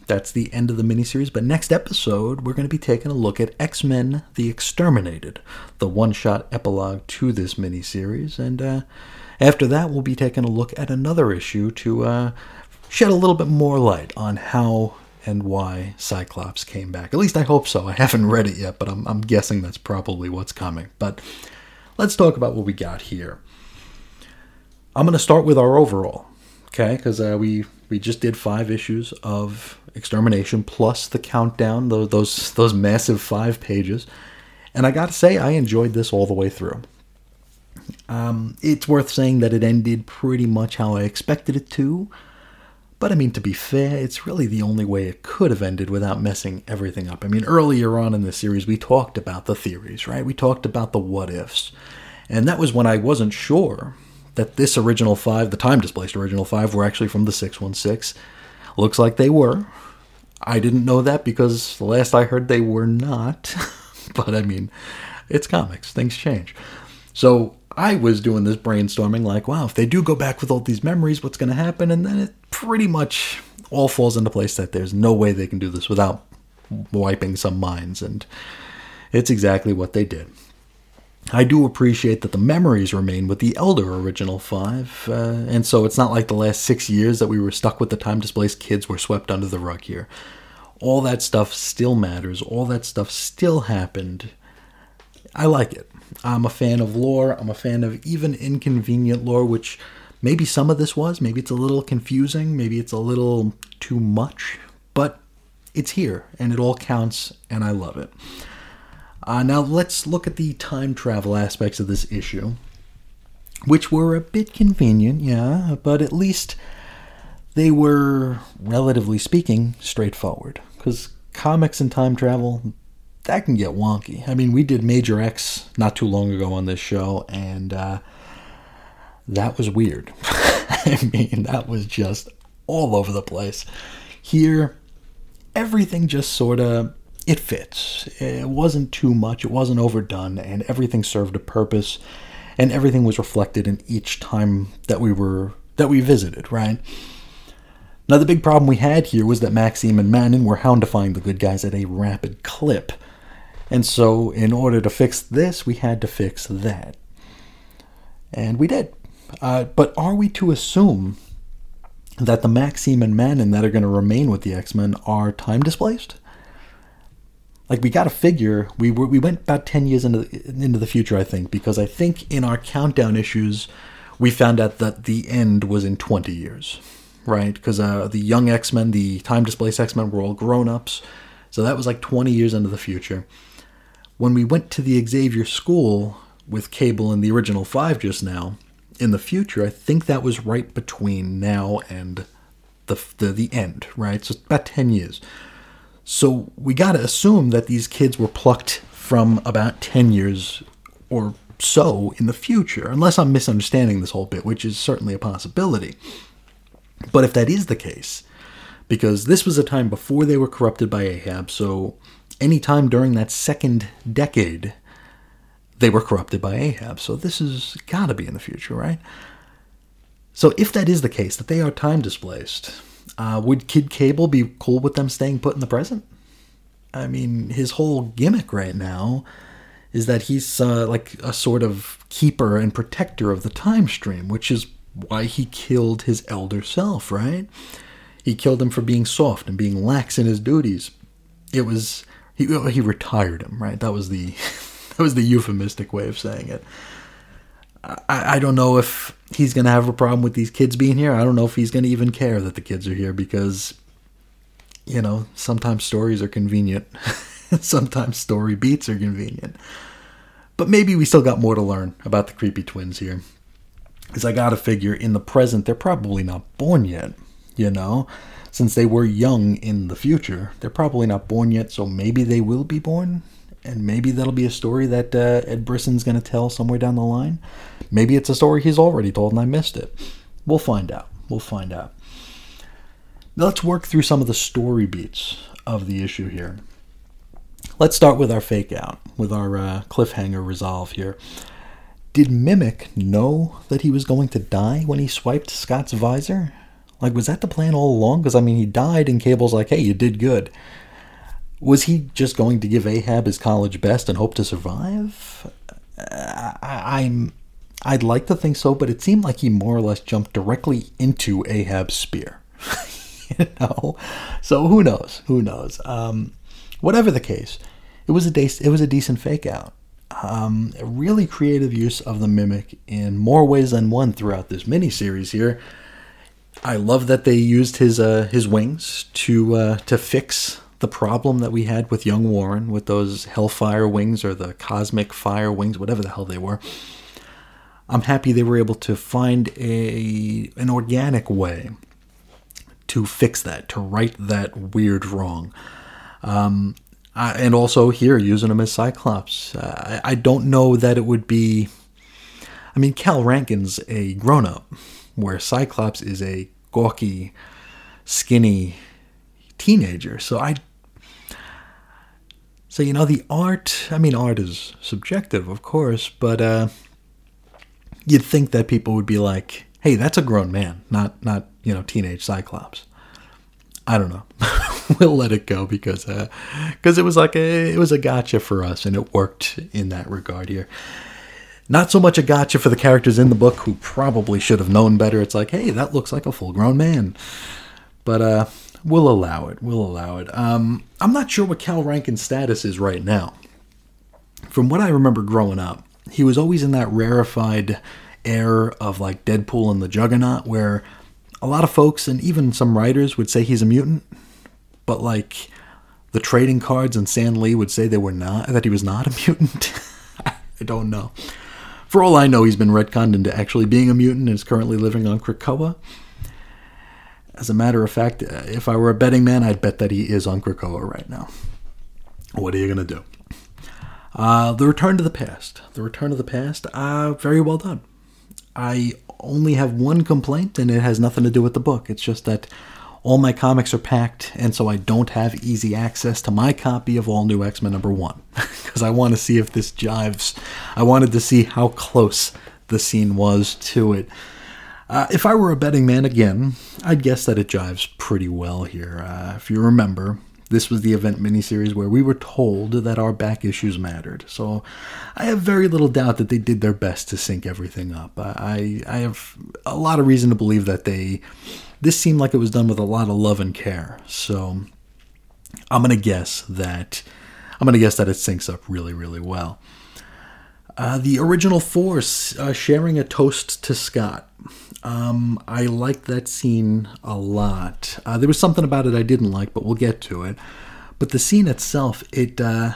Speaker 1: That's the end of the miniseries, but next episode, we're going to be taking a look at X Men The Exterminated, the one shot epilogue to this miniseries. And uh, after that, we'll be taking a look at another issue to uh, shed a little bit more light on how and why Cyclops came back. At least I hope so. I haven't read it yet, but I'm, I'm guessing that's probably what's coming. But let's talk about what we got here. I'm going to start with our overall, okay? Because uh, we we just did five issues of Extermination plus the countdown, those those, those massive five pages, and I got to say I enjoyed this all the way through. Um, it's worth saying that it ended pretty much how I expected it to. But I mean, to be fair, it's really the only way it could have ended without messing everything up. I mean, earlier on in the series, we talked about the theories, right? We talked about the what ifs. And that was when I wasn't sure that this original five, the time displaced original five, were actually from the 616. Looks like they were. I didn't know that because the last I heard they were not. but I mean, it's comics, things change. So I was doing this brainstorming, like, wow, if they do go back with all these memories, what's going to happen? And then it pretty much all falls into place that there's no way they can do this without wiping some minds. And it's exactly what they did. I do appreciate that the memories remain with the elder original five, uh, and so it's not like the last six years that we were stuck with the time displaced kids were swept under the rug here. All that stuff still matters, all that stuff still happened. I like it. I'm a fan of lore. I'm a fan of even inconvenient lore, which maybe some of this was. Maybe it's a little confusing. Maybe it's a little too much. But it's here, and it all counts, and I love it. Uh, now let's look at the time travel aspects of this issue, which were a bit convenient, yeah, but at least they were, relatively speaking, straightforward. Because comics and time travel, that can get wonky. I mean, we did Major X not too long ago on this show, and uh, that was weird. I mean, that was just all over the place. Here, everything just sort of it fits. It wasn't too much. It wasn't overdone, and everything served a purpose, and everything was reflected in each time that we were that we visited. Right. Now, the big problem we had here was that Maxime and Manon were houndifying the good guys at a rapid clip. And so, in order to fix this, we had to fix that. And we did. Uh, but are we to assume that the Maxime and Manon that are going to remain with the X Men are time displaced? Like we got to figure we were, we went about ten years into the, into the future, I think, because I think in our countdown issues we found out that the end was in twenty years, right? Because uh, the young X Men, the time displaced X Men, were all grown ups, so that was like twenty years into the future. When we went to the Xavier School with Cable and the original five just now, in the future, I think that was right between now and the the, the end, right? So about ten years. So we got to assume that these kids were plucked from about 10 years or so in the future, unless I'm misunderstanding this whole bit, which is certainly a possibility. But if that is the case, because this was a time before they were corrupted by Ahab, so any time during that second decade, they were corrupted by Ahab. So this has got to be in the future, right? So if that is the case, that they are time displaced, uh, would Kid Cable be cool with them staying put in the present? I mean, his whole gimmick right now is that he's uh, like a sort of keeper and protector of the time stream, which is why he killed his elder self, right? He killed him for being soft and being lax in his duties. It was he he retired him, right? That was the that was the euphemistic way of saying it. I, I don't know if he's to have a problem with these kids being here. I don't know if he's to even care that the kids are here because, you know, sometimes stories are convenient. sometimes story beats are convenient. But maybe we still got more to learn about the creepy twins here. Because I gotta figure in the present, they're probably not born yet, you know? Since they were young in the future, they're probably not born yet, so maybe they will be born and maybe that'll be a story that uh, Ed Brisson's going to tell somewhere down the line. Maybe it's a story he's already told and I missed it. We'll find out. We'll find out. Let's work through some of the story beats of the issue here. Let's start with our fake out, with our uh, cliffhanger resolve here. Did Mimic know that he was going to die when he swiped Scott's visor? Like, was that the plan all along? Because, I mean, he died, and Cable's like, hey, you did good. Was he just going to give Ahab his college best and hope to survive? I, I'm. I'd like to think so, but it seemed like he more or less jumped directly into Ahab's spear. you know, so who knows? Who knows? Um, whatever the case, it was a de- it was a decent fake out. Um, really creative use of the mimic in more ways than one throughout this miniseries here. I love that they used his uh, his wings to uh, to fix the problem that we had with young Warren with those Hellfire wings or the Cosmic Fire wings, whatever the hell they were. I'm happy they were able to find a an organic way to fix that, to right that weird wrong. Um, I, and also here using him as Cyclops. Uh, I, I don't know that it would be. I mean, Cal Rankin's a grown up, where Cyclops is a gawky, skinny teenager. So I so you know the art. I mean, art is subjective, of course, but uh, you'd think that people would be like, "Hey, that's a grown man, not not you know teenage Cyclops." I don't know. we'll let it go because uh, because uh, it was like a it was a gotcha for us, and it worked in that regard here. Not so much a gotcha for the characters in the book who probably should have known better. It's like, hey, that looks like a full grown man. But uh, we'll allow it. We'll allow it. Um, I'm not sure what Cal Rankin's status is right now. from what I remember growing up, he was always in that rarefied air of like Deadpool and the Juggernaut, where a lot of folks and even some writers would say he's a mutant, but like the trading cards and Stan Lee would say they were not that he was not a mutant. I don't know. For all I know, he's been retconned into actually being a mutant and is currently living on Krakoa. As a matter of fact, if I were a betting man, I'd bet that he is on Krakoa right now. What are you gonna do? Uh, the Return to the Past. The Return to the Past. Uh, very well done. I only have one complaint, and it has nothing to do with the book. It's just that all my comics are packed, and so I don't have easy access to my copy of All New X Men number one. Because I want to see if this jives. I wanted to see how close the scene was to it. Uh, if I were a betting man again, I'd guess that it jives pretty well here. Uh, if you remember, this was the event miniseries where we were told that our back issues mattered. So I have very little doubt that they did their best to sync everything up. I, I have a lot of reason to believe that they. This seemed like it was done with a lot of love and care. So I'm gonna guess that I'm gonna guess that it syncs up really, really well. Uh, the original Force uh, sharing a toast to Scott. Um, I liked that scene a lot. Uh, there was something about it I didn't like, but we'll get to it. But the scene itself, it uh,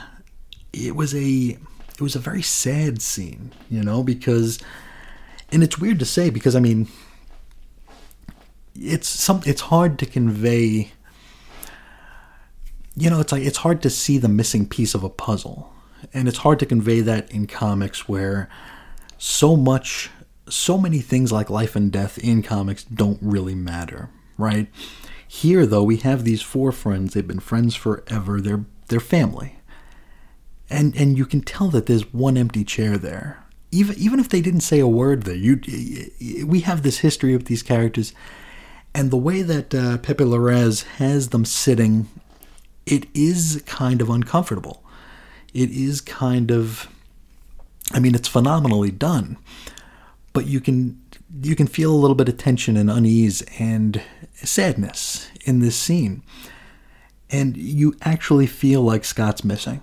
Speaker 1: it was a it was a very sad scene, you know, because and it's weird to say because I mean it's some it's hard to convey you know it's like it's hard to see the missing piece of a puzzle. And it's hard to convey that in comics where so much so many things like life and death in comics don't really matter right? Here though we have these four friends. They've been friends forever. They're they're family. And and you can tell that there's one empty chair there. Even even if they didn't say a word there you we have this history of these characters and the way that uh, Pepe Larraz has them sitting it is kind of uncomfortable it is kind of I mean it's phenomenally done but you can you can feel a little bit of tension and unease and sadness in this scene and you actually feel like Scott's missing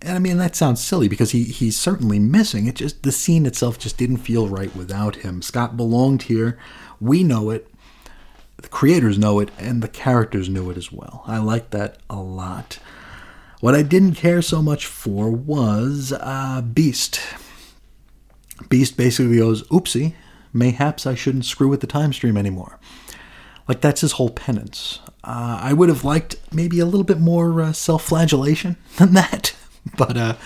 Speaker 1: and I mean that sounds silly because he he's certainly missing. It just the scene itself just didn't feel right without him. Scott belonged here. We know it. The creators know it, and the characters knew it as well. I like that a lot. What I didn't care so much for was uh, Beast. Beast basically goes, "Oopsie, mayhaps I shouldn't screw with the time stream anymore." Like that's his whole penance. Uh, I would have liked maybe a little bit more uh, self-flagellation than that, but uh,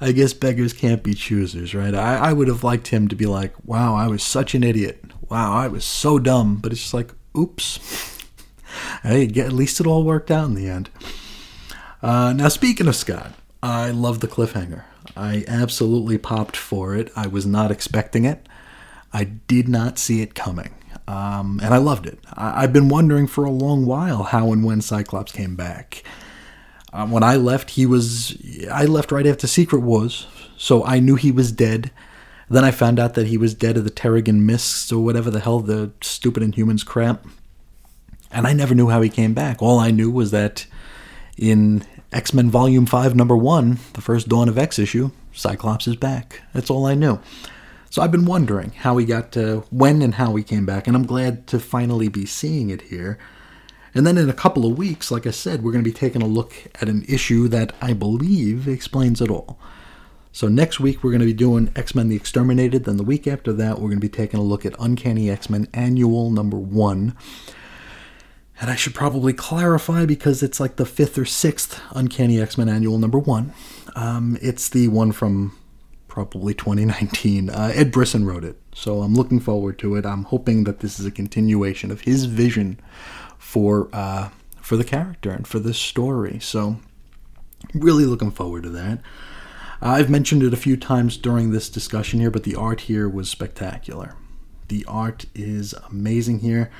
Speaker 1: I guess beggars can't be choosers, right? I, I would have liked him to be like, "Wow, I was such an idiot. Wow, I was so dumb." But it's just like, "Oops." hey, at least it all worked out in the end. Uh, now, speaking of Scott, I love the cliffhanger. I absolutely popped for it. I was not expecting it. I did not see it coming. Um, and I loved it. I- I've been wondering for a long while how and when Cyclops came back. Um, when I left, he was. I left right after Secret Wars, so I knew he was dead. Then I found out that he was dead of the Terrigen Mists or whatever the hell the stupid Inhumans crap. And I never knew how he came back. All I knew was that in X Men Volume 5, Number 1, the first Dawn of X issue, Cyclops is back. That's all I knew. So I've been wondering how he got to, when and how he came back, and I'm glad to finally be seeing it here. And then in a couple of weeks, like I said, we're going to be taking a look at an issue that I believe explains it all. So next week we're going to be doing X Men the Exterminated. Then the week after that we're going to be taking a look at Uncanny X Men Annual Number One. And I should probably clarify because it's like the fifth or sixth Uncanny X Men Annual Number One. Um, it's the one from probably 2019. Uh, Ed Brisson wrote it, so I'm looking forward to it. I'm hoping that this is a continuation of his vision for uh, for the character and for this story. So really looking forward to that. I've mentioned it a few times during this discussion here, but the art here was spectacular. The art is amazing here.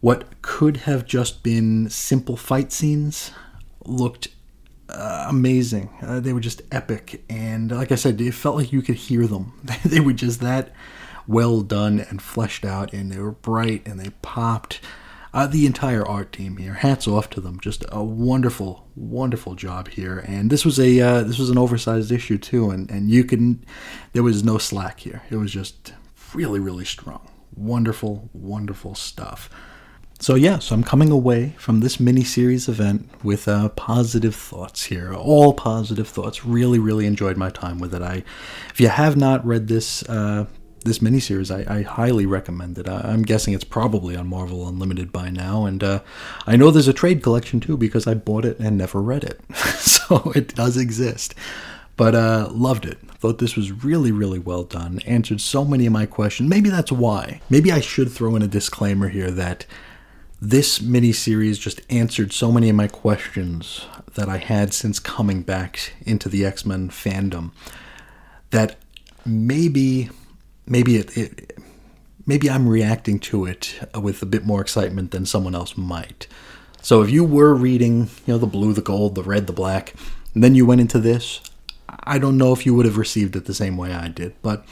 Speaker 1: What could have just been simple fight scenes looked uh, amazing. Uh, they were just epic, and like I said, it felt like you could hear them. they were just that well done and fleshed out, and they were bright and they popped. Uh, the entire art team here. Hats off to them. Just a wonderful, wonderful job here. And this was a uh, this was an oversized issue too, and and you can there was no slack here. It was just really, really strong. Wonderful, wonderful stuff. So yeah, so I'm coming away from this mini-series event with uh, positive thoughts here. All positive thoughts. Really, really enjoyed my time with it. I, if you have not read this uh, this miniseries, I, I highly recommend it. I, I'm guessing it's probably on Marvel Unlimited by now, and uh, I know there's a trade collection too because I bought it and never read it, so it does exist. But uh, loved it. Thought this was really, really well done. Answered so many of my questions. Maybe that's why. Maybe I should throw in a disclaimer here that this miniseries just answered so many of my questions that I had since coming back into the X Men fandom. That maybe, maybe it, it, maybe I'm reacting to it with a bit more excitement than someone else might. So if you were reading, you know, the blue, the gold, the red, the black, and then you went into this, I don't know if you would have received it the same way I did. But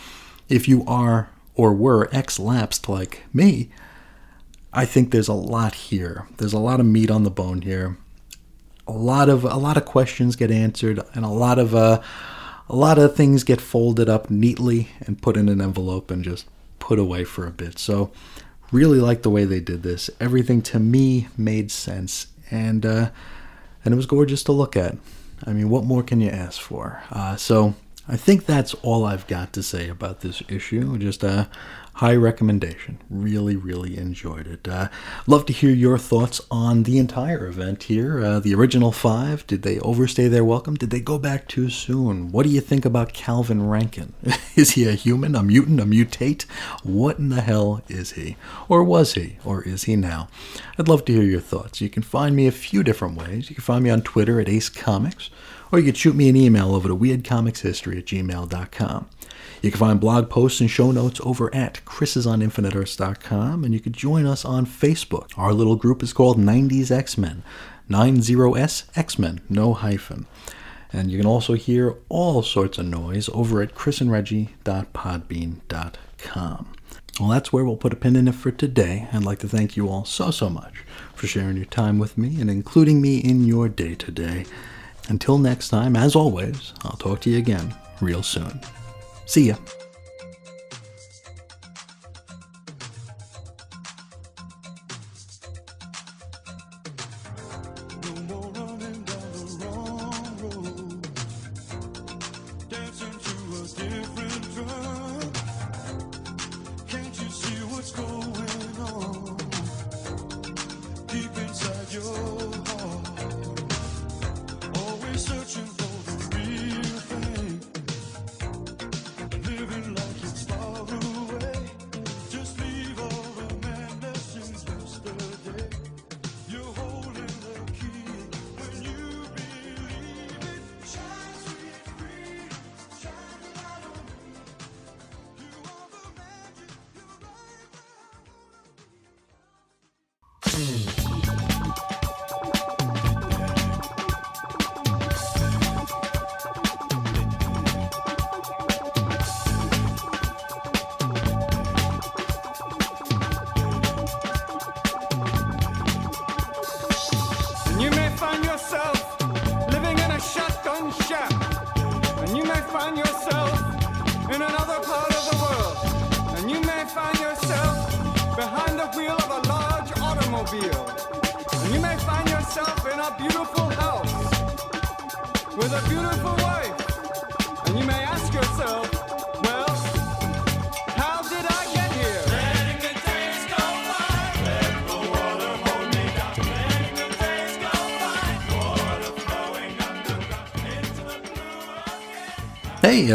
Speaker 1: if you are or were X lapsed like me, I think there's a lot here. There's a lot of meat on the bone here. A lot of a lot of questions get answered, and a lot of uh, a lot of things get folded up neatly and put in an envelope and just put away for a bit. So, really like the way they did this. Everything to me made sense, and uh, and it was gorgeous to look at. I mean, what more can you ask for? Uh, so I think that's all I've got to say about this issue. Just a high recommendation. Really, really enjoyed it. Uh, love to hear your thoughts on the entire event here. Uh, the original five, did they overstay their welcome? Did they go back too soon? What do you think about Calvin Rankin? is he a human, a mutant, a mutate? What in the hell is he? Or was he? Or is he now? I'd love to hear your thoughts. You can find me a few different ways. You can find me on Twitter at Ace Comics or you could shoot me an email over to weirdcomicshistory at gmail.com. You can find blog posts and show notes over at chrisisoninfiniteearths.com, and you can join us on Facebook. Our little group is called 90s X-Men, 90S X-Men, no hyphen. And you can also hear all sorts of noise over at chrisandreggie.podbean.com. Well, that's where we'll put a pin in it for today. I'd like to thank you all so, so much for sharing your time with me and including me in your day today. Until next time, as always, I'll talk to you again real soon. See ya.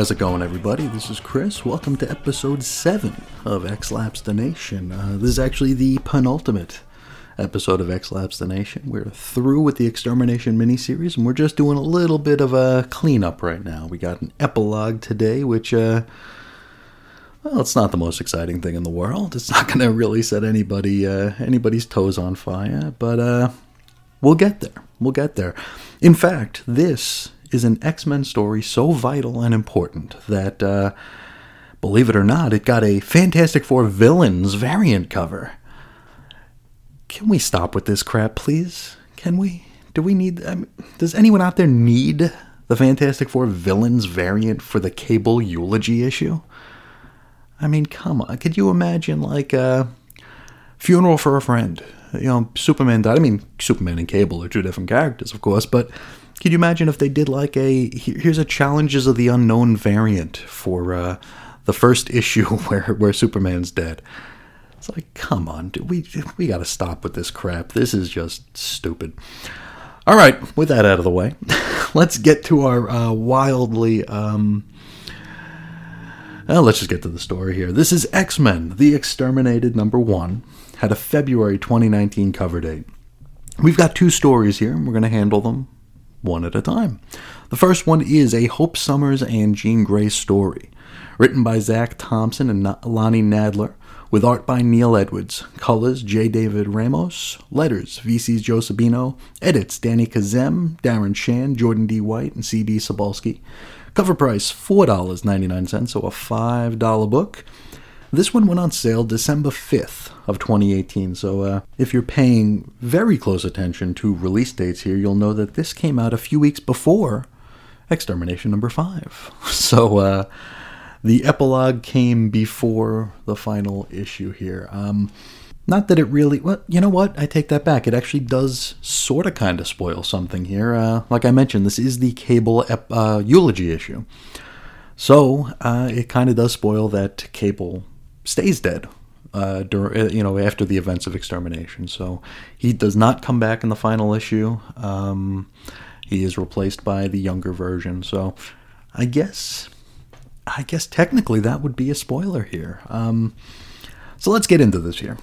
Speaker 1: How's it going, everybody? This is Chris. Welcome to episode 7 of X Lapse the Nation. Uh, this is actually the penultimate episode of X Lapse the Nation. We're through with the Extermination miniseries, and we're just doing a little bit of a cleanup right now. We got an epilogue today, which, uh, well, it's not the most exciting thing in the world. It's not going to really set anybody uh, anybody's toes on fire, but uh, we'll get there. We'll get there. In fact, this is an X Men story so vital and important that, uh, believe it or not, it got a Fantastic Four villains variant cover. can we stop with this crap, please? Can we? Do we need? I mean, does anyone out there need the Fantastic Four villains variant for the Cable eulogy issue? I mean, come on. Could you imagine like a funeral for a friend? You know, Superman died. I mean, Superman and Cable are two different characters, of course, but could you imagine if they did like a here's a Challenges of the Unknown variant for uh, the first issue where where Superman's dead? It's like, come on, dude, we we got to stop with this crap. This is just stupid. All right, with that out of the way, let's get to our uh, wildly. Um, well, let's just get to the story here. This is X Men: The Exterminated number one. Had a February 2019 cover date. We've got two stories here, and we're going to handle them one at a time. The first one is a Hope Summers and Jean Grey story, written by Zac Thompson and Lonnie Nadler, with art by Neil Edwards, colors J. David Ramos, letters VC's Joe Sabino, edits Danny Khazem, Darren Shan, Jordan D. White, and C.B. Cebulski. Cover price $4.99, so a $5 book. This one went on sale December 5th of 2018, so uh, if you're paying very close attention to release dates here, you'll know that this came out a few weeks before Extermination number 5. So uh, the epilogue came before the final issue here. Um, not that it really, well, you know what? I take that back. It actually does sort of kind of spoil something here. Uh, like I mentioned, this is the Cable ep- uh, eulogy issue. So uh, it kind of does spoil that Cable stays dead. Uh, dur- you know, after the events of extermination, so he does not come back in the final issue. Um, he is replaced by the younger version. So, I guess, I guess technically that would be a spoiler here. Um, so let's get into this here.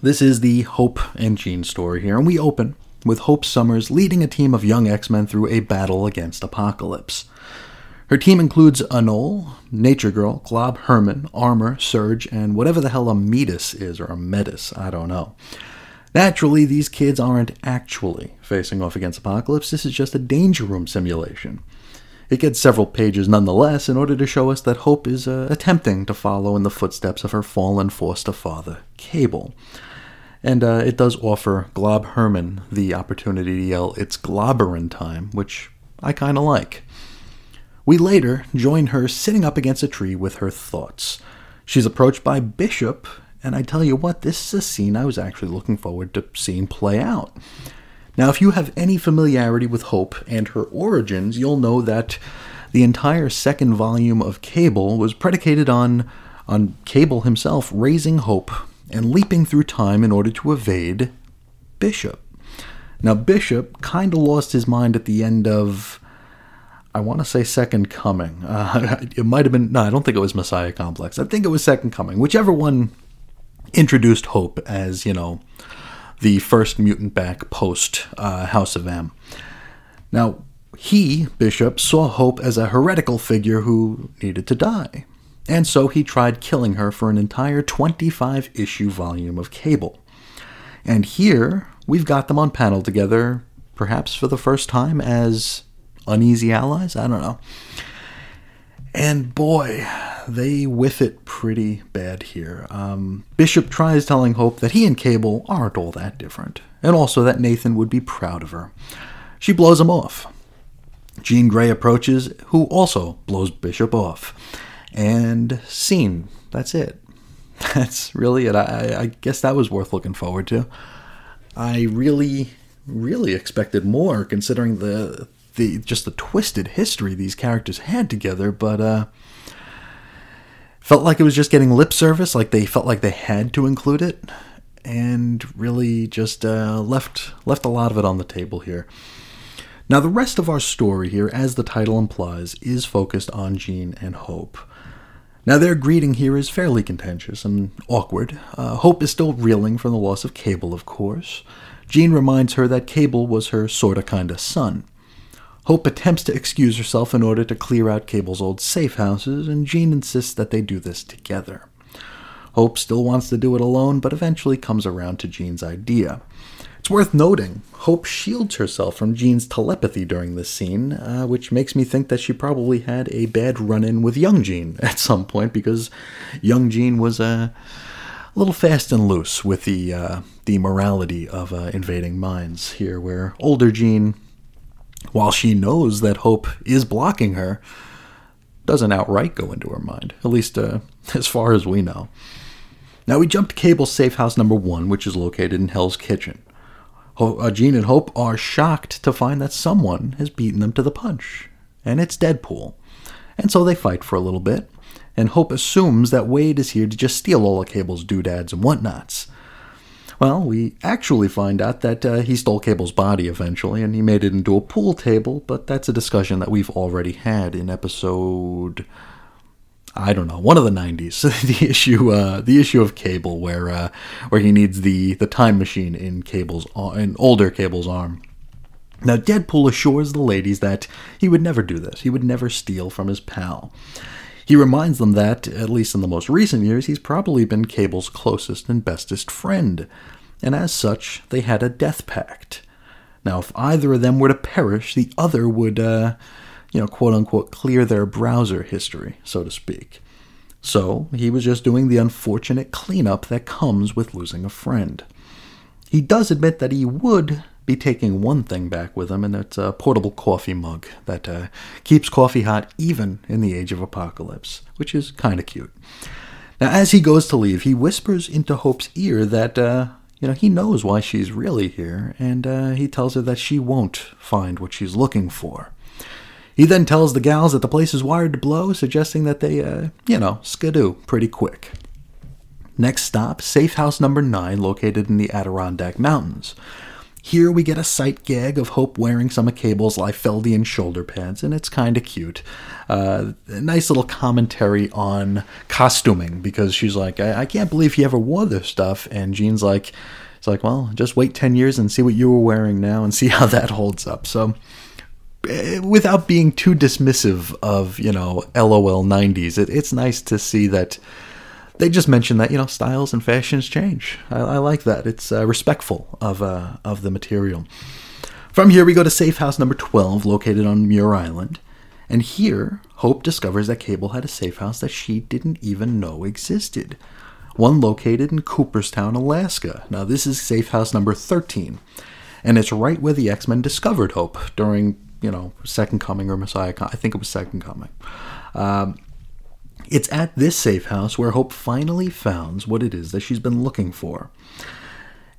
Speaker 1: This is the Hope and Jean story here, and we open with Hope Summers leading a team of young X Men through a battle against Apocalypse. Her team includes Anole, Nature Girl, Glob Herman, Armor, Surge, and whatever the hell a Metis is, or a Metis, I don't know. Naturally, these kids aren't actually facing off against Apocalypse, this is just a danger room simulation. It gets several pages nonetheless in order to show us that Hope is uh, attempting to follow in the footsteps of her fallen foster father, Cable. And uh, it does offer Glob Herman the opportunity to yell, It's Globberin time, which I kind of like. We later join her sitting up against a tree with her thoughts. She's approached by Bishop, and I tell you what, this is a scene I was actually looking forward to seeing play out. Now, if you have any familiarity with Hope and her origins, you'll know that the entire second volume of Cable was predicated on, on Cable himself raising Hope and leaping through time in order to evade Bishop. Now, Bishop kind of lost his mind at the end of I want to say Second Coming. Uh, it might have been, no, I don't think it was Messiah Complex. I think it was Second Coming. Whichever one introduced Hope as, you know, the first mutant back post uh, House of M. Now, he, Bishop, saw Hope as a heretical figure who needed to die. And so he tried killing her for an entire 25 issue volume of Cable. And here, we've got them on panel together, perhaps for the first time, as uneasy allies? I don't know. And boy, they whiff it pretty bad here. Um, Bishop tries telling Hope that he and Cable aren't all that different, and also that Nathan would be proud of her. She blows him off. Jean Grey approaches, who also blows Bishop off. And scene. That's it. That's really it. I, I guess that was worth looking forward to. I really, really expected more considering the the just the twisted history these characters had together, but uh, felt like it was just getting lip service, like they felt like they had to include it, and really just uh, left left a lot of it on the table here. Now, the rest of our story here, as the title implies, is focused on Jean and Hope. Now, their greeting here is fairly contentious and awkward. Uh, Hope is still reeling from the loss of Cable, of course. Jean reminds her that Cable was her sorta kinda son. Hope attempts to excuse herself in order to clear out Cable's old safe houses, and Jean insists that they do this together. Hope still wants to do it alone, but eventually comes around to Jean's idea. It's worth noting, Hope shields herself from Jean's telepathy during this scene, uh, which makes me think that she probably had a bad run in with young Jean at some point, because young Jean was a, a little fast and loose with the uh, the morality of uh, invading minds here, where older Jean, while she knows that Hope is blocking her, doesn't outright go into her mind, at least uh, as far as we know. Now we jump to Cable's safe house number one, which is located in Hell's Kitchen. Ho- uh, Jean and Hope are shocked to find that someone has beaten them to the punch, and it's Deadpool. And so they fight for a little bit, and Hope assumes that Wade is here to just steal all of Cable's doodads and whatnots. Well, we actually find out that uh, he stole Cable's body eventually, and he made it into a pool table, but that's a discussion that we've already had in episode. I don't know, one of the '90s. the issue, uh, the issue of Cable, where uh, where he needs the the time machine in Cable's in older Cable's arm. Now, Deadpool assures the ladies that he would never do this. He would never steal from his pal. He reminds them that, at least in the most recent years, he's probably been Cable's closest and bestest friend, and as such, they had a death pact. Now, if either of them were to perish, the other would, uh, you know, quote unquote, clear their browser history, so to speak. So, he was just doing the unfortunate cleanup that comes with losing a friend. He does admit that he would be taking one thing back with him, and it's a portable coffee mug that uh, keeps coffee hot even in the age of apocalypse, which is kind of cute. Now, as he goes to leave, he whispers into Hope's ear that, uh, you know, he knows why she's really here, and uh, he tells her that she won't find what she's looking for. He then tells the gals that the place is wired to blow, suggesting that they, uh, you know, skidoo pretty quick. Next stop, safe house number 9, located in the Adirondack Mountains. Here we get a sight gag of Hope wearing some of Cable's Liefeldian shoulder pads, and it's kind of cute. Uh, a nice little commentary on costuming because she's like, I-, I can't believe he ever wore this stuff, and Jean's like, it's like, well, just wait 10 years and see what you were wearing now and see how that holds up. So, eh, without being too dismissive of, you know, LOL 90s, it, it's nice to see that they just mention that you know styles and fashions change. I, I like that. It's uh, respectful of uh, of the material. From here, we go to safe house number twelve, located on Muir Island, and here Hope discovers that Cable had a safe house that she didn't even know existed. One located in Cooperstown, Alaska. Now, this is safe house number thirteen, and it's right where the X Men discovered Hope during you know Second Coming or Messiah. I think it was Second Coming. Um, it's at this safe house where Hope finally founds what it is that she's been looking for.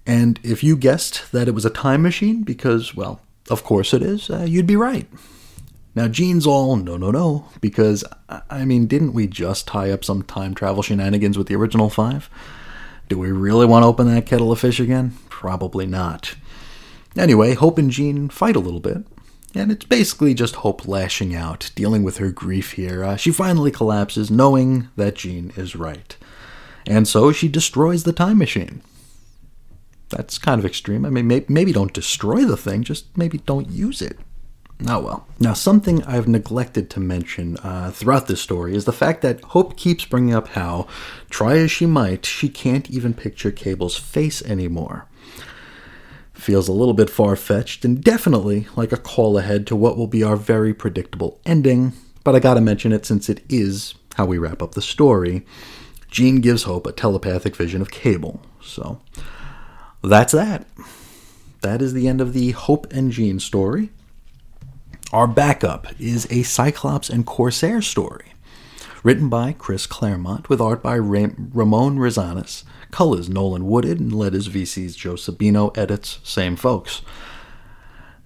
Speaker 1: And if you guessed that it was a time machine, because, well, of course it is, uh, you'd be right. Now, Jean's all, no, no, no, because, I mean, didn't we just tie up some time travel shenanigans with the original five? Do we really want to open that kettle of fish again? Probably not. Anyway, Hope and Jean fight a little bit, and it's basically just Hope lashing out, dealing with her grief here. Uh, she finally collapses, knowing that Jean is right. And so she destroys the time machine. That's kind of extreme. I mean, may- maybe don't destroy the thing, just maybe don't use it. Oh well. Now, something I've neglected to mention uh, throughout this story is the fact that Hope keeps bringing up how, try as she might, she can't even picture Cable's face anymore. Feels a little bit far fetched and definitely like a call ahead to what will be our very predictable ending, but I gotta mention it since it is how we wrap up the story. Jean gives Hope a telepathic vision of Cable, so that's that. That is the end of the Hope and Jean story. Our backup is a Cyclops and Corsair story, written by Chris Claremont with art by Ram- Ramon Rosanas, colors Nolan Woodard, and letters VC's Joe Sabino, edits same folks.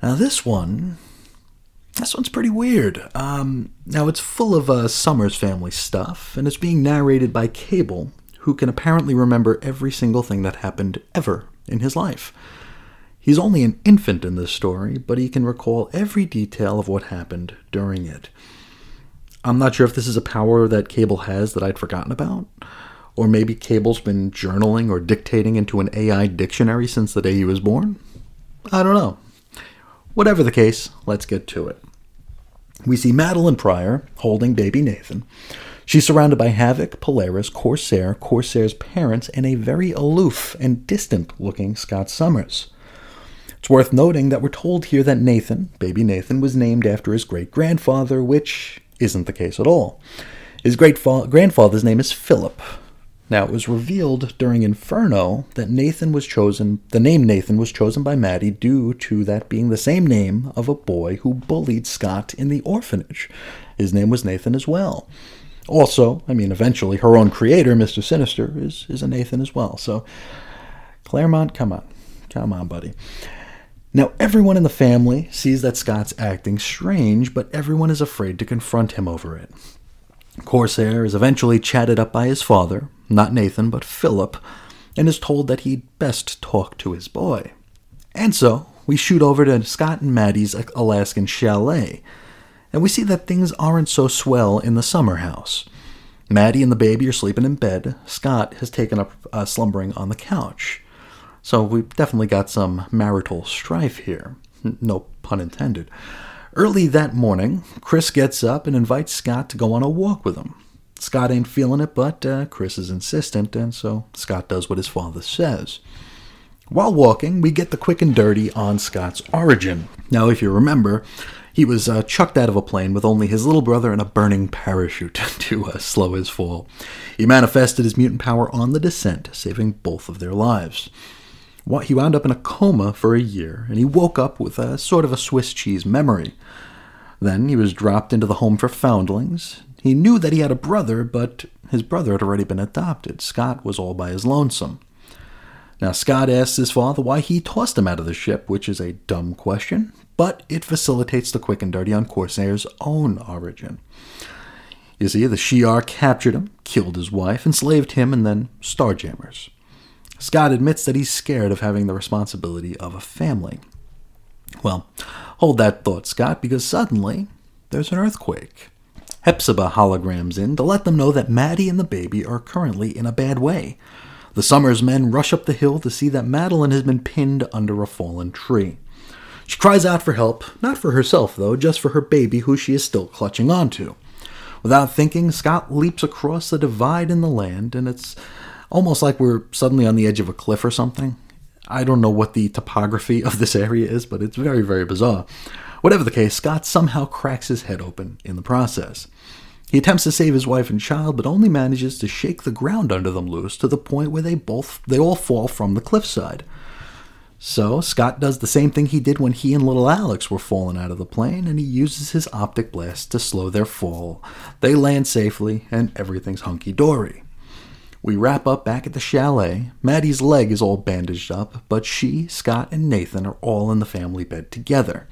Speaker 1: Now this one, this one's pretty weird. Um, now it's full of uh, Summers family stuff, and it's being narrated by Cable, who can apparently remember every single thing that happened ever in his life. He's only an infant in this story, but he can recall every detail of what happened during it. I'm not sure if this is a power that Cable has that I'd forgotten about, or maybe Cable's been journaling or dictating into an AI dictionary since the day he was born. I don't know. Whatever the case, let's get to it. We see Madelyne Pryor holding baby Nathan. She's surrounded by Havoc, Polaris, Corsair, Corsair's parents, and a very aloof and distant looking Scott Summers. It's worth noting that we're told here that Nathan, baby Nathan, was named after his great grandfather, which isn't the case at all. His great grandfather's name is Philip. Now, it was revealed during Inferno that Nathan was chosen, the name Nathan was chosen by Maddie due to that being the same name of a boy who bullied Scott in the orphanage. His name was Nathan as well. Also, I mean, eventually her own creator, Mr. Sinister, is, is a Nathan as well. So, Claremont, come on. Come on, buddy. Now, everyone in the family sees that Scott's acting strange, but everyone is afraid to confront him over it. Corsair is eventually chatted up by his father, not Nathan, but Philip, and is told that he'd best talk to his boy. And so, we shoot over to Scott and Maddie's Alaskan chalet, and we see that things aren't so swell in the summer house. Maddie and the baby are sleeping in bed. Scott has taken up uh, slumbering on the couch. So we've definitely got some marital strife here. No pun intended. Early that morning, Chris gets up and invites Scott to go on a walk with him. Scott ain't feeling it, but uh, Chris is insistent, and so Scott does what his father says. While walking, we get the quick and dirty on Scott's origin. Now, if you remember, he was uh, chucked out of a plane with only his little brother and a burning parachute to uh, slow his fall. He manifested his mutant power on the descent, saving both of their lives. He wound up in a coma for a year, and he woke up with a sort of a Swiss cheese memory. Then he was dropped into the home for foundlings. He knew that he had a brother, but his brother had already been adopted. Scott was all by his lonesome. Now, Scott asks his father why he tossed him out of the ship, which is a dumb question, but it facilitates the quick and dirty on Corsair's own origin. You see, the Shi'ar captured him, killed his wife, enslaved him, and then Starjammers. Scott admits that he's scared of having the responsibility of a family. Well, hold that thought, Scott, because suddenly there's an earthquake. Hepzibah holograms in to let them know that Maddie and the baby are currently in a bad way. The Summers men rush up the hill to see that Madelyne has been pinned under a fallen tree. She cries out for help, not for herself, though, just for her baby, who she is still clutching onto. Without thinking, Scott leaps across the divide in the land, and it's almost like we're suddenly on the edge of a cliff or something. I don't know what the topography of this area is, but it's very, very bizarre. Whatever the case, Scott somehow cracks his head open in the process. He attempts to save his wife and child, but only manages to shake the ground under them loose to the point where they both they all fall from the cliffside. So Scott does the same thing he did when he and little Alex were falling out of the plane, and he uses his optic blast to slow their fall. They land safely, and everything's hunky dory. We wrap up back at the chalet. Maddie's leg is all bandaged up, but she, Scott, and Nathan are all in the family bed together.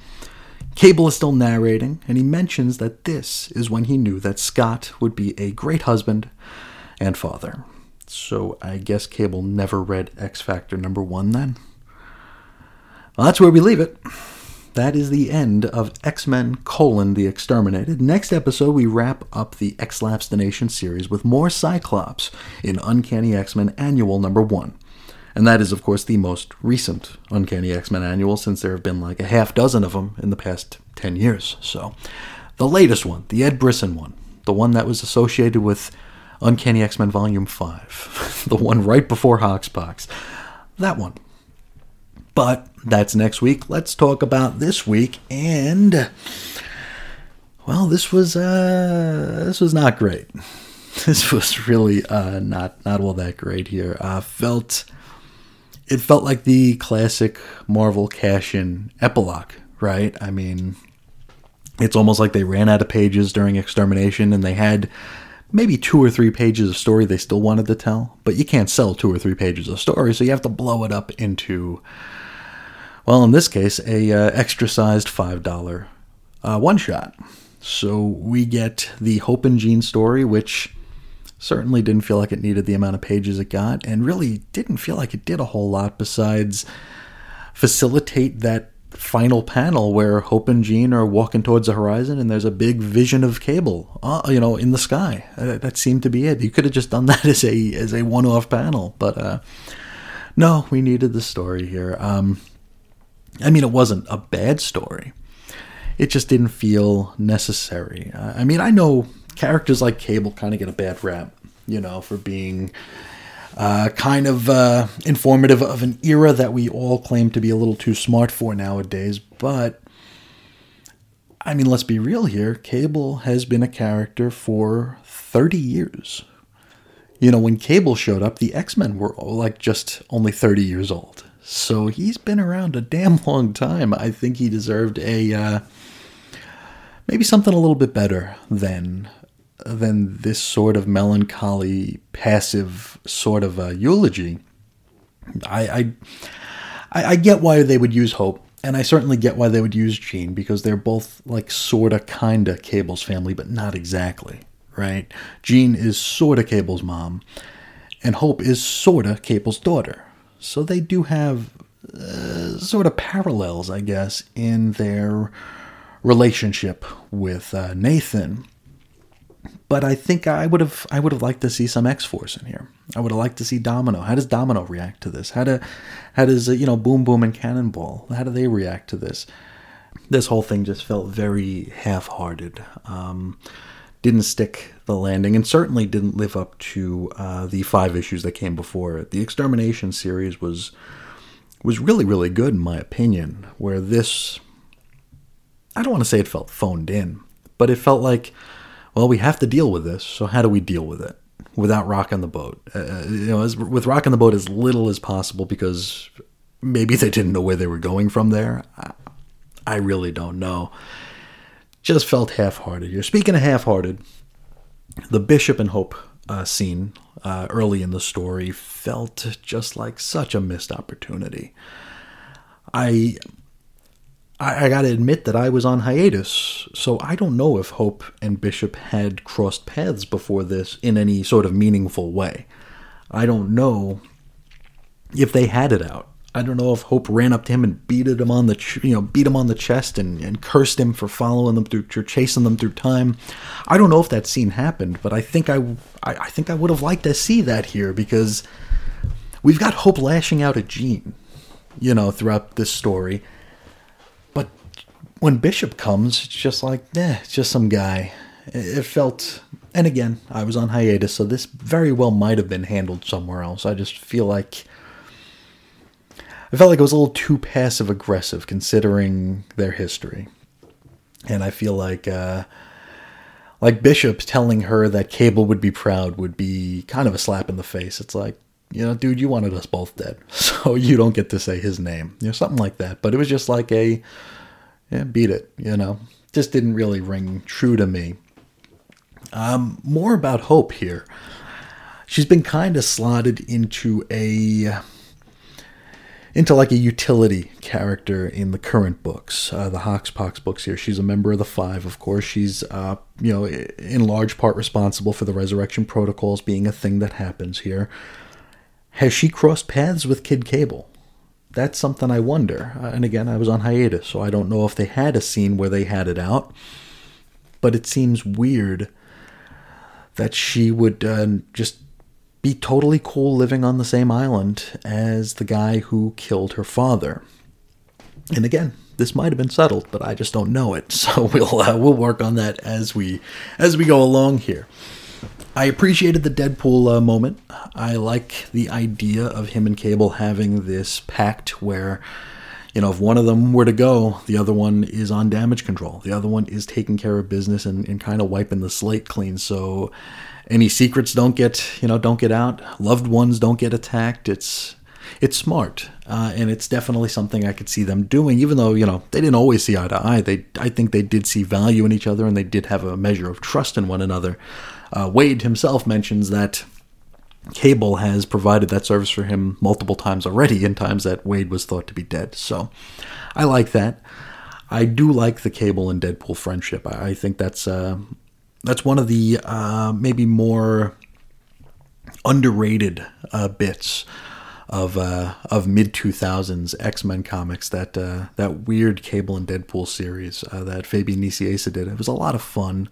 Speaker 1: Cable is still narrating, and he mentions that this is when he knew that Scott would be a great husband and father. So I guess Cable never read X Factor number one then? Well, that's where we leave it. That is the end of X Men colon the Exterminated. Next episode, we wrap up the X Lapstination series with more Cyclops in Uncanny X Men Annual number one. And that is, of course, the most recent Uncanny X Men Annual since there have been like a half dozen of them in the past 10 years. So, the latest one, the Ed Brisson one, the one that was associated with Uncanny X Men Volume 5, the one right before Hoxpox, that one. But that's next week. Let's talk about this week and well, this was uh this was not great. This was really uh not not all that great here. Uh felt it felt like the classic Marvel cash-in epilogue, right? I mean, it's almost like they ran out of pages during extermination and they had maybe two or three pages of story they still wanted to tell, but you can't sell two or three pages of story, so you have to blow it up into well, in this case, a uh, extra sized five dollar uh, one shot. So we get the Hope and Jean story, which certainly didn't feel like it needed the amount of pages it got, and really didn't feel like it did a whole lot besides facilitate that final panel where Hope and Jean are walking towards the horizon, and there's a big vision of Cable, uh, you know, in the sky. Uh, that seemed to be it. You could have just done that as a as a one off panel, but uh, no, we needed the story here. Um, I mean, it wasn't a bad story. It just didn't feel necessary. I mean, I know characters like Cable kind of get a bad rap, you know, for being uh, kind of uh, informative of an era that we all claim to be a little too smart for nowadays. But, I mean, let's be real here. Cable has been a character for 30 years. You know, when Cable showed up, the X Men were like just only 30 years old. So he's been around a damn long time. I think he deserved a uh, maybe something a little bit better than than this sort of melancholy, passive sort of uh, eulogy. I, I I get why they would use Hope, and I certainly get why they would use Jean because they're both like sorta kinda Cable's family, but not exactly, right? Jean is sorta Cable's mom, and Hope is sorta Cable's daughter. So they do have uh, sort of parallels, I guess, in their relationship with uh, Nathan. But I think I would have I would have liked to see some X Force in here. I would have liked to see Domino. How does Domino react to this? How do how does you know Boom Boom and Cannonball? How do they react to this? This whole thing just felt very half-hearted. Um, didn't stick the landing, and certainly didn't live up to uh, the five issues that came before it. The Extermination series was was really really good in my opinion. Where this, I don't want to say it felt phoned in, but it felt like, well, we have to deal with this. So how do we deal with it without rocking the boat? Uh, you know, as, with rocking the boat as little as possible because maybe they didn't know where they were going from there. I, I really don't know just felt half-hearted You're Speaking of half-hearted, the Bishop and Hope uh, scene uh, early in the story felt just like such a missed opportunity. I I, I got to admit that I was on hiatus, so I don't know if Hope and Bishop had crossed paths before this in any sort of meaningful way. I don't know if they had it out. I don't know if Hope ran up to him and beat him on the ch- you know beat him on the chest and, and cursed him for following them through chasing them through time. I don't know if that scene happened, but I think I I, I think I would have liked to see that here because we've got Hope lashing out at Jean, you know, throughout this story. But when Bishop comes, it's just like, eh, it's just some guy. It it felt, and again, I was on hiatus, so this very well might have been handled somewhere else. I just feel like I felt like it was a little too passive aggressive considering their history. And I feel like uh, like Bishop telling her that Cable would be proud would be kind of a slap in the face. It's like, you know, dude, you wanted us both dead, so you don't get to say his name, you know, something like that. But it was just like a, yeah, beat it, you know, just didn't really ring true to me. Um, more about Hope here. She's been kind of slotted into a into like a utility character in the current books, uh, the HoX/PoX books here. She's a member of the Five, of course. She's, uh, you know, in large part responsible for the resurrection protocols being a thing that happens here. Has she crossed paths with Kid Cable? That's something I wonder. Uh, and again, I was on hiatus, so I don't know if they had a scene where they had it out. But it seems weird that she would uh, just be totally cool living on the same island as the guy who killed her father. And again, this might have been settled, but I just don't know it. So we'll uh, we'll work on that as we as we go along here. I appreciated the Deadpool uh, moment. I like the idea of him and Cable having this pact where, you know, if one of them were to go, the other one is on damage control. The other one is taking care of business and, and kind of wiping the slate clean. So any secrets don't get you know don't get out. Loved ones don't get attacked. It's it's smart uh, and it's definitely something i could see them doing even though you know they didn't always see eye to eye. They i think they did see value in each other and they did have a measure of trust in one another. Uh, wade himself mentions that cable has provided that service for him multiple times already in times that wade was thought to be dead. So i like that. I do like the cable and deadpool friendship. I, think that's uh, that's one of the uh, maybe more underrated uh, bits of uh, of mid two thousands X Men comics. That uh, that weird Cable and Deadpool series uh, that Fabian Nicieza did. It was a lot of fun,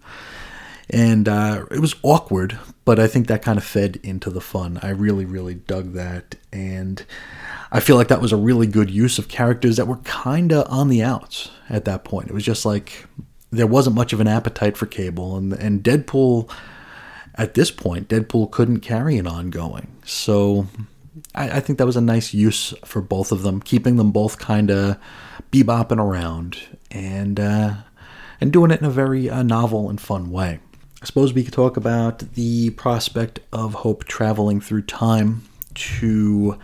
Speaker 1: and uh, it was awkward, but I think that kind of fed into the fun. I really really dug that, and I feel like that was a really good use of characters that were kind of on the outs at that point. It was just like there wasn't much of an appetite for cable and and Deadpool at this point Deadpool couldn't carry an ongoing so I, I think that was a nice use for both of them keeping them both kind of bebopping around and uh, and doing it in a very uh, novel and fun way I suppose we could talk about the prospect of Hope traveling through time to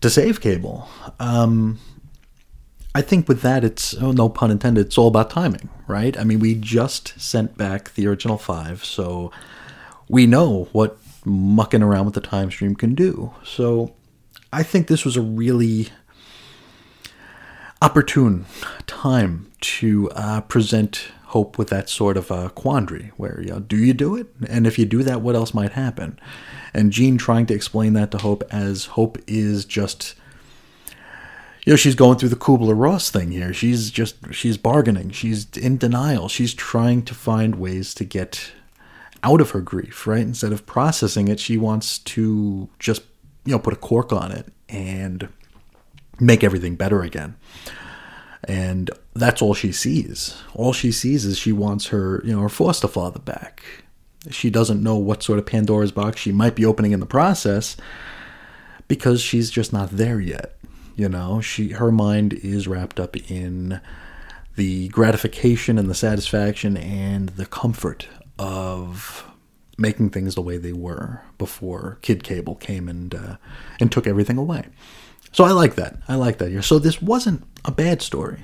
Speaker 1: to save Cable. Um, I think with that, it's oh, no pun intended. It's all about timing, right? I mean, we just sent back the original five, so we know what mucking around with the time stream can do. So I think this was a really opportune time to uh, present Hope with that sort of quandary where, you know, do you do it? And if you do that, what else might happen? And Jean trying to explain that to Hope as Hope is just you know, she's going through the Kubler Ross thing here. She's just she's bargaining. She's in denial. She's trying to find ways to get out of her grief, right? Instead of processing it, she wants to just you know put a cork on it and make everything better again. And that's all she sees. All she sees is she wants her, you know, her foster father back. She doesn't know what sort of Pandora's box she might be opening in the process because she's just not there yet. You know, she her mind is wrapped up in the gratification and the satisfaction and the comfort of making things the way they were before Kid Cable came and uh, and took everything away. So I like that. I like that here. So this wasn't a bad story.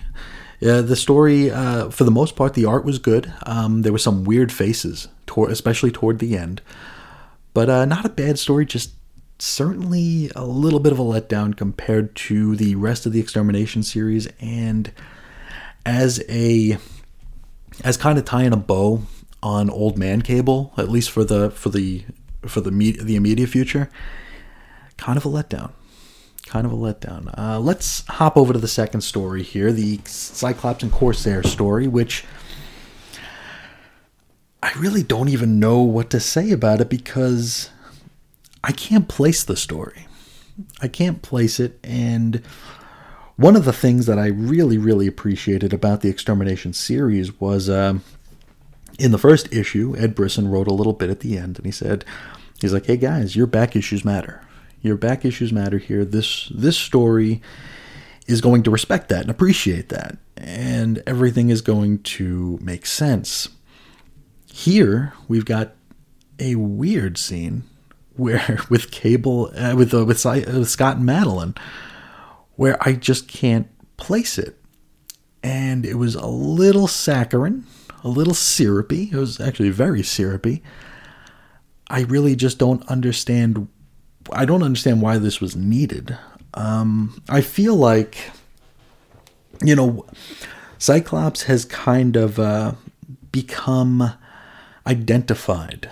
Speaker 1: The story, uh, for the most part, the art was good. Um, there were some weird faces, toward, especially toward the end, but uh, not a bad story. Just certainly a little bit of a letdown compared to the rest of the Extermination series, and as a as kind of tying a bow on Old Man Cable, at least for the for the for the me- the immediate future, kind of a letdown. Kind of a letdown. Uh, let's hop over to the second story here, the Cyclops and Corsair story, which I really don't even know what to say about it because I can't place the story. I can't place it, and one of the things that I really, really appreciated about the Extermination series was um, in the first issue, Ed Brisson wrote a little bit at the end, and he said, "He's like, hey guys, your back issues matter. Your back issues matter here. This this story is going to respect that and appreciate that, and everything is going to make sense." Here we've got a weird scene where with Cable uh, with uh, with, uh, with Scott and Madelyne, where I just can't place it, and it was a little saccharine, a little syrupy. It was actually very syrupy. I really just don't understand. I don't understand why this was needed. Um, I feel like, you know, Cyclops has kind of uh, become identified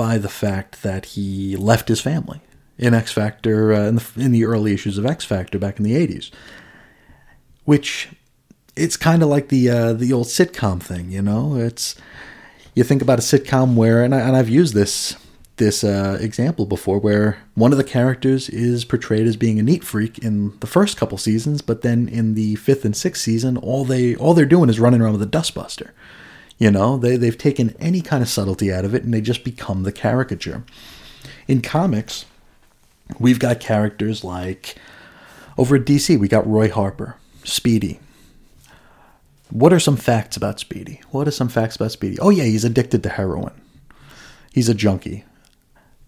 Speaker 1: by the fact that he left his family in X Factor uh, in, the, in the early issues of X Factor back in the '80s, which it's kind of like the uh, the old sitcom thing, you know. It's you think about a sitcom where, and, I, and I've used this this uh, example before, where one of the characters is portrayed as being a neat freak in the first couple seasons, but then in the fifth and sixth season, all they all they're doing is running around with a dustbuster. You know, they they've taken any kind of subtlety out of it, and they just become the caricature. In comics, we've got characters like over at DC, we got Roy Harper, Speedy. What are some facts about Speedy? What are some facts about Speedy? Oh, yeah, he's addicted to heroin. He's a junkie.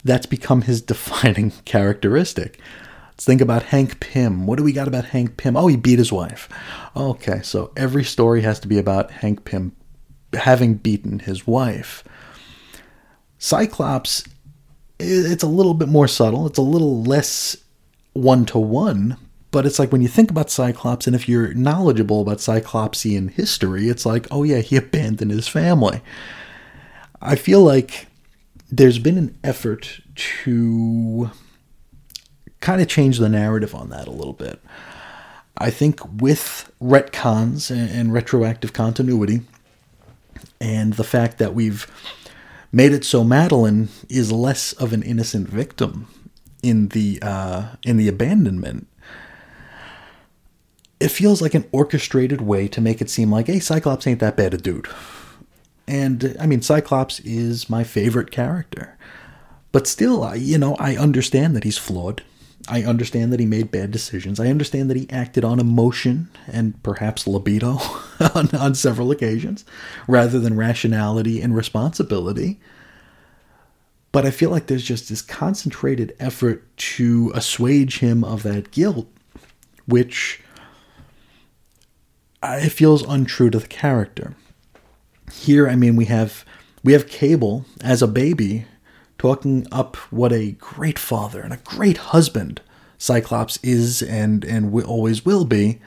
Speaker 1: That's become his defining characteristic. Let's think about Hank Pym. What do we got about Hank Pym? Oh, he beat his wife. Okay, so every story has to be about Hank Pym having beaten his wife. Cyclops, it's a little bit more subtle. It's a little less one to one, but it's like when you think about Cyclops, and if you're knowledgeable about Cyclopsian history, it's like, oh yeah, he abandoned his family. I feel like there's been an effort to kind of change the narrative on that a little bit. I think with retcons and retroactive continuity, and the fact that we've made it so Madelyne is less of an innocent victim in the uh, in the abandonment. It feels like an orchestrated way to make it seem like, hey, Cyclops ain't that bad a dude. And I mean, Cyclops is my favorite character, but still, you know I understand that he's flawed, I understand that he made bad decisions. I understand that he acted on emotion and perhaps libido on, on several occasions rather than rationality and responsibility. But I feel like there's just this concentrated effort to assuage him of that guilt, which it feels untrue to the character. Here, I mean, we have we have Cable as a baby talking up what a great father and a great husband Cyclops is and and wi- always will be,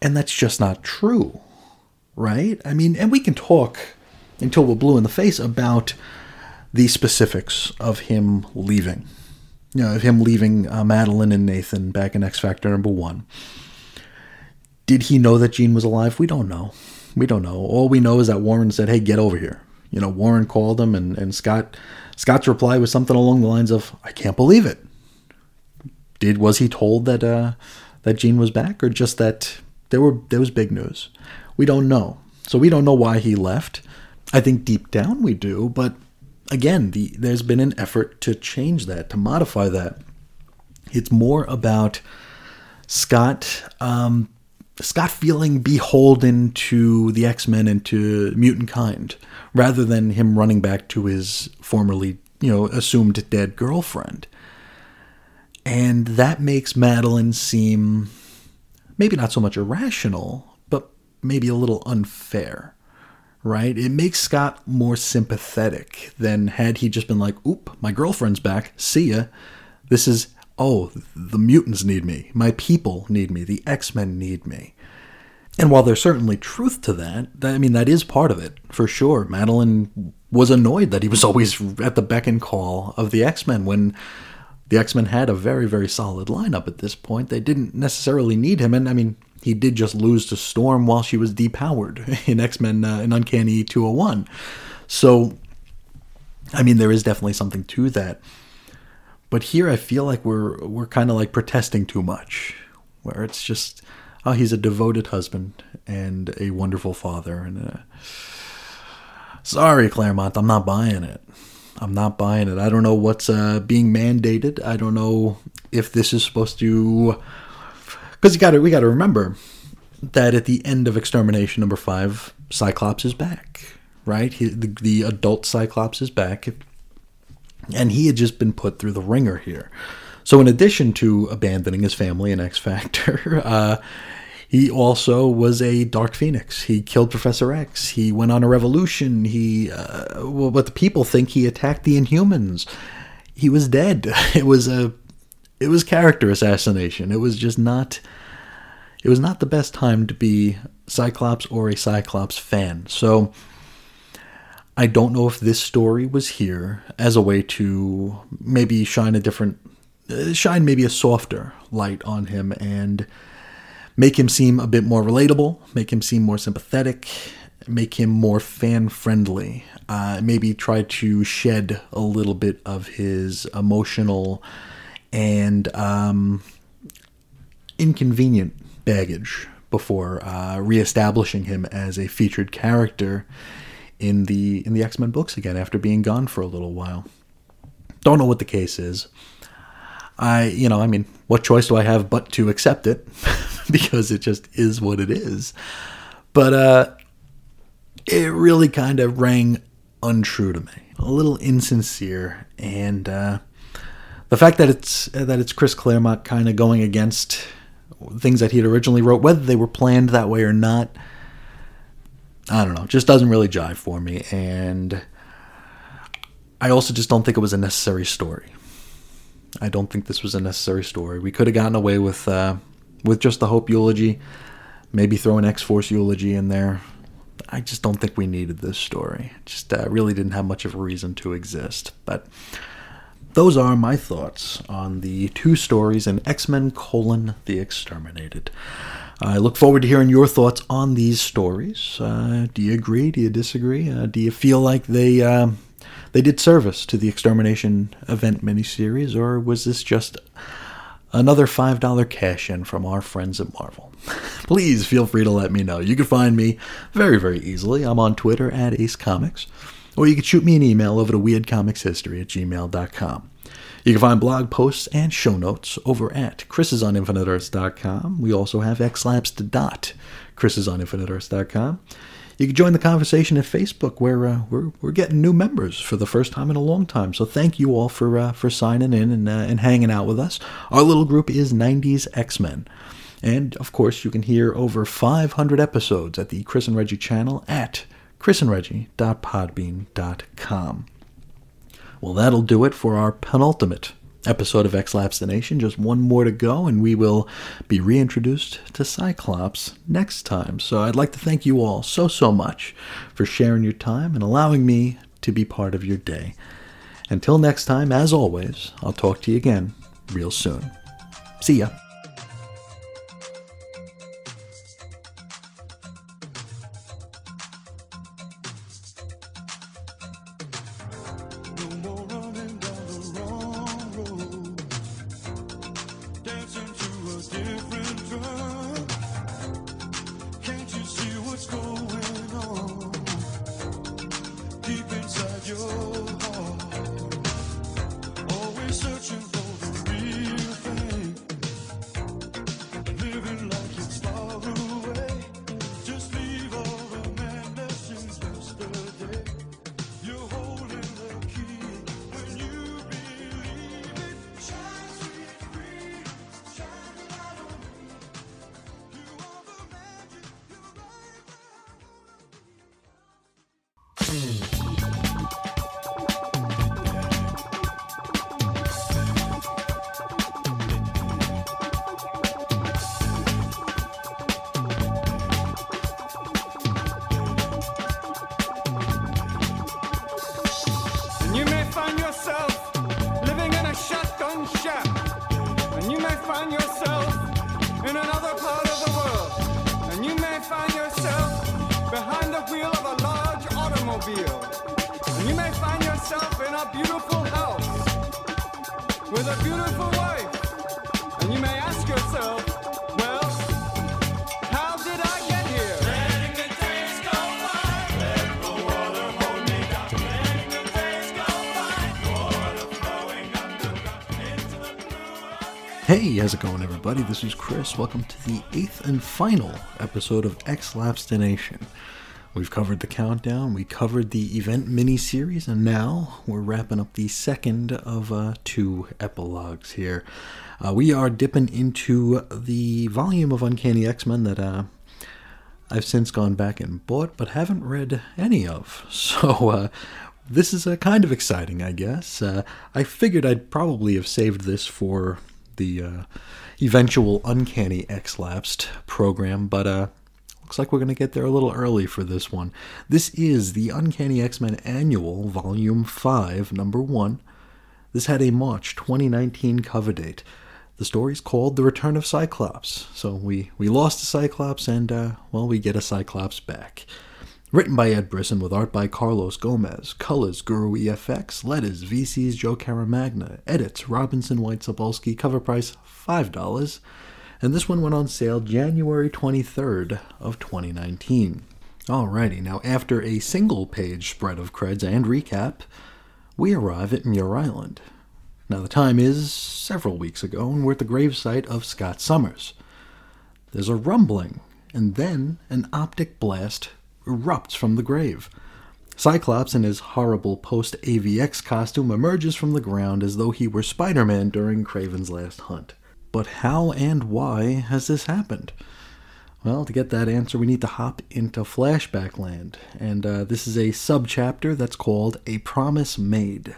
Speaker 1: and that's just not true, right? I mean, and we can talk until we're blue in the face about the specifics of him leaving. You know, of him leaving uh, Madelyne and Nathan back in X Factor number one. Did he know that Jean was alive? We don't know. We don't know. All we know is that Warren said, "Hey, get over here." You know, Warren called him, and and Scott Scott's reply was something along the lines of, "I can't believe it." Did was he told that uh, that Jean was back, or just that there were there was big news? We don't know. So we don't know why he left. I think deep down we do, but again, the, there's been an effort to change that, to modify that. It's more about Scott um, Scott feeling beholden to the X Men and to mutant kind, rather than him running back to his formerly, you know, assumed dead girlfriend. And that makes Madelyne seem maybe not so much irrational, but maybe a little unfair, right? It makes Scott more sympathetic than had he just been like, oop, my girlfriend's back, see ya. This is, oh, the mutants need me, my people need me, the X Men need me. And while there's certainly truth to that, I mean, that is part of it, for sure. Madelyne was annoyed that he was always at the beck and call of the X Men when the X Men had a very, very solid lineup at this point. They didn't necessarily need him, and I mean, he did just lose to Storm while she was depowered in X Men uh, in Uncanny 201. So, I mean, there is definitely something to that. But here, I feel like we're we're kind of like protesting too much, where it's just, oh, he's a devoted husband and a wonderful father, and uh, sorry, Claremont, I'm not buying it. I'm not buying it. I don't know what's uh, being mandated. I don't know if this is supposed to, because you got to we got to remember that at the end of Extermination number five, Cyclops is back, right? He, the, the adult Cyclops is back, and he had just been put through the ringer here. So, in addition to abandoning his family in X Factor, uh, he also was a Dark Phoenix. He killed Professor X. He went on a revolution. He, uh, well, what the people think, he attacked the Inhumans. He was dead. It was a, it was character assassination. It was just not. It was not the best time to be Cyclops or a Cyclops fan. So. I don't know if this story was here as a way to maybe shine a different, uh, shine maybe a softer light on him and make him seem a bit more relatable, make him seem more sympathetic, make him more fan friendly. Uh, maybe try to shed a little bit of his emotional and um, inconvenient baggage before uh, reestablishing him as a featured character in the in the X Men books again after being gone for a little while. Don't know what the case is. I, you know, I mean, what choice do I have but to accept it because it just is what it is. But uh it really kind of rang untrue to me. A little insincere and uh the fact that it's that it's Chris Claremont kind of going against things that he had originally wrote whether they were planned that way or not I don't know, just doesn't really jive for me and I also just don't think it was a necessary story. I don't think this was a necessary story. We could have gotten away with uh, with just the Hope eulogy, maybe throw an X Force eulogy in there. I just don't think we needed this story. Just uh, really didn't have much of a reason to exist. But those are my thoughts on the two stories in X Men: colon The Exterminated. I look forward to hearing your thoughts on these stories. Uh, do you agree? Do you disagree? Uh, do you feel like they uh, they did service to the Extermination event miniseries, or was this just another $5 cash in from our friends at Marvel? Please feel free to let me know. You can find me very, very easily. I'm on Twitter at Ace Comics, or you can shoot me an email over to weirdcomicshistory at gmail.com. You can find blog posts and show notes over at chrisisoninfiniteearths.com. We also have xlapsed.chrisisoninfiniteearths.com. You can join the conversation at Facebook, where uh, we're, we're getting new members for the first time in a long time. So thank you all for uh, for signing in and, uh, and hanging out with us. Our little group is 90s X Men. And of course, you can hear over 500 episodes at the Chris and Reggie channel at chrisandreggie.podbean.com. Well, that'll do it for our penultimate episode of X Lapsed the Nation. Just one more to go, and we will be reintroduced to Cyclops next time. So I'd like to thank you all so, so much for sharing your time and allowing me to be part of your day. Until next time, as always, I'll talk to you again real soon. See ya. This is Chris. Welcome to the eighth and final episode of X Lapstination. We've covered the countdown, we covered the event mini-series, and now we're wrapping up the second of uh, two epilogues here. Uh, we are dipping into the volume of Uncanny X-Men that uh, I've since gone back and bought, but haven't read any of. So uh, this is uh, kind of exciting, I guess. Uh, I figured I'd probably have saved this for the uh, eventual Uncanny X Lapsed program, but uh, looks like we're going to get there a little early for this one. This is the Uncanny X Men Annual, Volume 5, Number 1. This had a March 2019 cover date. The story's called The Return of Cyclops. So we, we lost a Cyclops, and, uh, well, we get a Cyclops back. Written by Ed Brisson with art by Carlos Gomez, colors Guru EFX, letters VC's Joe Caramagna, edits Robinson White Sapolsky, cover price $5. And this one went on sale January 23rd of 2019. Alrighty, now after a single page spread of creds and recap, we arrive at Muir Island. Now the time is several weeks ago, and we're at the gravesite of Scott Summers. There's a rumbling, and then an optic blast erupts from the grave. Cyclops, in his horrible post AVX costume, emerges from the ground as though he were Spider Man during Kraven's last hunt. But how and why has this happened? Well, to get that answer, we need to hop into flashback land, and uh, this is a subchapter that's called A Promise Made.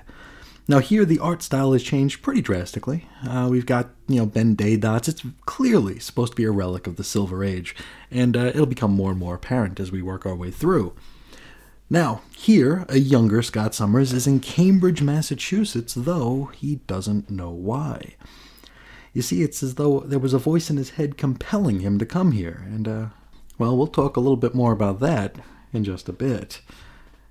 Speaker 1: Now, here the art style has changed pretty drastically. Uh, we've got, you know, Ben Day dots. It's clearly supposed to be a relic of the Silver Age, and uh, it'll become more and more apparent as we work our way through. Now, here, a younger Scott Summers is in Cambridge, Massachusetts, though he doesn't know why. You see, it's as though there was a voice in his head compelling him to come here, and, uh, well, we'll talk a little bit more about that in just a bit.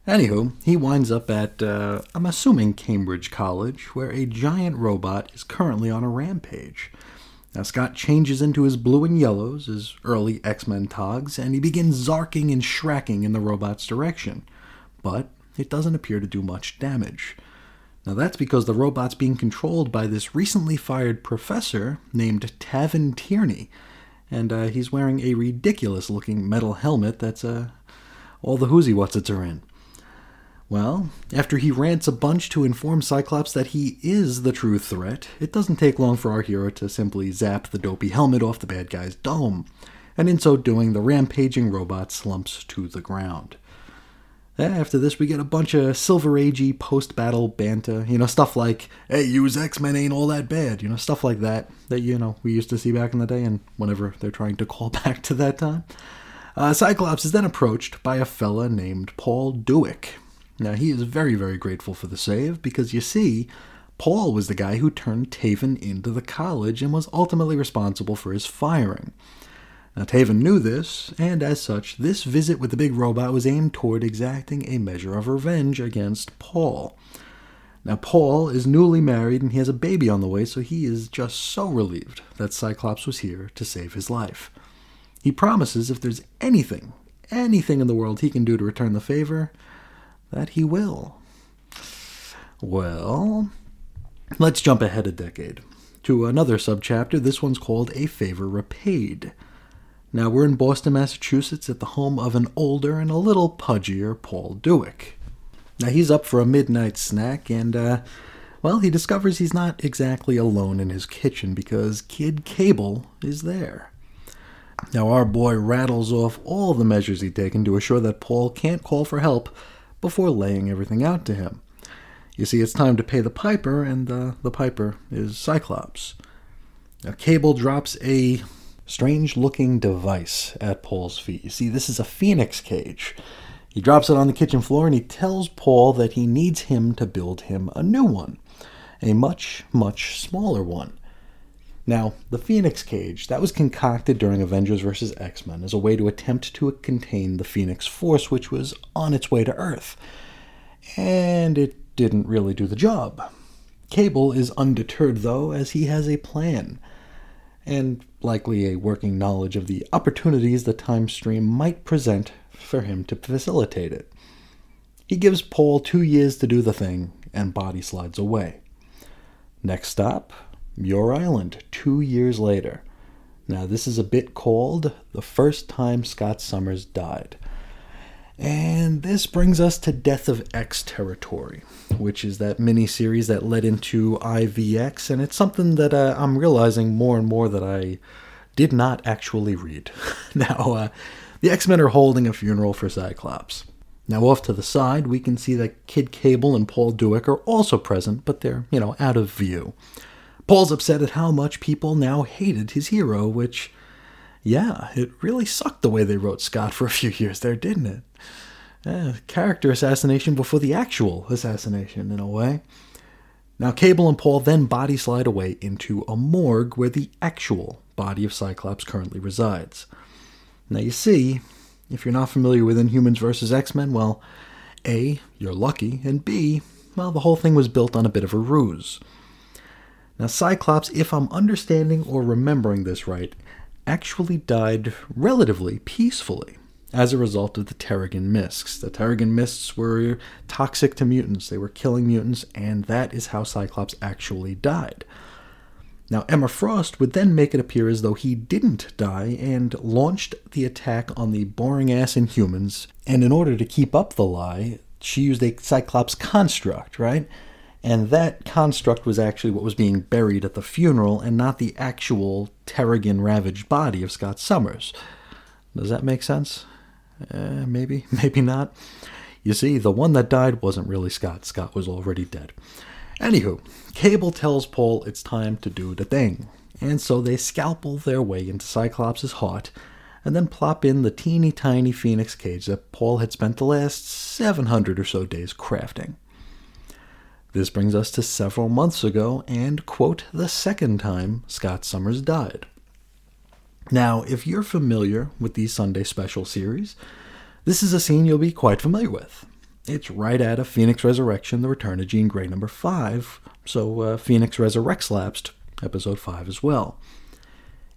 Speaker 1: Anywho, he winds up at, uh, I'm assuming Cambridge College, where a giant robot is currently on a rampage. Now, Scott changes into his blue and yellows, his early X Men togs, and he begins zarking and shracking in the robot's direction. But it doesn't appear to do much damage. Now, that's because the robot's being controlled by this recently fired professor named Tavin Tierney, and uh, he's wearing a ridiculous looking metal helmet that's uh, all the whoozy whatsits are in. Well, after he rants a bunch to inform Cyclops that he is the true threat, it doesn't take long for our hero to simply zap the dopey helmet off the bad guy's dome, and in so doing, the rampaging robot slumps to the ground. After this, we get a bunch of Silver Agey post battle banter, you know, stuff like, hey, use X Men ain't all that bad, you know, stuff like that, that, you know, we used to see back in the day, and whenever they're trying to call back to that time. Uh, Cyclops is then approached by a fella named Paul Dewick. Now, he is very, very grateful for the save because you see, Paul was the guy who turned Taven into the college and was ultimately responsible for his firing. Now, Taven knew this, and as such, this visit with the big robot was aimed toward exacting a measure of revenge against Paul. Now, Paul is newly married and he has a baby on the way, so he is just so relieved that Cyclops was here to save his life. He promises if there's anything, anything in the world he can do to return the favor, that he will. Well, let's jump ahead a decade to another subchapter. This one's called A Favor Repaid. Now, we're in Boston, Massachusetts, at the home of an older and a little pudgier Paul Dewick. Now, he's up for a midnight snack, and, uh, well, he discovers he's not exactly alone in his kitchen because Kid Cable is there. Now, our boy rattles off all the measures he'd taken to assure that Paul can't call for help before laying everything out to him. You see, it's time to pay the piper, and uh, the piper is Cyclops. Now, Cable drops a strange looking device at Paul's feet. You see, this is a phoenix cage. He drops it on the kitchen floor and he tells Paul that he needs him to build him a new one, a much, much smaller one. Now, the Phoenix Cage, that was concocted during Avengers vs. X Men as a way to attempt to contain the Phoenix Force, which was on its way to Earth. And it didn't really do the job. Cable is undeterred, though, as he has a plan, and likely a working knowledge of the opportunities the time stream might present for him to facilitate it. He gives Paul two years to do the thing, and body slides away. Next stop, Muir Island, two years later. Now, this is a bit called The First Time Scott Summers Died. And this brings us to Death of X territory, which is that mini series that led into IVX, and it's something that uh, I'm realizing more and more that I did not actually read. now, uh, the X Men are holding a funeral for Cyclops. Now, off to the side, we can see that Kid Cable and Paul Dewick are also present, but they're, you know, out of view. Paul's upset at how much people now hated his hero, which, yeah, it really sucked the way they wrote Scott for a few years there, didn't it? Eh, character assassination before the actual assassination, in a way. Now, Cable and Paul then body slide away into a morgue where the actual body of Cyclops currently resides. Now, you see, if you're not familiar with Inhumans vs. X Men, well, A, you're lucky, and B, well, the whole thing was built on a bit of a ruse. Now, Cyclops, if I'm understanding or remembering this right, actually died relatively peacefully as a result of the Terrigen Mists. The Terrigen Mists were toxic to mutants, they were killing mutants, and that is how Cyclops actually died. Now, Emma Frost would then make it appear as though he didn't die and launched the attack on the boring ass Inhumans. And in order to keep up the lie, she used a Cyclops construct, right? And that construct was actually what was being buried at the funeral and not the actual Terrigen ravaged body of Scott Summers. Does that make sense? Uh, maybe, maybe not. You see, the one that died wasn't really Scott. Scott was already dead. Anywho, Cable tells Paul it's time to do the thing, and so they scalpel their way into Cyclops' heart and then plop in the teeny tiny phoenix cage that Paul had spent the last 700 or so days crafting. This brings us to several months ago and, quote, the second time Scott Summers died. Now, if you're familiar with the Sunday Special series, this is a scene you'll be quite familiar with. It's right out of Phoenix Resurrection, The Return of Jean Grey number 5, so uh, Phoenix Resurrects lapsed, episode 5 as well.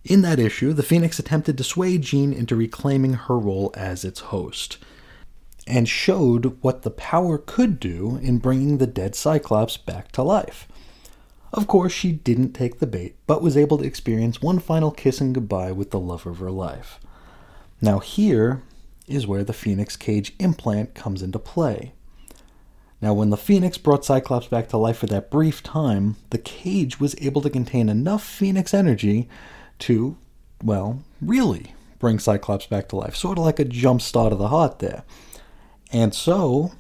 Speaker 1: In that issue, the Phoenix attempted to sway Jean into reclaiming her role as its host. and showed what the power could do in bringing the dead Cyclops back to life. Of course, she didn't take the bait, but was able to experience one final kiss and goodbye with the love of her life. Now, here is where the Phoenix Cage implant comes into play. Now, when the Phoenix brought Cyclops back to life for that brief time, the cage was able to contain enough Phoenix energy to, well, really bring Cyclops back to life. Sort of like a jump start of the heart there. And so,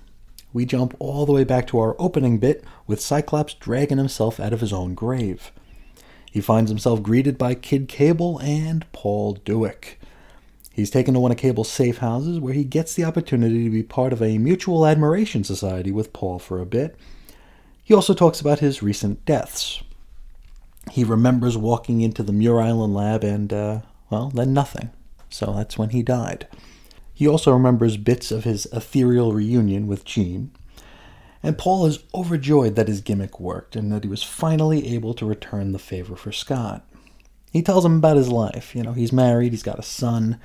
Speaker 1: we jump all the way back to our opening bit with Cyclops dragging himself out of his own grave. He finds himself greeted by Kid Cable and Paul Dewick. He's taken to one of Cable's safe houses where he gets the opportunity to be part of a mutual admiration society with Paul for a bit. He also talks about his recent deaths. He remembers walking into the Muir Island lab and, uh, well, then nothing. So that's when he died. He also remembers bits of his ethereal reunion with Jean. And Paul is overjoyed that his gimmick worked and that he was finally able to return the favor for Scott. He tells him about his life. You know, he's married, he's got a son,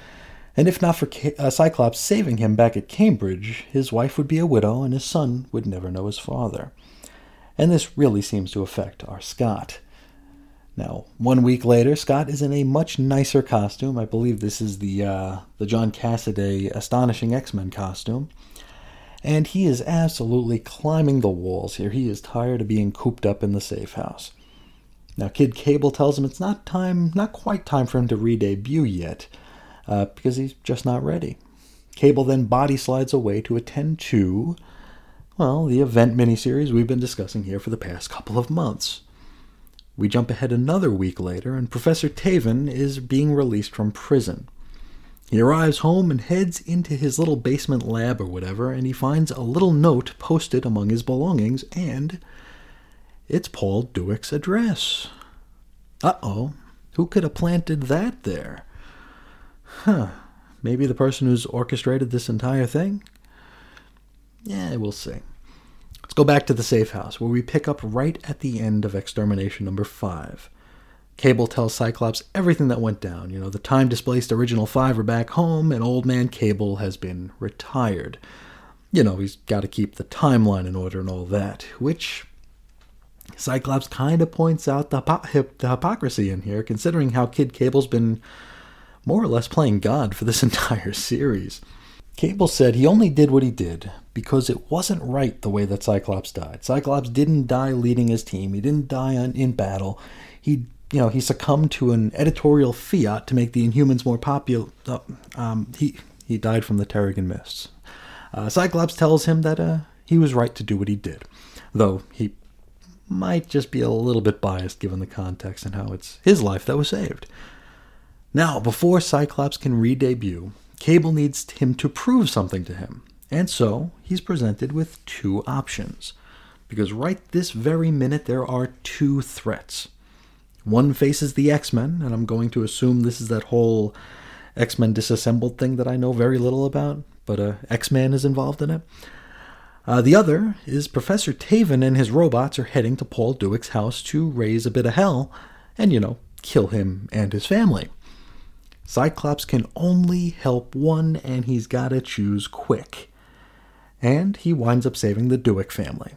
Speaker 1: and if not for uh, Cyclops saving him back at Cambridge, his wife would be a widow and his son would never know his father. And this really seems to affect our Scott. Now, one week later, Scott is in a much nicer costume. I believe this is the uh, the John Cassaday astonishing X-Men costume. And he is absolutely climbing the walls here. He is tired of being cooped up in the safe house. Now, Kid Cable tells him it's not time, not quite time for him to re-debut yet, uh, because he's just not ready. Cable then body slides away to attend to, well, the event miniseries we've been discussing here for the past couple of months. We jump ahead another week later, and Professor Taven is being released from prison. He arrives home and heads into his little basement lab or whatever, and he finds a little note posted among his belongings, and it's Paul Dewick's address. Uh oh, who could have planted that there? Huh, maybe the person who's orchestrated this entire thing? Yeah, we'll see. Go back to the safe house, where we pick up right at the end of extermination number five. Cable tells Cyclops everything that went down. You know, the time displaced original five are back home, and old man Cable has been retired. You know, he's got to keep the timeline in order and all that, which Cyclops kind of points out the, hip- the hypocrisy in here, considering how Kid Cable's been more or less playing God for this entire series. Cable said he only did what he did because it wasn't right the way that Cyclops died. Cyclops didn't die leading his team. He didn't die in battle. He, you know, he succumbed to an editorial fiat to make the Inhumans more popular. Uh, um, he he died from the Terrigen mists. Uh, Cyclops tells him that uh, he was right to do what he did, though he might just be a little bit biased given the context and how it's his life that was saved. Now, before Cyclops can re debut, Cable needs him to prove something to him, and so he's presented with two options. Because right this very minute, there are two threats. One faces the X Men, and I'm going to assume this is that whole X Men disassembled thing that I know very little about, but uh, X Man is involved in it. Uh, the other is Professor Taven and his robots are heading to Paul Dewick's house to raise a bit of hell and, you know, kill him and his family. Cyclops can only help one, and he's got to choose quick. And he winds up saving the Dewick family.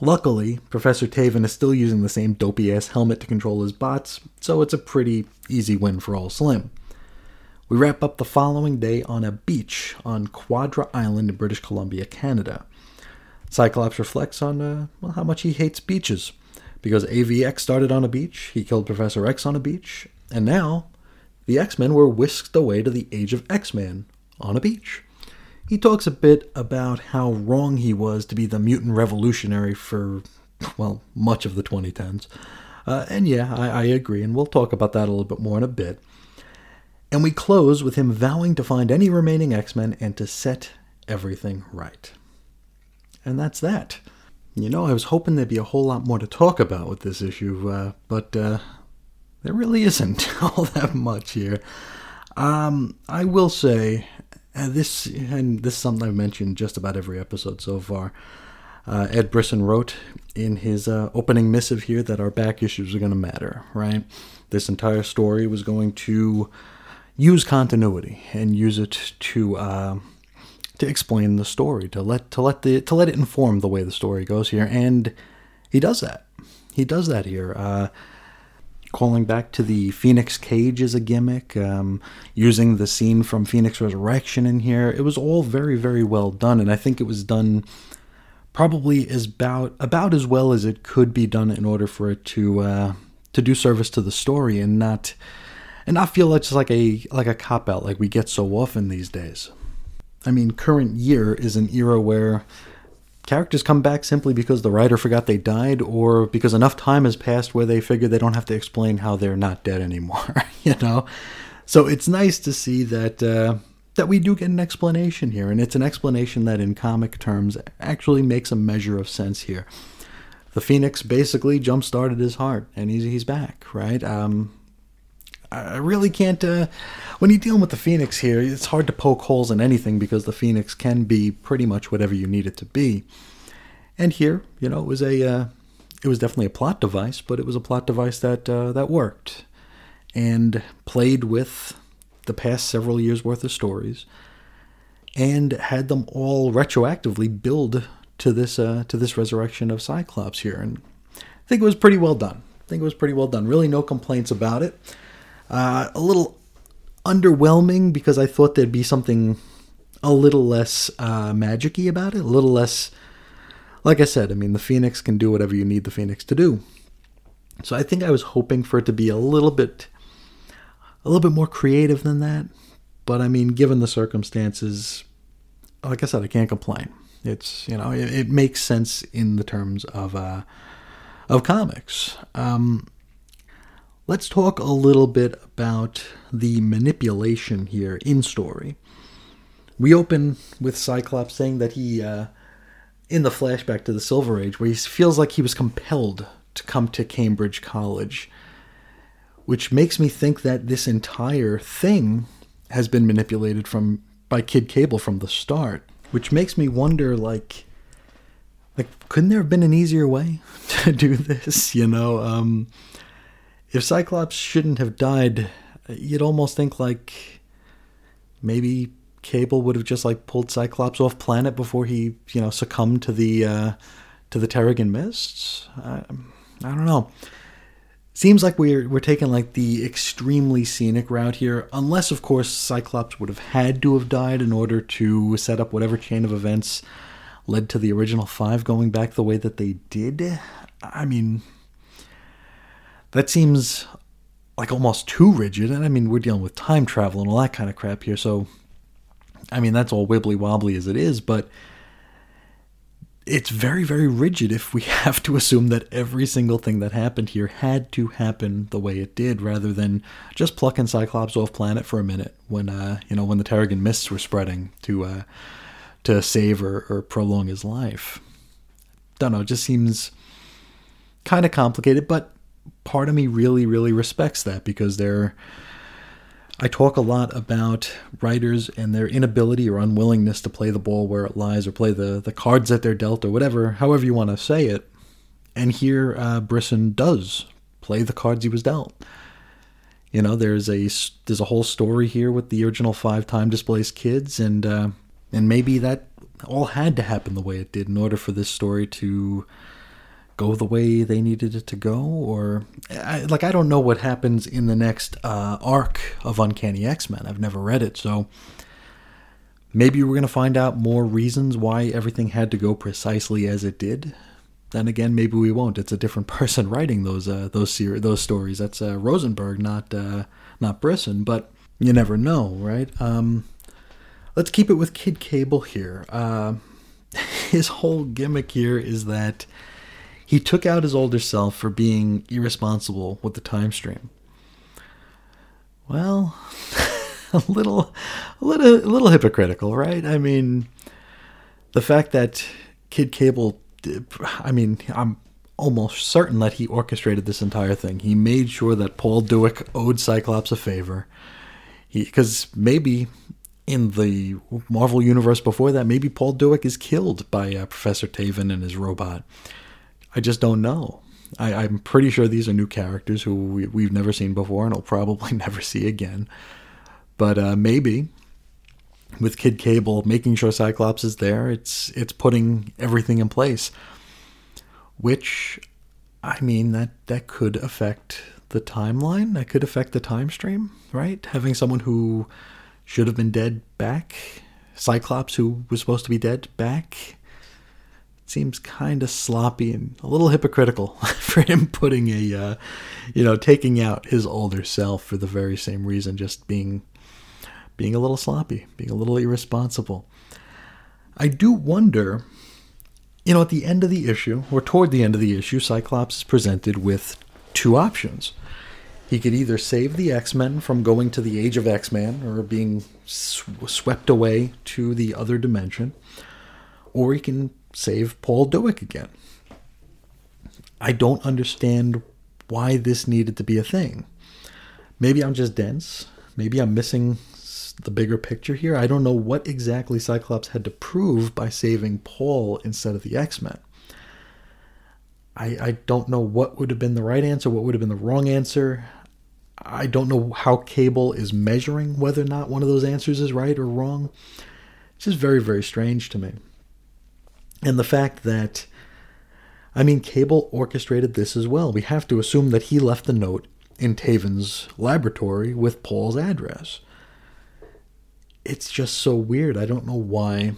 Speaker 1: Luckily, Professor Taven is still using the same dopey ass helmet to control his bots, so it's a pretty easy win for all Slim. We wrap up the following day on a beach on Quadra Island in British Columbia, Canada. Cyclops reflects on uh, well, how much he hates beaches. Because AVX started on a beach, he killed Professor X on a beach, and now the X Men were whisked away to the Age of X Men on a beach. He talks a bit about how wrong he was to be the mutant revolutionary for, well, much of the 2010s. Uh, and yeah, I, I agree, and we'll talk about that a little bit more in a bit. And we close with him vowing to find any remaining X Men and to set everything right. And that's that. You know, I was hoping there'd be a whole lot more to talk about with this issue, uh, but uh, there really isn't all that much here. Um, I will say uh, this, and this is something I've mentioned just about every episode so far. Uh, Ed Brisson wrote in his uh, opening missive here that our back issues are going to matter, right? This entire story was going to use continuity and use it to uh, to explain the story, to let to let the to let it inform the way the story goes here, and he does that. He does that here. Calling back to the Phoenix Cage as a gimmick, um, using the scene from Phoenix Resurrection in here. It was all very, very well done, and I think it was done probably as about about as well as it could be done in order for it to uh, to do service to the story and not and not feel like just like a like a cop out like we get so often these days. I mean, current year is an era where characters come back simply because the writer forgot they died or because enough time has passed where they figure they don't have to explain how they're not dead anymore, you know? So it's nice to see that uh, that we do get an explanation here, and it's an explanation that in comic terms actually makes a measure of sense here. The Phoenix basically jump started his heart, and he's he's back, right? Um, I really can't. Uh, when you're dealing with the Phoenix here, it's hard to poke holes in anything because the Phoenix can be pretty much whatever you need it to be. And here, you know, it was a, uh, it was definitely a plot device, but it was a plot device that uh, that worked and played with the past several years worth of stories, and had them all retroactively build to this uh, to this resurrection of Cyclops here. And I think it was pretty well done. I think it was pretty well done. Really, no complaints about it. Uh, a little underwhelming because I thought there'd be something a little less uh, magicy about it, a little less. Like I said, I mean, the Phoenix can do whatever you need the Phoenix to do. So I think I was hoping for it to be a little bit, a little bit more creative than that. But I mean, given the circumstances, like I said, I can't complain. It's you know, it, it makes sense in the terms of uh, of comics. Um, let's talk a little bit about the manipulation here in story. We open with Cyclops saying that he, uh, in the flashback to the Silver Age, where he feels like he was compelled to come to Cambridge College, which makes me think that this entire thing has been manipulated from by Kid Cable from the start, which makes me wonder, like, like couldn't there have been an easier way to do this? You know, um, if Cyclops shouldn't have died, you'd almost think like maybe Cable would have just like pulled Cyclops off planet before he, you know, succumbed to the uh, to the Terrigen mists. I, I don't know. Seems like we're we're taking like the extremely scenic route here, unless of course Cyclops would have had to have died in order to set up whatever chain of events led to the original five going back the way that they did. I mean, that seems like almost too rigid. And I mean, we're dealing with time travel and all that kind of crap here. So, I mean, that's all wibbly wobbly as it is, but it's very, very rigid if we have to assume that every single thing that happened here had to happen the way it did, rather than just plucking Cyclops off planet for a minute when, uh, you know, when the Terrigen mists were spreading to, uh, to save or, or prolong his life. Don't know, it just seems kind of complicated, but part of me really, really respects that because they're. I talk a lot about writers and their inability or unwillingness to play the ball where it lies or play the, the cards that they're dealt or whatever, however you want to say it. And here, uh, Brisson does play the cards he was dealt. You know, there's a there's a whole story here with the original five time displaced kids, and uh, and maybe that all had to happen the way it did in order for this story to go the way they needed it to go or I, like i don't know what happens in the next uh, arc of uncanny x-men. I've never read it so maybe we're going to find out more reasons why everything had to go precisely as it did. Then again maybe we won't. It's a different person writing those uh, those ser- those stories. That's uh, rosenberg not uh, not brisson but you never know right? Um, let's keep it with kid cable here. Uh, his whole gimmick here is that he took out his older self for being irresponsible with the time stream. Well, a little, a little, a little hypocritical, right? I mean, the fact that Kid Cable, I mean, I'm almost certain that he orchestrated this entire thing. He made sure that Paul Dewick owed Cyclops a favor. Because maybe in the Marvel universe before that, maybe Paul Dewick is killed by uh, Professor Taven and his robot. I just don't know. I, I'm pretty sure these are new characters who we, we've never seen before and will probably never see again. But uh, maybe, with Kid Cable making sure Cyclops is there. It's it's putting everything in place, which I mean that that could affect the timeline. That could affect the time stream, right? Having someone who should have been dead back, Cyclops who was supposed to be dead back. Seems kind of sloppy and a little hypocritical for him putting a, uh, you know, taking out his older self for the very same reason, just being being a little sloppy, being a little irresponsible. I do wonder, you know, at the end of the issue, or toward the end of the issue, Cyclops is presented with two options. He could either save the X Men from going to the Age of X Men or being sw- swept away to the other dimension, or he can save Paul Dewick again. I don't understand why this needed to be a thing. Maybe I'm just dense. Maybe I'm missing the bigger picture here. I don't know what exactly Cyclops had to prove by saving Paul instead of the X Men. I, I don't know what would have been the right answer, what would have been the wrong answer. I don't know how Cable is measuring whether or not one of those answers is right or wrong. It's just very, very strange to me. And the fact that, I mean, Cable orchestrated this as well. We have to assume that he left the note in Taven's laboratory with Paul's address. It's just so weird. I don't know why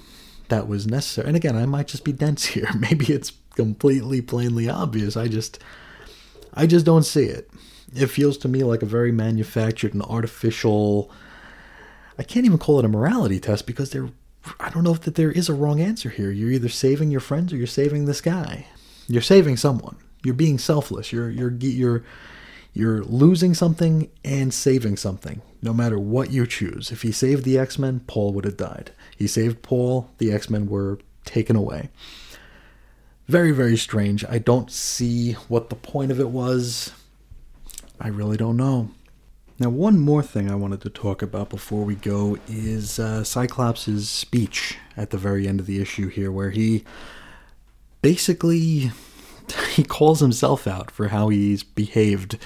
Speaker 1: that was necessary. And again, I might just be dense here. Maybe it's completely plainly obvious. I just I just don't see it. It feels to me like a very manufactured and artificial I can't even call it a morality test because there I don't know if that there is a wrong answer here. You're either saving your friends or you're saving this guy. You're saving someone. You're being selfless. You're you're you're you're losing something and saving something, no matter what you choose. If he saved the X Men, Paul would have died. He saved Paul, the X Men were taken away. Very, very strange. I don't see what the point of it was. I really don't know. Now, one more thing I wanted to talk about before we go is uh, Cyclops' speech at the very end of the issue here, where he basically he calls himself out for how he's behaved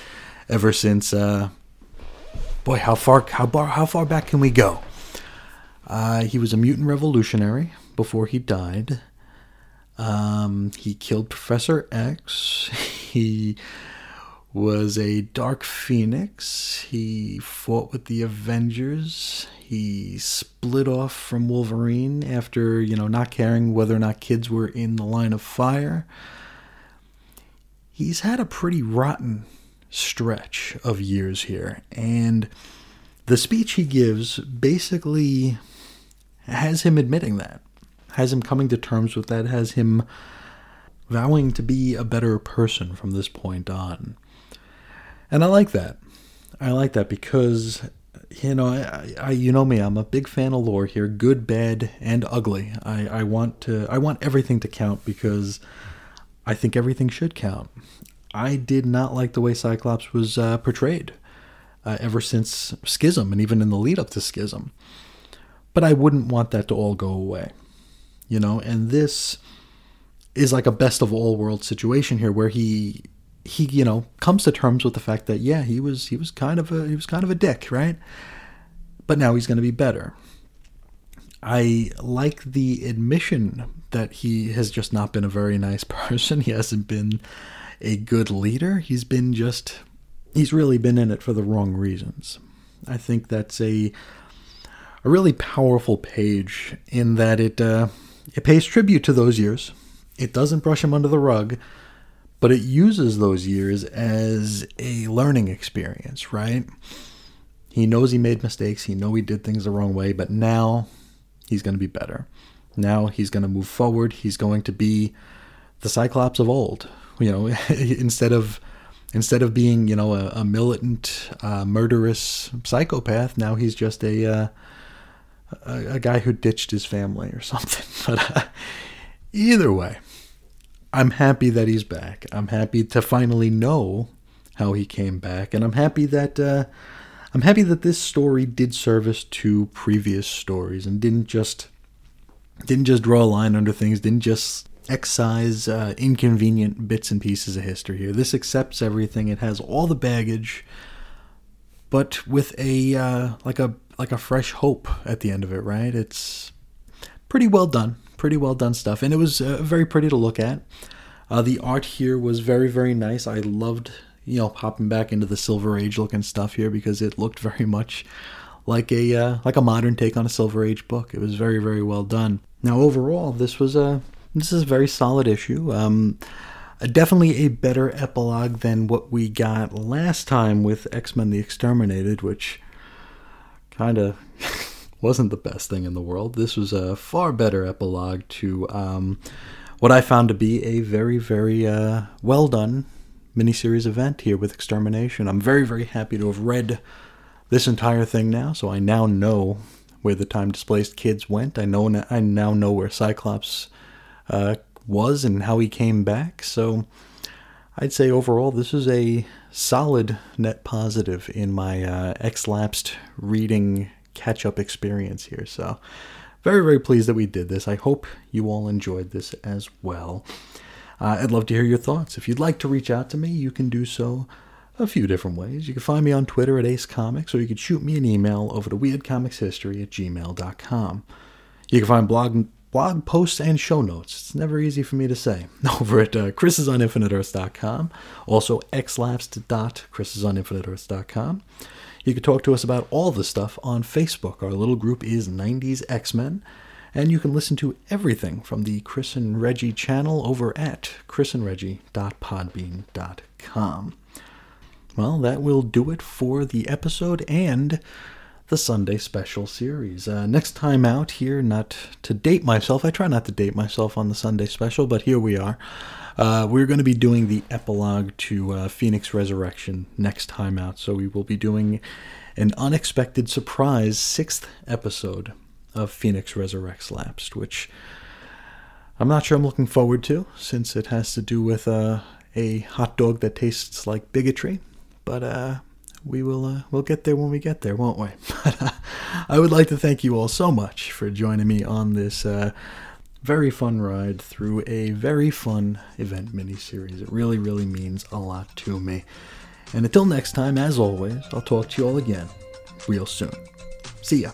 Speaker 1: ever since. Uh, boy, how far how far how far back can we go? Uh, he was a mutant revolutionary before he died. Um, he killed Professor X. He was a Dark Phoenix. He fought with the Avengers. He split off from Wolverine after, you know, not caring whether or not kids were in the line of fire. He's had a pretty rotten stretch of years here. And the speech he gives basically has him admitting that, has him coming to terms with that, has him vowing to be a better person from this point on. And I like that. I like that because you know, I, I you know me, I'm a big fan of lore here, good, bad, and ugly. I, I want to I want everything to count because I think everything should count. I did not like the way Cyclops was uh, portrayed uh, ever since Schism and even in the lead up to Schism. But I wouldn't want that to all go away. You know, and this is like a best of all worlds situation here where he he you know comes to terms with the fact that yeah he was he was kind of a he was kind of a dick right? But now he's going to be better. I like the admission that he has just not been a very nice person. He hasn't been a good leader. He's been just he's really been in it for the wrong reasons. I think that's a a really powerful page in that it uh, it pays tribute to those years. It doesn't brush him under the rug but it uses those years as a learning experience, right? He knows he made mistakes, he know he did things the wrong way, but now he's going to be better. Now he's going to move forward. He's going to be the Cyclops of old. You know, instead of instead of being you know a, a militant, uh, murderous psychopath, now he's just a, uh, a guy who ditched his family or something. But uh, either way, I'm happy that he's back. I'm happy to finally know how he came back, and I'm happy that uh, I'm happy that this story did service to previous stories and didn't just didn't just draw a line under things, didn't just excise uh, inconvenient bits and pieces of history here. This accepts everything. It has all the baggage, but with a uh, like a like a fresh hope at the end of it, right? It's pretty well done, pretty well done stuff, and it was uh, very pretty to look at. Uh, the art here was very, very nice. I loved, you know, popping back into the Silver Age looking stuff here because it looked very much like a uh, like a modern take on a Silver Age book. It was very, very well done. Now, overall, this was a this is a very solid issue. Um, definitely a better epilogue than what we got last time with X Men: The Exterminated, which kind of wasn't the best thing in the world. This was a far better epilogue to um, what I found to be a very, very uh, well done miniseries event here with Extermination. I'm very, very happy to have read this entire thing now, so I now know where the time displaced kids went. I know I now know where Cyclops uh, was and how he came back. So I'd say overall, this is a solid net positive in my uh, X lapsed reading catch up experience here. So very, very pleased that we did this. I hope you all enjoyed this as well. Uh, I'd love to hear your thoughts. If you'd like to reach out to me, you can do so a few different ways. You can find me on Twitter at Ace Comics, or you could shoot me an email over to weirdcomicshistory at gmail.com. You can find blog blog posts and show notes. It's never easy for me to say. Over at uh, chrisisoninfiniteearths.com, also xlapsed.chrisisoninfiniteearths.com. You can talk to us about all the stuff on Facebook. Our little group is 90s X-Men. And you can listen to everything from the Chris and Reggie channel over at chrisandreggie.podbean.com. Well, that will do it for the episode and the Sunday special series. Uh, next time out here, not to date myself, I try not to date myself on the Sunday special, but here we are. Uh, we're going to be doing the epilogue to uh, Phoenix Resurrection next time out, so we will be doing an unexpected surprise sixth episode of Phoenix Resurrects Lapsed, which I'm not sure I'm looking forward to, since it has to do with uh, a hot dog that tastes like bigotry. But uh, we will uh, we'll get there when we get there, won't we? Uh, I would like to thank you all so much for joining me on this uh, very fun ride through a very fun event miniseries. It really, really means a lot to me. And until next time, as always, I'll talk to you all again real soon. See ya.